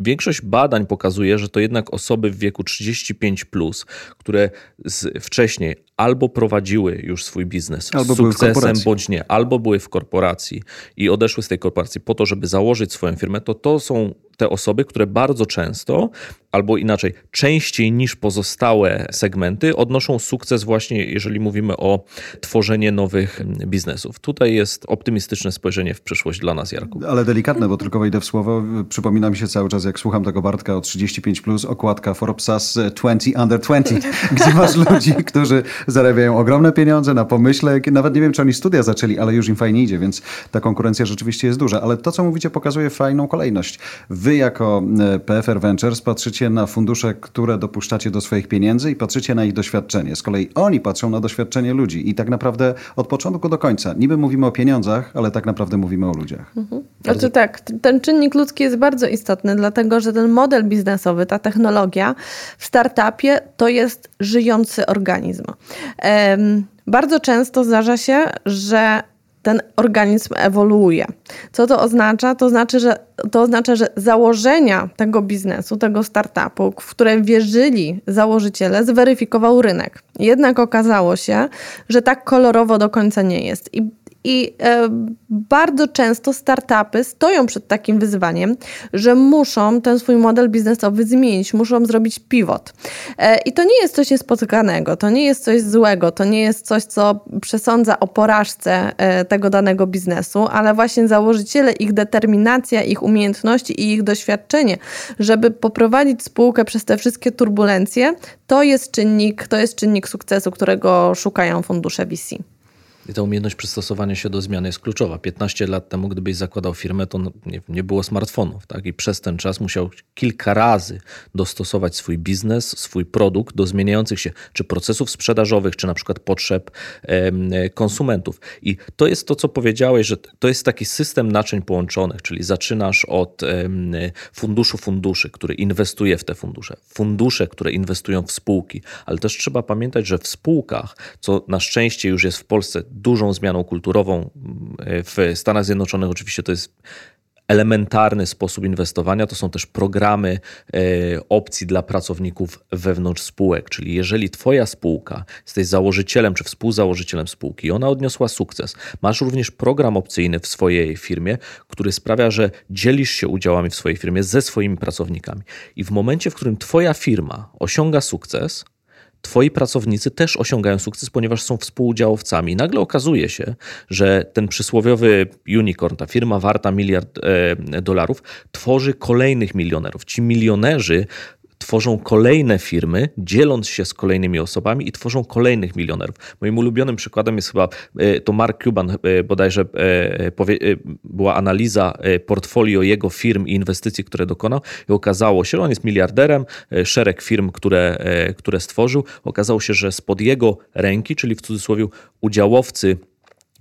Większość badań pokazuje, że to jednak osoby w wieku 35, plus, które z, wcześniej albo prowadziły już swój biznes albo z sukcesem, bądź nie, albo były w korporacji i odeszły z tej korporacji po to, żeby założyć swoją firmę, to to są te osoby, które bardzo często albo inaczej, częściej niż pozostałe segmenty odnoszą sukces właśnie, jeżeli mówimy o tworzeniu nowych biznesów. Tutaj jest optymistyczne spojrzenie w przyszłość dla nas, Jarku. Ale delikatne, bo tylko wejdę w słowo. Przypomina mi się cały czas, jak słucham tego Bartka o 35+, plus, okładka Forbes's 20 under 20, gdzie masz ludzi, którzy zarabiają ogromne pieniądze na pomyśle. Nawet nie wiem, czy oni studia zaczęli, ale już im fajnie idzie, więc ta konkurencja rzeczywiście jest duża. Ale to, co mówicie, pokazuje fajną kolejność. Wy jako e, PFR Ventures patrzycie patrzycie na fundusze, które dopuszczacie do swoich pieniędzy i patrzycie na ich doświadczenie. Z kolei oni patrzą na doświadczenie ludzi i tak naprawdę od początku do końca. Niby mówimy o pieniądzach, ale tak naprawdę mówimy o ludziach. Mhm. Znaczy tak, ten czynnik ludzki jest bardzo istotny, dlatego że ten model biznesowy, ta technologia w startupie to jest żyjący organizm. Um, bardzo często zdarza się, że ten organizm ewoluuje. Co to oznacza? To znaczy, że, to oznacza, że założenia tego biznesu, tego startupu, w które wierzyli założyciele, zweryfikował rynek. Jednak okazało się, że tak kolorowo do końca nie jest. I i e, bardzo często startupy stoją przed takim wyzwaniem, że muszą ten swój model biznesowy zmienić, muszą zrobić pivot. E, I to nie jest coś niespotykanego, to nie jest coś złego, to nie jest coś, co przesądza o porażce e, tego danego biznesu, ale właśnie założyciele, ich determinacja, ich umiejętności i ich doświadczenie, żeby poprowadzić spółkę przez te wszystkie turbulencje, to jest czynnik, to jest czynnik sukcesu, którego szukają fundusze VC. I ta umiejętność przystosowania się do zmian jest kluczowa. 15 lat temu, gdybyś zakładał firmę, to no, nie, nie, było smartfonów, tak? I przez ten czas musiał kilka razy dostosować swój biznes, swój produkt do zmieniających się czy procesów sprzedażowych, czy na przykład potrzeb konsumentów. I to jest to, co powiedziałeś, że to jest taki system naczyń połączonych, czyli zaczynasz od funduszu funduszy, który inwestuje w te fundusze, fundusze, które inwestują w spółki, ale też trzeba pamiętać, że w spółkach, co na szczęście już jest w Polsce dużą zmianą kulturową. W Stanach Zjednoczonych oczywiście to jest elementarny sposób inwestowania. To są też programy e, opcji dla pracowników wewnątrz spółek. Czyli jeżeli Twoja spółka, jesteś założycielem czy współzałożycielem spółki ona odniosła sukces, masz również program opcyjny w swojej firmie, który sprawia, że dzielisz się udziałami w swojej firmie ze swoimi pracownikami. I w momencie, w którym Twoja firma osiąga sukces, twoi pracownicy też osiągają sukces, ponieważ są współudziałowcami. Nagle okazuje się, że ten przysłowiowy unicorn, ta firma warta miliard e, dolarów, tworzy kolejnych milionerów. Ci milionerzy tworzą kolejne firmy, dzieląc się z kolejnymi osobami i tworzą kolejnych milionerów. Moim ulubionym przykładem jest chyba e, to Mark Cuban, e, bodajże e, była analiza portfolio jego firm i inwestycji, które dokonał i okazało się, on jest miliarderem, szereg firm, które, które stworzył. Okazało się, że spod jego ręki, czyli w cudzysłowie udziałowcy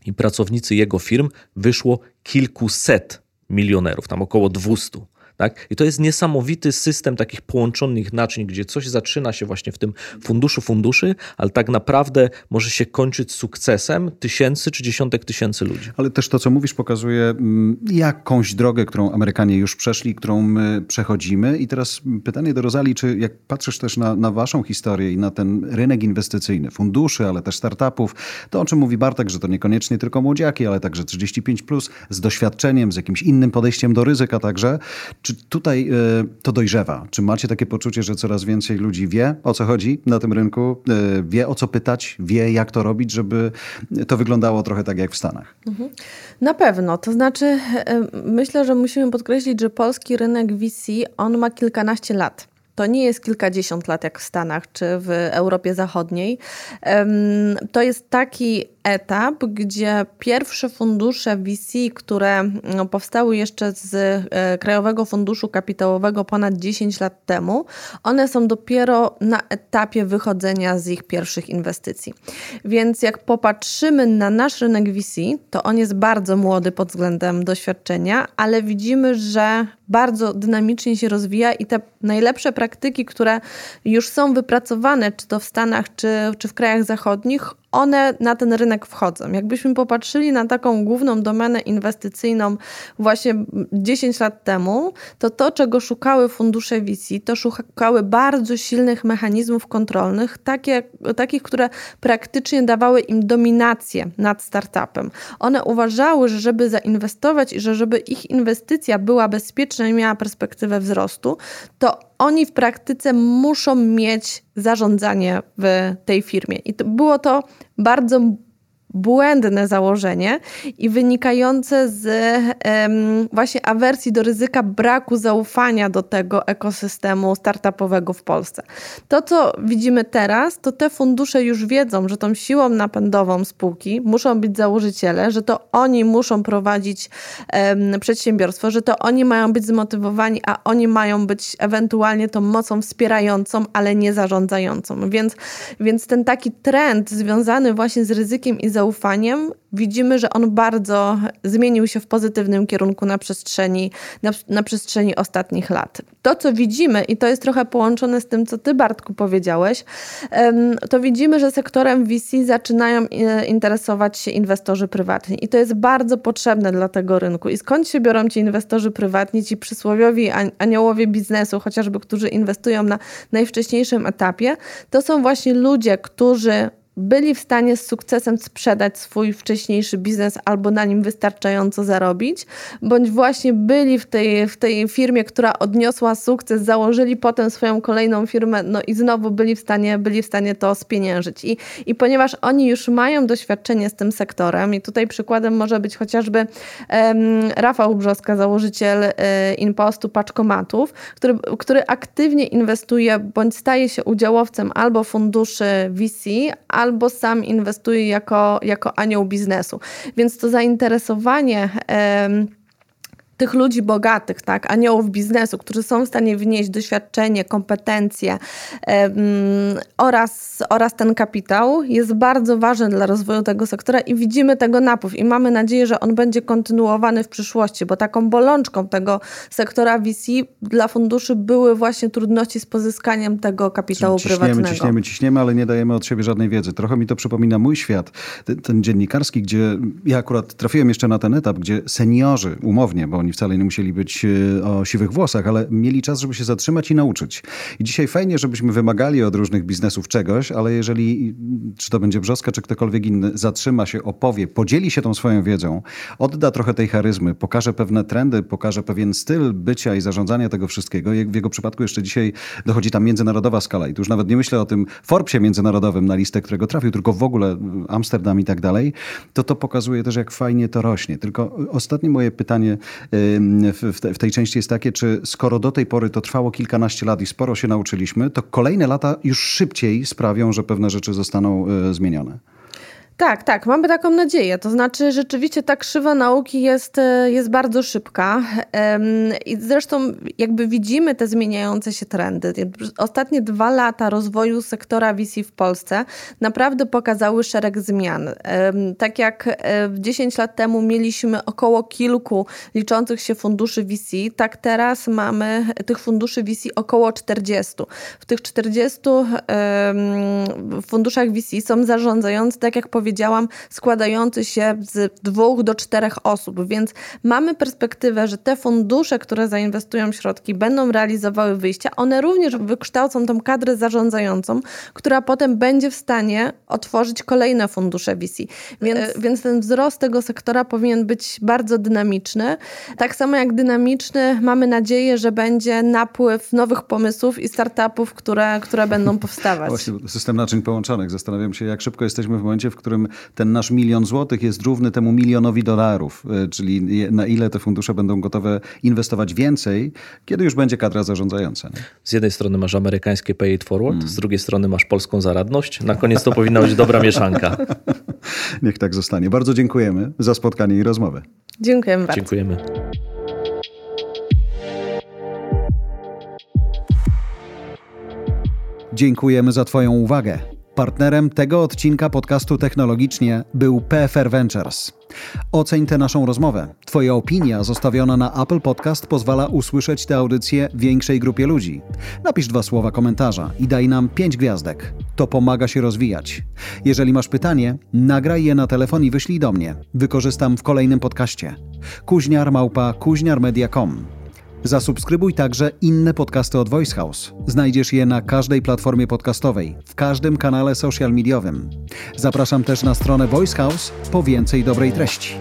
i pracownicy jego firm, wyszło kilkuset milionerów, tam około 200. Tak? I to jest niesamowity system takich połączonych naczyń, gdzie coś zaczyna się właśnie w tym funduszu funduszy, ale tak naprawdę może się kończyć sukcesem tysięcy czy dziesiątek tysięcy ludzi. Ale też to, co mówisz, pokazuje mm, jakąś drogę, którą Amerykanie już przeszli, którą my przechodzimy. I teraz pytanie do Rozali, czy jak patrzysz też na, na waszą historię i na ten rynek inwestycyjny, funduszy, ale też startupów, to o czym mówi Bartek, że to niekoniecznie tylko młodziaki, ale także 35+, plus, z doświadczeniem, z jakimś innym podejściem do ryzyka także. Czy tutaj y, to dojrzewa? Czy macie takie poczucie, że coraz więcej ludzi wie, o co chodzi na tym rynku, y, wie, o co pytać, wie, jak to robić, żeby to wyglądało trochę tak jak w Stanach? Mhm. Na pewno. To znaczy, y, myślę, że musimy podkreślić, że polski rynek VC, on ma kilkanaście lat. To nie jest kilkadziesiąt lat jak w Stanach czy w Europie Zachodniej. To jest taki etap, gdzie pierwsze fundusze VC, które no, powstały jeszcze z e, Krajowego Funduszu Kapitałowego ponad 10 lat temu, one są dopiero na etapie wychodzenia z ich pierwszych inwestycji. Więc jak popatrzymy na nasz rynek VC, to on jest bardzo młody pod względem doświadczenia, ale widzimy, że bardzo dynamicznie się rozwija i te najlepsze praktyki, które już są wypracowane, czy to w Stanach, czy, czy w krajach zachodnich, one na ten rynek wchodzą. Jakbyśmy popatrzyli na taką główną domenę inwestycyjną właśnie 10 lat temu, to to, czego szukały fundusze VC, to szukały bardzo silnych mechanizmów kontrolnych, takie, takich, które praktycznie dawały im dominację nad startupem. One uważały, że żeby zainwestować i że żeby ich inwestycja była bezpieczna i miała perspektywę wzrostu, to oni w praktyce muszą mieć zarządzanie w tej firmie. I to było to bardzo błędne założenie i wynikające z um, właśnie awersji do ryzyka braku zaufania do tego ekosystemu startupowego w Polsce. To, co widzimy teraz, to te fundusze już wiedzą, że tą siłą napędową spółki muszą być założyciele, że to oni muszą prowadzić um, przedsiębiorstwo, że to oni mają być zmotywowani, a oni mają być ewentualnie tą mocą wspierającą, ale nie zarządzającą. Więc, więc ten taki trend związany właśnie z ryzykiem i zaufaniem zaufaniem, widzimy, że on bardzo zmienił się w pozytywnym kierunku na przestrzeni, na, na przestrzeni ostatnich lat. To, co widzimy, i to jest trochę połączone z tym, co ty, Bartku, powiedziałeś, to widzimy, że sektorem VC zaczynają e, interesować się inwestorzy prywatni. I to jest bardzo potrzebne dla tego rynku. I skąd się biorą ci inwestorzy prywatni, ci przysłowiowi aniołowie biznesu, chociażby, którzy inwestują na najwcześniejszym etapie, to są właśnie ludzie, którzy byli w stanie z sukcesem sprzedać swój wcześniejszy biznes albo na nim wystarczająco zarobić, bądź właśnie byli w tej, w tej firmie, która odniosła sukces, założyli potem swoją kolejną firmę, no i znowu byli w stanie, byli w stanie to spieniężyć. I, I ponieważ oni już mają doświadczenie z tym sektorem, i tutaj przykładem może być chociażby um, Rafał Brzoska, założyciel um, Impostu Paczkomatów, który, który aktywnie inwestuje, bądź staje się udziałowcem albo funduszy VC, sam inwestuje jako, jako anioł biznesu. Więc to zainteresowanie tych ludzi bogatych, tak, aniołów biznesu, którzy są w stanie wnieść doświadczenie, kompetencje um, oraz, oraz ten kapitał, jest bardzo ważny dla rozwoju tego sektora i widzimy tego napływ i mamy nadzieję, że on będzie kontynuowany w przyszłości, bo taką bolączką tego sektora VC dla funduszy były właśnie trudności z pozyskaniem tego kapitału ciśniemy, prywatnego. Ciśniemy, ciśniemy, ale nie dajemy od siebie żadnej wiedzy. Trochę mi to przypomina mój świat, ten, ten dziennikarski, gdzie ja akurat trafiłem jeszcze na ten etap, gdzie seniorzy, umownie, bo oni wcale nie musieli być e, o siwych włosach, ale mieli czas, żeby się zatrzymać i nauczyć. I dzisiaj fajnie, żebyśmy wymagali od różnych biznesów czegoś, ale jeżeli, czy to będzie Brzoska, czy ktokolwiek inny, zatrzyma się, opowie, podzieli się tą swoją wiedzą, odda trochę tej charyzmy, pokaże pewne trendy, pokaże pewien styl bycia i zarządzania tego wszystkiego. W jego przypadku jeszcze dzisiaj dochodzi tam międzynarodowa skala i tu już nawet nie myślę o tym Forbesie międzynarodowym na listę, którego trafił, tylko w ogóle Amsterdam i tak dalej, to to pokazuje też, jak fajnie to rośnie. Tylko ostatnie moje pytanie w, w tej części jest takie, czy skoro do tej pory to trwało kilkanaście lat i sporo się nauczyliśmy, to kolejne lata już szybciej sprawią, że pewne rzeczy zostaną e, zmienione. Tak, tak, mamy taką nadzieję. To znaczy, rzeczywiście ta krzywa nauki jest, e, jest bardzo szybka. I zresztą, jakby widzimy te zmieniające się trendy. Ostatnie dwa lata rozwoju sektora VC w Polsce naprawdę pokazały szereg zmian. Tak jak 10 e, lat temu mieliśmy około kilku liczących się funduszy VC, tak teraz mamy tych funduszy VC około 40. W tych 40 funduszach VC są zarządzający, tak jak powiedziałem, powiedziałam, składający się z dwóch do czterech osób, więc mamy perspektywę, że te fundusze, które zainwestują środki, będą realizowały wyjścia, one również wykształcą tą kadrę zarządzającą, która potem będzie w stanie otworzyć kolejne fundusze VC. Więc, e, więc ten wzrost tego sektora powinien być bardzo dynamiczny. Tak samo jak dynamiczny, mamy nadzieję, że będzie napływ nowych pomysłów i startupów, które, które będą powstawać. Właśnie, system naczyń połączonych. Zastanawiam się, jak szybko jesteśmy w momencie, w którym którym ten nasz milion złotych jest równy temu milionowi dolarów, e, czyli na ile te fundusze będą gotowe inwestować więcej, kiedy już będzie kadra zarządzająca. Nie? Z jednej strony masz amerykańskie pay it forward, hmm. z drugiej strony masz polską zaradność. Na koniec to powinna być dobra mieszanka. Niech tak zostanie. Bardzo dziękujemy za spotkanie i rozmowę. Dziękujemy bardzo. Dziękujemy. Dziękujemy za Twoją uwagę. Partnerem tego odcinka podcastu technologicznie był PFR Ventures. Oceń tę naszą rozmowę. Twoja opinia zostawiona na Apple Podcast pozwala usłyszeć tę audycję większej grupie ludzi. Napisz dwa słowa komentarza i daj nam pięć gwiazdek. To pomaga się rozwijać. Jeżeli masz pytanie, nagraj je na telefon i wyślij do mnie. Wykorzystam w kolejnym podcaście. Kuźniar małpa kuźniarmedia.com Zasubskrybuj także inne podcasty od Voice House. Znajdziesz je na każdej platformie podcastowej, w każdym kanale social mediowym. Zapraszam też na stronę Voice House po więcej dobrej treści.